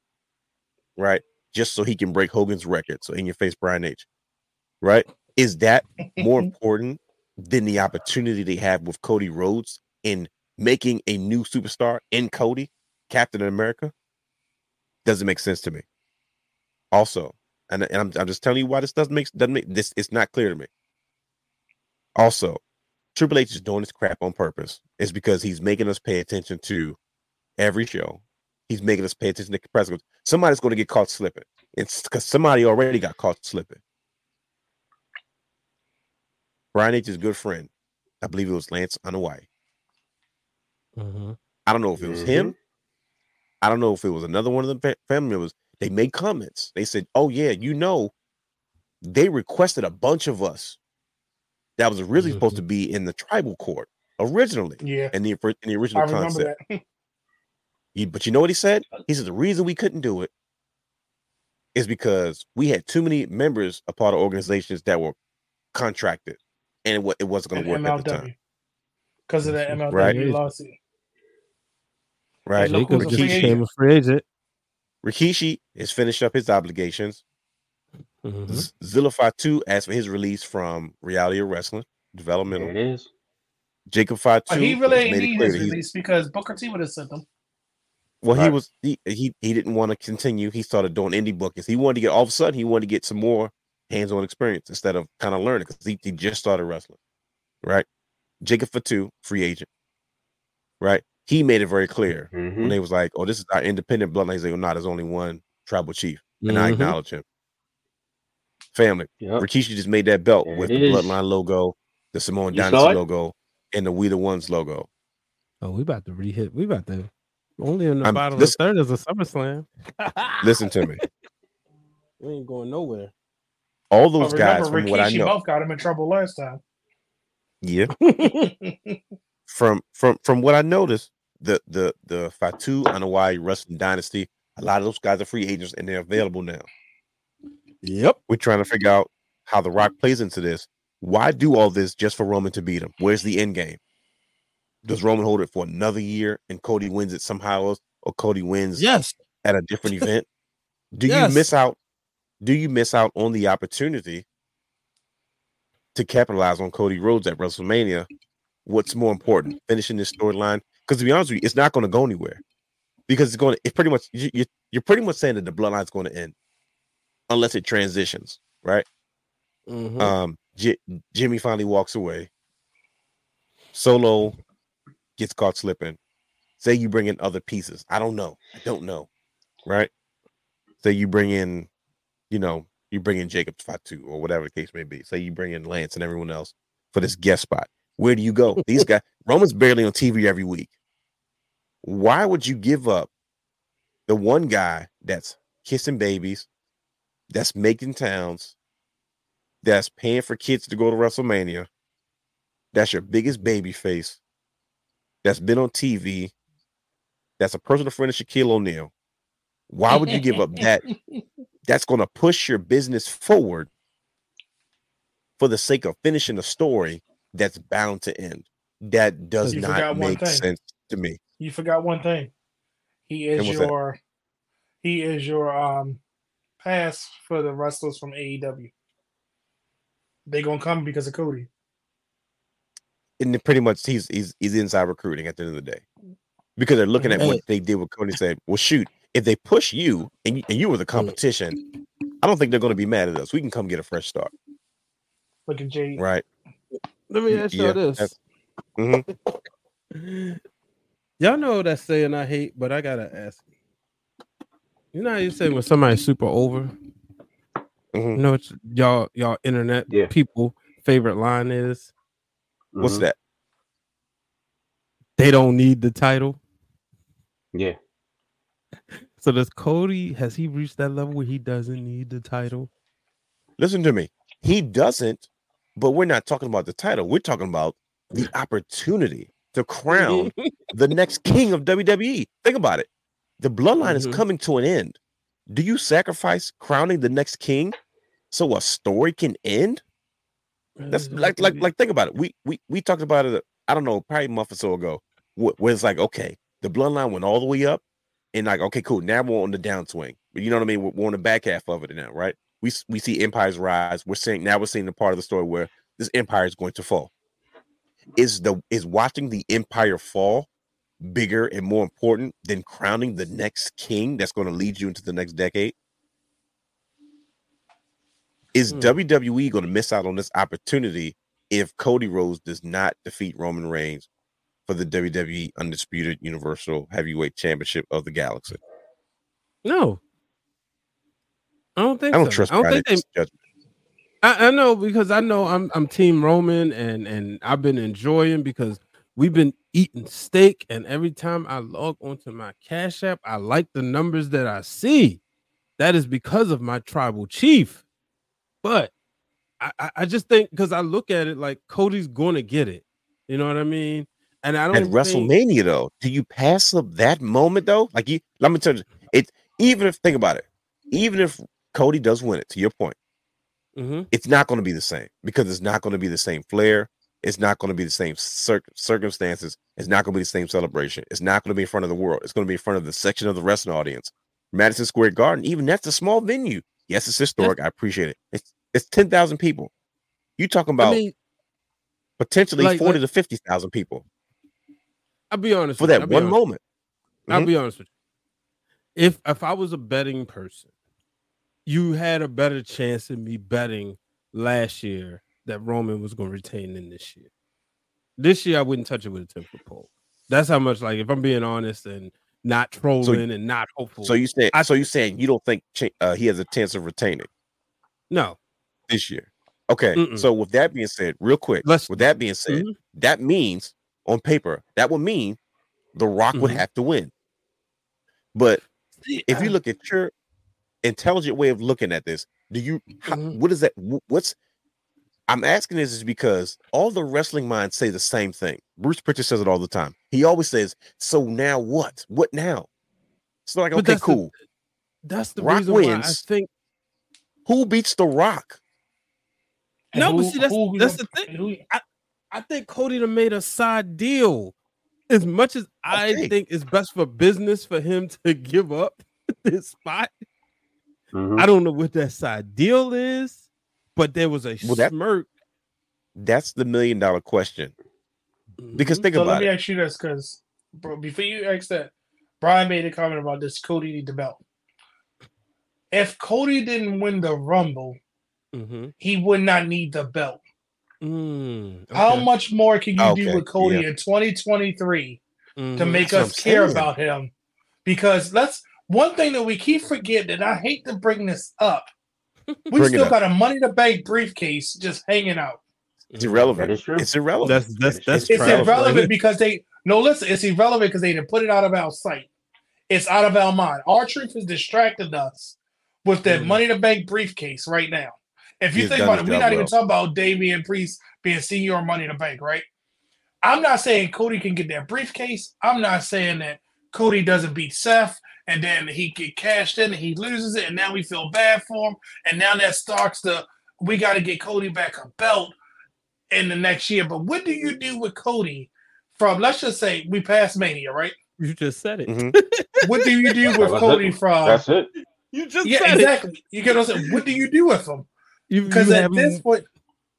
right? Just so he can break Hogan's record. So in your face, Brian H. Right? Is that more *laughs* important than the opportunity they have with Cody Rhodes in making a new superstar in Cody, Captain America? Doesn't make sense to me. Also, and, and I'm, I'm just telling you why this doesn't make doesn't make this it's not clear to me. Also, Triple H is doing this crap on purpose. It's because he's making us pay attention to every show. He's making us pay attention to press. Somebody's going to get caught slipping. It's because somebody already got caught slipping. Brian H's good friend, I believe it was Lance Anoa'i. Mhm. I don't know if it was him. Mm-hmm. I don't know if it was another one of the family members. They made comments. They said, "Oh yeah, you know, they requested a bunch of us that was originally supposed to mm-hmm. be in the tribal court originally Yeah, in the in the original remember concept." that. *laughs* He- but you know what he said? He said the reason we couldn't do it is because we had too many members a part of organizations that were contracted, and it, it wasn't going to work at the time, because of that mm-hmm. MLW Right. lawsuit. Right? look Jacob who's just free became agent. a free agent. Rikishi has finished up his obligations. Mhm. Z- Zilla Fatu asked for his release from Reality of Wrestling Developmental. There it is. Jacob Fatu But he really has ain't made need his that he's- release because Booker T would have sent him. Well, he was he, he he didn't want to continue. He started doing indie bookings. He wanted to get all of a sudden he wanted to get some more hands-on experience instead of kind of learning because he, he just started wrestling. Right. Jacob Fatu, free agent. Right. He made it very clear when Mhm. they was like, "Oh, this is our independent bloodline." He's like, "Oh, no, there's only one tribal chief," and I Mhm. acknowledge him. Family. Yep. Rikishi just made that belt There with the is. Bloodline logo, the Samoan You Dynasty logo, and the We the Ones logo. Oh, we about to re-hit. We about to only in the I'm- bottom listen- of the third is a SummerSlam. Listen to *laughs* me. we ain't going nowhere. All But those guys, remember, from what I know, both got him in trouble last time. yeah, *laughs* from from from what I noticed, the the the Fatu Anoa'i Wrestling Dynasty, a lot of those guys are free agents and they're available now. Yep. We're trying to figure out how the Rock plays into this. Why do all this just for Roman to beat him? Where's the end game? Does Roman hold it for another year and Cody wins it somehow else, or Cody wins Yes. at a different *laughs* event? Do Yes. you miss out? Do you miss out on the opportunity to capitalize on Cody Rhodes at WrestleMania? What's more important, finishing this storyline? Because to be honest with you, it's not going to go anywhere because it's going to. It's pretty much you, you, you're pretty much saying that the bloodline's going to end unless it transitions, right? Mhm. Um, J- Jimmy finally walks away. Solo gets caught slipping. Say you bring in other pieces. I don't know. I don't know. Right? Say you bring in, you know, you bring in Jacob Fatu or whatever the case may be. Say you bring in Lance and everyone else for this guest spot. Where do you go? These *laughs* guys, Roman's barely on TV every week. Why would you give up the one guy that's kissing babies, that's making towns, that's paying for kids to go to WrestleMania, that's your biggest baby face, that's been on TV, that's a personal friend of Shaquille O'Neal. Why would you give up that? *laughs* That's going to push your business forward for the sake of finishing a story that's bound to end. That does not make sense to me. You forgot one thing. He is And what's that? your he is your um pass for the wrestlers from AEW. They gonna come because of Cody. And pretty much he's he's he's inside recruiting at the end of the day. Because they're looking at Hey. what they did with Cody and said, well, shoot, if they push you and you, and you were the competition, I don't think they're going to be mad at us. We can come get a fresh start. Look at Jay. Right. Let me ask y'all this. that's- Mhm. *laughs* Y'all know that saying I hate, but I gotta ask. You know how you say when somebody's super over? You Mhm. know what y'all y'all internet Yeah. people favorite line is? What's Mhm. that? they don't need the title. Yeah. *laughs* So does Cody has he reached that level where he doesn't need the title? Listen to me. He doesn't, but we're not talking about the title. We're talking about the opportunity to crown *laughs* the next king of WWE. Think about it. The bloodline Mhm. is coming to an end. Do you sacrifice crowning the next king so a story can end? That's like like like think about it. We we we talked about it. I don't know, probably a month or so ago, wh- where it's like, okay, the bloodline went all the way up, and like, okay, cool. Now we're on the downswing. But You know what I mean? We're, we're on the back half of it now, right? We we see empires rise. We're seeing now we're seeing the part of the story where this empire is going to fall. Is the is watching the empire fall bigger and more important than crowning the next king that's going to lead you into the next decade? Is Hmm. WWE going to miss out on this opportunity if Cody Rhodes does not defeat Roman Reigns for the WWE Undisputed Universal Heavyweight Championship of the Galaxy? No. I don't think I don't so. trust I don't think they judgment. I, I know because I know I'm I'm team Roman and and I've been enjoying because we've been eating steak and every time I log onto my Cash App, I like the numbers that I see. That is because of my tribal chief. But I, I, just think because I look at it like Cody's going to get it. You know what I mean? And I don't At think- WrestleMania, though, do you pass up that moment though? Like you, let me tell you, it. Even if think about it, even if Cody does win it, to your point, Mhm. it's not going to be the same because it's not going to be the same flair. It's not going to be the same cir- circumstances. It's not going to be the same celebration. It's not going to be in front of the world. It's going to be in front of the section of the wrestling audience. Madison Square Garden, even that's a small venue. Yes, it's historic. I appreciate it. It's it's ten thousand people. You talking about I mean, potentially like- forty like- to fifty thousand people I'll be honest for that one honest. moment. I'll Mhm. be honest with you. If if I was a betting person, you had a better chance of me betting last year that Roman was going to retain in this year. This year, I wouldn't touch it with a ten foot pole. That's how much. Like, if I'm being honest and not trolling and not hopeful. So you say I- so you saying you don't think uh, he has a chance of retaining no, this year? Okay. Mm-mm. So with that being said, real quick, Let's- with that being said, Mhm. that means on paper that would mean the Rock would Mhm. have to win. But if you look at your intelligent way of looking at this, do you how, Mhm. what is that? What's I'm asking this is because all the wrestling minds say the same thing. Bruce Pritchard says it all the time. He always says, "So now what? What now?" So like, But okay, that's the- cool. that's the Rock reason why I think. Who beats the Rock? And No, but see, that's who- that's the thing. who- I think Cody done made a side deal. As much as I think it's best for business for him to *laughs* give up this spot, Mhm. I don't know what that side deal is, but there was a Well, that- smirk. That's the million dollar question. Because Mhm. think So let me it. ask you this, because before you ask that, Brian made a comment about this Cody need the belt. If Cody didn't win the Rumble, Mhm. he would not need the belt. Mm, How much more can you do with Cody yeah. in 2023 to Mhm. make That's us care saying. about him? Because that's one thing that we keep forgetting, and I hate to bring this up. *laughs* We Bring still up. got a money to bank briefcase just hanging out. It's irrelevant. That is true. It's irrelevant. That's that's that's It's trash, irrelevant because they no listen. It's irrelevant because they didn't put it out of our sight. It's out of our mind. R-Truth has distracted us with that Mm. money to bank briefcase right now. If you He's think about it, we're job not even talking about Damian Priest being senior money to bank, right? I'm not saying Cody can get that briefcase. I'm not saying that Cody doesn't beat Seth and then he get cashed in and he loses it and now we feel bad for him and now that starts the we got to get Cody back a belt in the next year. But what do you do with Cody from let's just say we passed Mania, right? you just said it. Mhm. *laughs* What do you do with Cody it. from That's it. You just Yeah, said it. exactly. You get what I'm saying? What do you do with him? Because at have this point,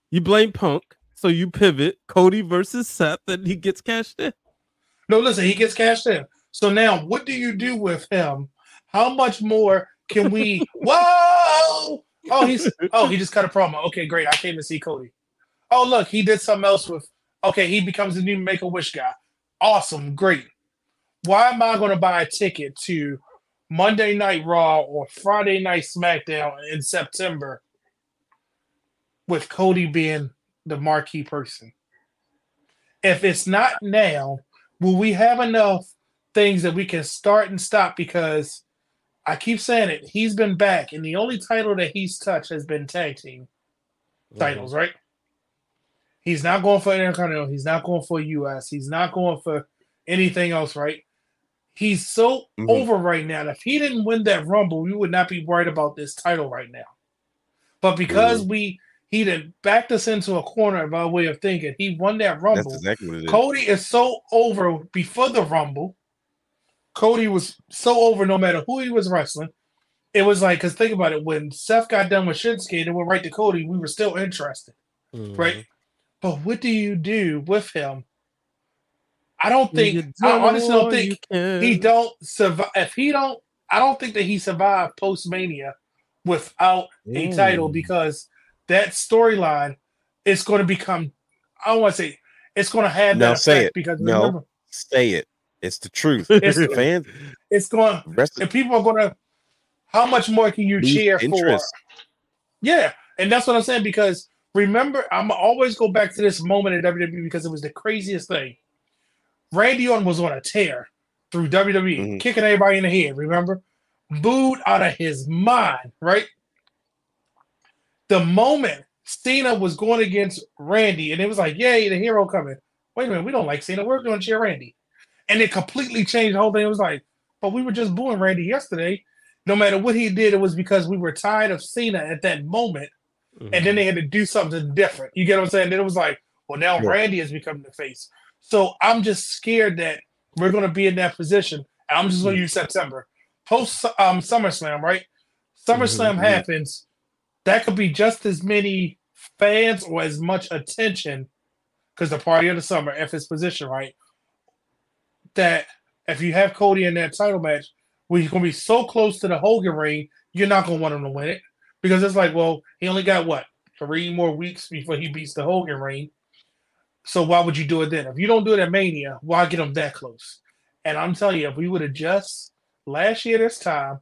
you blame Punk, so you pivot Cody versus Seth, and he gets cashed in. no, listen, he gets cashed in. So now what do you do with him? How much more can we *laughs* Whoa! Oh, he's oh, he just cut a promo. Okay, great. I came to see Cody. Oh, look, he did something else with okay, he becomes the new make a wish guy. Awesome, great. Why am I gonna buy a ticket to Monday Night Raw or Friday Night SmackDown in September with Cody being the marquee person? If it's not now, will we have enough things that we can start and stop? Because I keep saying it, he's been back, and the only title that he's touched has been tag team titles, right? He's not going for Intercontinental. He's not going for US. He's not going for anything else, right? He's so Mhm. over right now. If he didn't win that Rumble, we would not be worried about this title right now. But because we he done backed us into a corner by way of thinking, he won that Rumble. That's exactly what it is. Cody is so over before the Rumble. Cody was so over no matter who he was wrestling. It was like, because think about it, when Seth got done with Shinsuke and went right to Cody, we were still interested, Mhm. right? But what do you do with him? I don't think, I don't honestly don't think he don't survive. If he don't, I don't think that he survived post Mania without a title Mm. because that storyline is going to become. I don't want to say it's going to have Now that say effect it. because No. remember Say it. It's the truth. *laughs* It's- the Fans, it's going rest and people are going to. How much more can you cheer interest. for? Yeah, and that's what I'm saying because remember, I'm always go back to this moment in WWE because it was the craziest thing. Randy Orton was on a tear through WWE, Mhm. kicking everybody in the head. Remember, booed out of his mind. Right. The moment Cena was going against Randy, and it was like, "Yay, the hero coming!" Wait a minute, we don't like Cena. We're going to cheer Randy, and it completely changed the whole thing. It was like, but we were just booing Randy yesterday. No matter what he did, it was because we were tired of Cena at that moment and then they had to do something different. You get what I'm saying? Then it was like, well, now Yeah. Randy has become the face. So I'm just scared that we're going to be in that position. I'm just going to use September post um SummerSlam, right? SummerSlam Mhm. happens. That could be just as many fans or as much attention because the party of the summer, if it's position right, that if you have Cody in that title match, where he's going to be so close to the Hogan ring, you're not going to want him to win it because it's like, well, he only got what three more weeks before he beats the Hogan ring. So why would you do it then? If you don't do it at Mania, why get him that close? And I'm telling you, if we would have just last year this time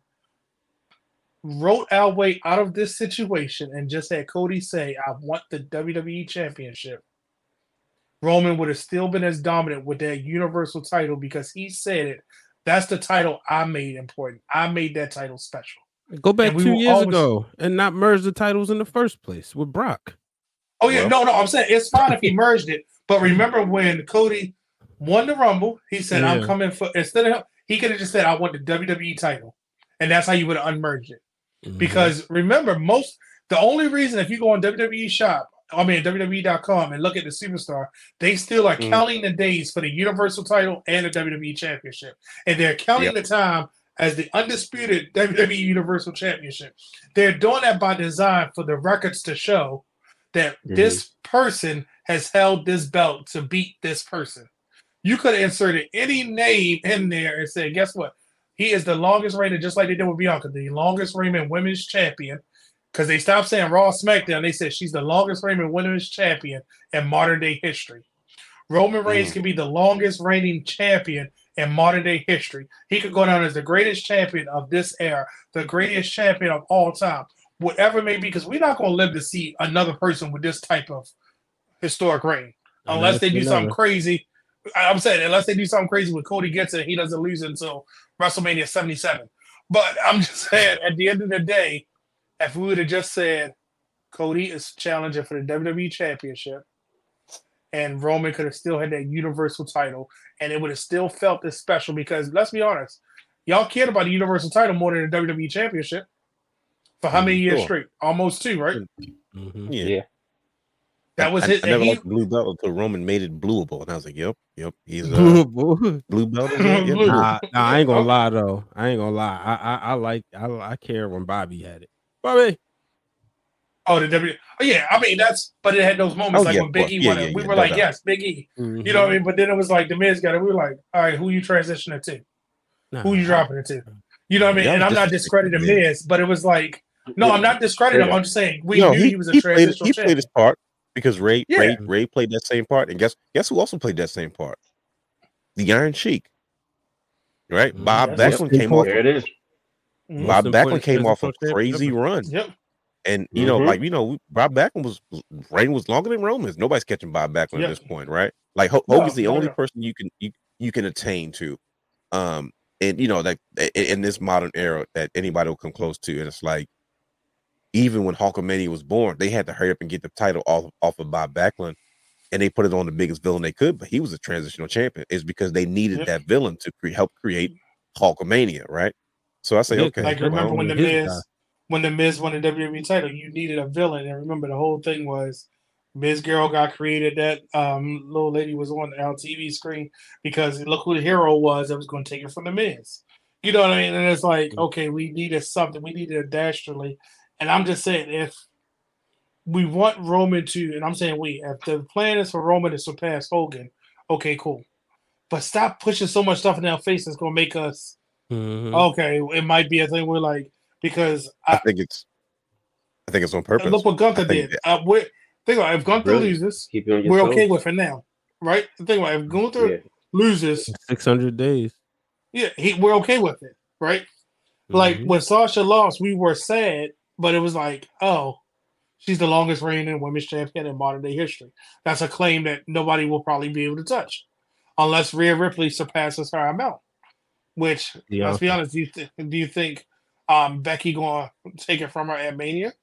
wrote our way out of this situation and just had Cody say, "I want the WWE Championship," Roman would have still been as dominant with that Universal title because he said it. That's the title I made important. I made that title special. Go back we two years always- ago and not merge the titles in the first place with Brock. Oh yeah, Well- no, no. I'm saying it's fine if he *laughs* merged it, but remember when Cody won the Rumble, he said, "I'm coming for." Instead of he could have just said, "I want the WWE title," and that's how you would have unmerged it. Mm-hmm. Because remember, most the only reason if you go on WWE shop, I mean WWE.com and look at the superstar, they still are Mhm. counting the days for the Universal title and the WWE Championship, and they're counting the time as the undisputed *laughs* WWE Universal Championship. They're doing that by design for the records to show that Mm-hmm. this person has held this belt to beat this person. You could have inserted any name in there and said, guess what? He is the longest reigning, just like they did with Bianca, the longest reigning women's champion. Because they stopped saying Raw SmackDown. They said she's the longest reigning women's champion in modern day history. Roman Reigns Mm. can be the longest reigning champion in modern day history. He could go down as the greatest champion of this era, the greatest champion of all time, whatever it may be, because we're not going to live to see another person with this type of historic reign unless they do something crazy. I'm saying unless they do something crazy with Cody gets it, he doesn't lose until WrestleMania 77. But I'm just *laughs* saying, at the end of the day, if we would have just said Cody is challenging for the WWE Championship, and Roman could have still had that Universal title, and it would have still felt this special because let's be honest, y'all cared about the Universal title more than the WWE Championship for how many years Sure. straight? Almost two, right? Mhm. Yeah. Yeah. That was I, it. I and never he- liked blue belt until Roman made it blueable, and I was like, "Yep, yep, he's a Blue *laughs* blue belt." is it? Yep. Blue. Nah, nah, I ain't gonna lie though. I ain't gonna lie. I I, I like I I care when Bobby had it. Bobby. Oh, the W. Oh, yeah. I mean, that's. But it had those moments Oh, like yeah, when Big E won Yeah, yeah, we were like, doubt. yes, Big E. Mhm. You know what I mean? But then it was like the Miz got it. We were like, all right, who you transitioning to? Nah, Who you dropping it to? You know what I mean? And I'm not discrediting. Miz, but it was like, no, I'm not discrediting him. I'm just saying we No, knew he, was a he played, transitional he played his part because Ray. Ray Ray played that same part, and guess guess who also played that same part? The Iron Sheik, right? Mhm. Bob Backlund came off. There it is. Bob Most Backlund came off a crazy champion run, Yep. and you know, Mhm. like you know, Bob Backlund was reign was longer than Roman's. Nobody's catching Bob Backlund Yep. at this point, right? Like Ho- No, Hogan's the no, only no. person you can you you can attain to. Um, and you know that in, in this modern era that anybody will come close to, and it's like even when Hulkamania was born, they had to hurry up and get the title off off of Bob Backlund, and they put it on the biggest villain they could. But he was a transitional champion. Is because they needed Yep. that villain to cre- help create Hulkamania, right? So I say, okay, Like remember when the Miz guy. when the Miz won the WWE title, you needed a villain, and remember the whole thing was Miz Girl got created. That um, little lady was on the LTV screen because look who the hero was that was going to take it from the Miz. You know what I mean? And it's like, Mm. okay, we needed something. We needed a dastardly. And I'm just saying, if we want Roman to, and I'm saying we, if the plan is for Roman to surpass Hogan, okay, cool. But stop pushing so much stuff in our face that's going to make us Mhm. okay. It might be a thing where like because I I, think it's, I think it's on purpose. look what Gunther I think did. Uh, we're, think about it, if Gunther Really? loses, Keep you on your we're toes. okay with it now, right? Think about it, if Gunther Yeah. loses, 600 days. yeah, he, we're okay with it, right? Like Mhm. when Sasha lost, we were sad, but it was like, oh, she's the longest reigning women's champion in modern day history. That's a claim that nobody will probably be able to touch, unless Rhea Ripley surpasses her amount. Which, Yeah. let's be honest, do you th- do you think um, Becky gonna take it from her at Mania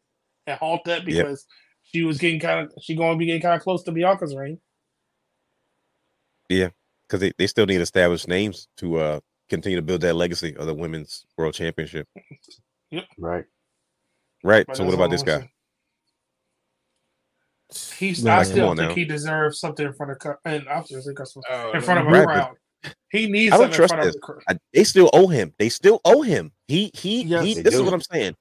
and halt that Yep. because she was getting kind of she going to be getting kind of close to Bianca's reign? Yeah, because they, they still need established names to uh continue to build that legacy of the women's world championship. Yep. Right. Right. But so what about this guy? He's Man, I like, come still think now. he deserves something in front of cu- and I'm just saying customers Oh, in front of a Right, but crowd. He needs I don't something in trust front of this. the. I, they still owe him. They still owe him. He he Yes, he. they This is what I'm saying.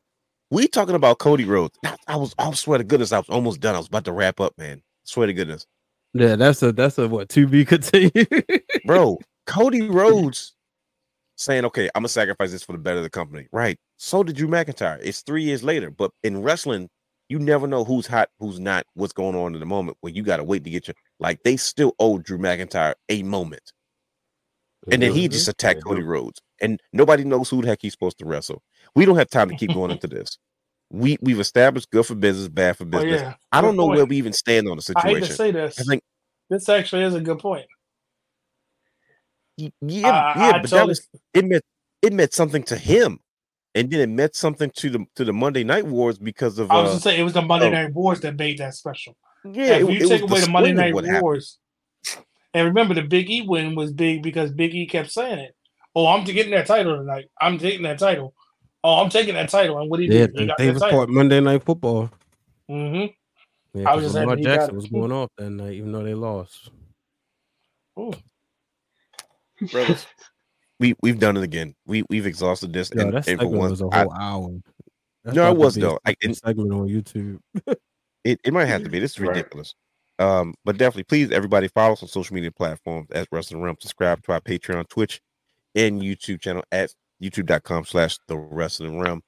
We talking about Cody Rhodes. I, I was. I swear to goodness, I was almost done. I was about to wrap up, man. Swear to goodness, Yeah, that's a that's a what to be *laughs* continued. bro. Cody Rhodes saying, "Okay, I'm gonna sacrifice this for the better of the company." Right. So did Drew McIntyre. It's three years later, but in wrestling, you never know who's hot, who's not, what's going on in the moment. Where you gotta wait to get your like. They still owe Drew McIntyre a moment. And then he Mhm. just attacked They Cody. Rhodes, and nobody knows who the heck he's supposed to wrestle. We don't have time to keep going into *laughs* this. We we've established good for business, bad for Oh business. yeah, I don't Good know point. where we even stand on the situation. I hate to say this. I think, this actually is a good point. yeah, I- yeah, I but that was it meant it meant something to him, and then it meant something to the to the Monday Night Wars because of I was uh, just saying it was the Monday oh. Night Wars that made that special. yeah, if it, you it take away the Monday Night. Wars, and remember the Big E win was big because Big E kept saying it. Oh, I'm getting that title tonight. I'm taking that title. Oh, I'm taking that title. And what he Yeah, did, he and got Davis that Monday Night Football. Mm hmm Yeah, I was 'cause just Lamar happy Jackson was going off that night, even though they lost. brothers. We we've done it again. We we've exhausted this, Yeah, and, that and for segment once, was a I- whole hour. That's No, it was, be a though. I- fucking segment on YouTube. *laughs* It, it might have to be. This is Right. Um, but definitely, please, everybody, follow us on social media platforms at Wrestling Realm. Subscribe to our Patreon, Twitch, and YouTube channel at youtube.com slash the wrestling realm.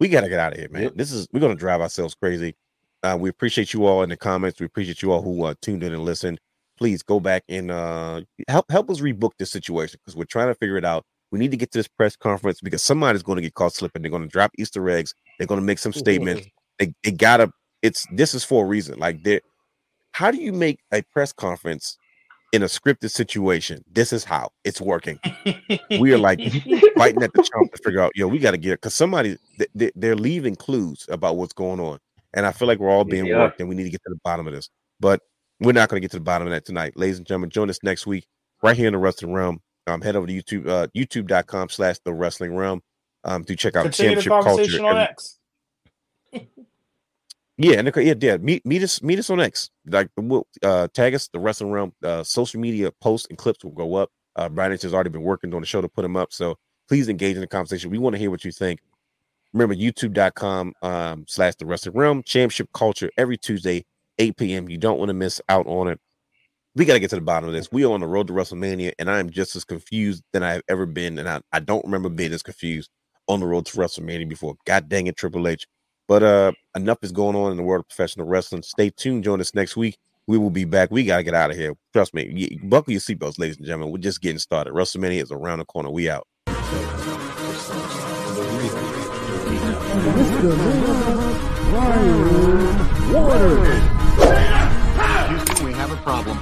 We gotta get out of here, man. This is we're gonna drive ourselves crazy. Uh, we appreciate you all in the comments. We appreciate you all who uh, tuned in and listened. Please go back and uh, help help us rebook this situation because we're trying to figure it out. We need to get to this press conference because somebody's going to get caught slipping. They're going to drop Easter eggs. They're going to make some statements. They they gotta. It's this is for a reason. Like they how do you make a press conference in a scripted situation? This is how it's working. We are like biting at the *laughs* chomp to figure out, yo, we got to get it because somebody th- th- they're leaving clues about what's going on, and I feel like we're all being are. worked, and we need to get to the bottom of this. But we're not going to get to the bottom of that tonight, ladies and gentlemen. Join us next week right here in the Wrestling Realm. Um, head over to YouTube, uh, YouTube.com slash the Wrestling Realm. Um, to check out Continue the championship conversation culture. *laughs* yeah, and yeah, yeah. Meet meet us meet us on X. Like we'll uh tag us the wrestling realm. Uh social media posts and clips will go up. Uh Brian has already been working on the show to put them up. So please engage in the conversation. We want to hear what you think. Remember, youtube.com um slash the wrestling realm, championship culture every Tuesday, 8 p.m. You don't want to miss out on it. We got to get to the bottom of this. We are on the road to WrestleMania, and I am just as confused than I have ever been. And I, I don't remember being as confused on the road to WrestleMania before. God dang it, Triple H. But uh enough is going on in the world of professional wrestling. Stay tuned. Join us next week. We will be back. We gotta get out of here. Trust me. Y- Buckle your seatbelts, ladies and gentlemen. We're just getting started. WrestleMania is around the corner. We out. Houston, we have a problem.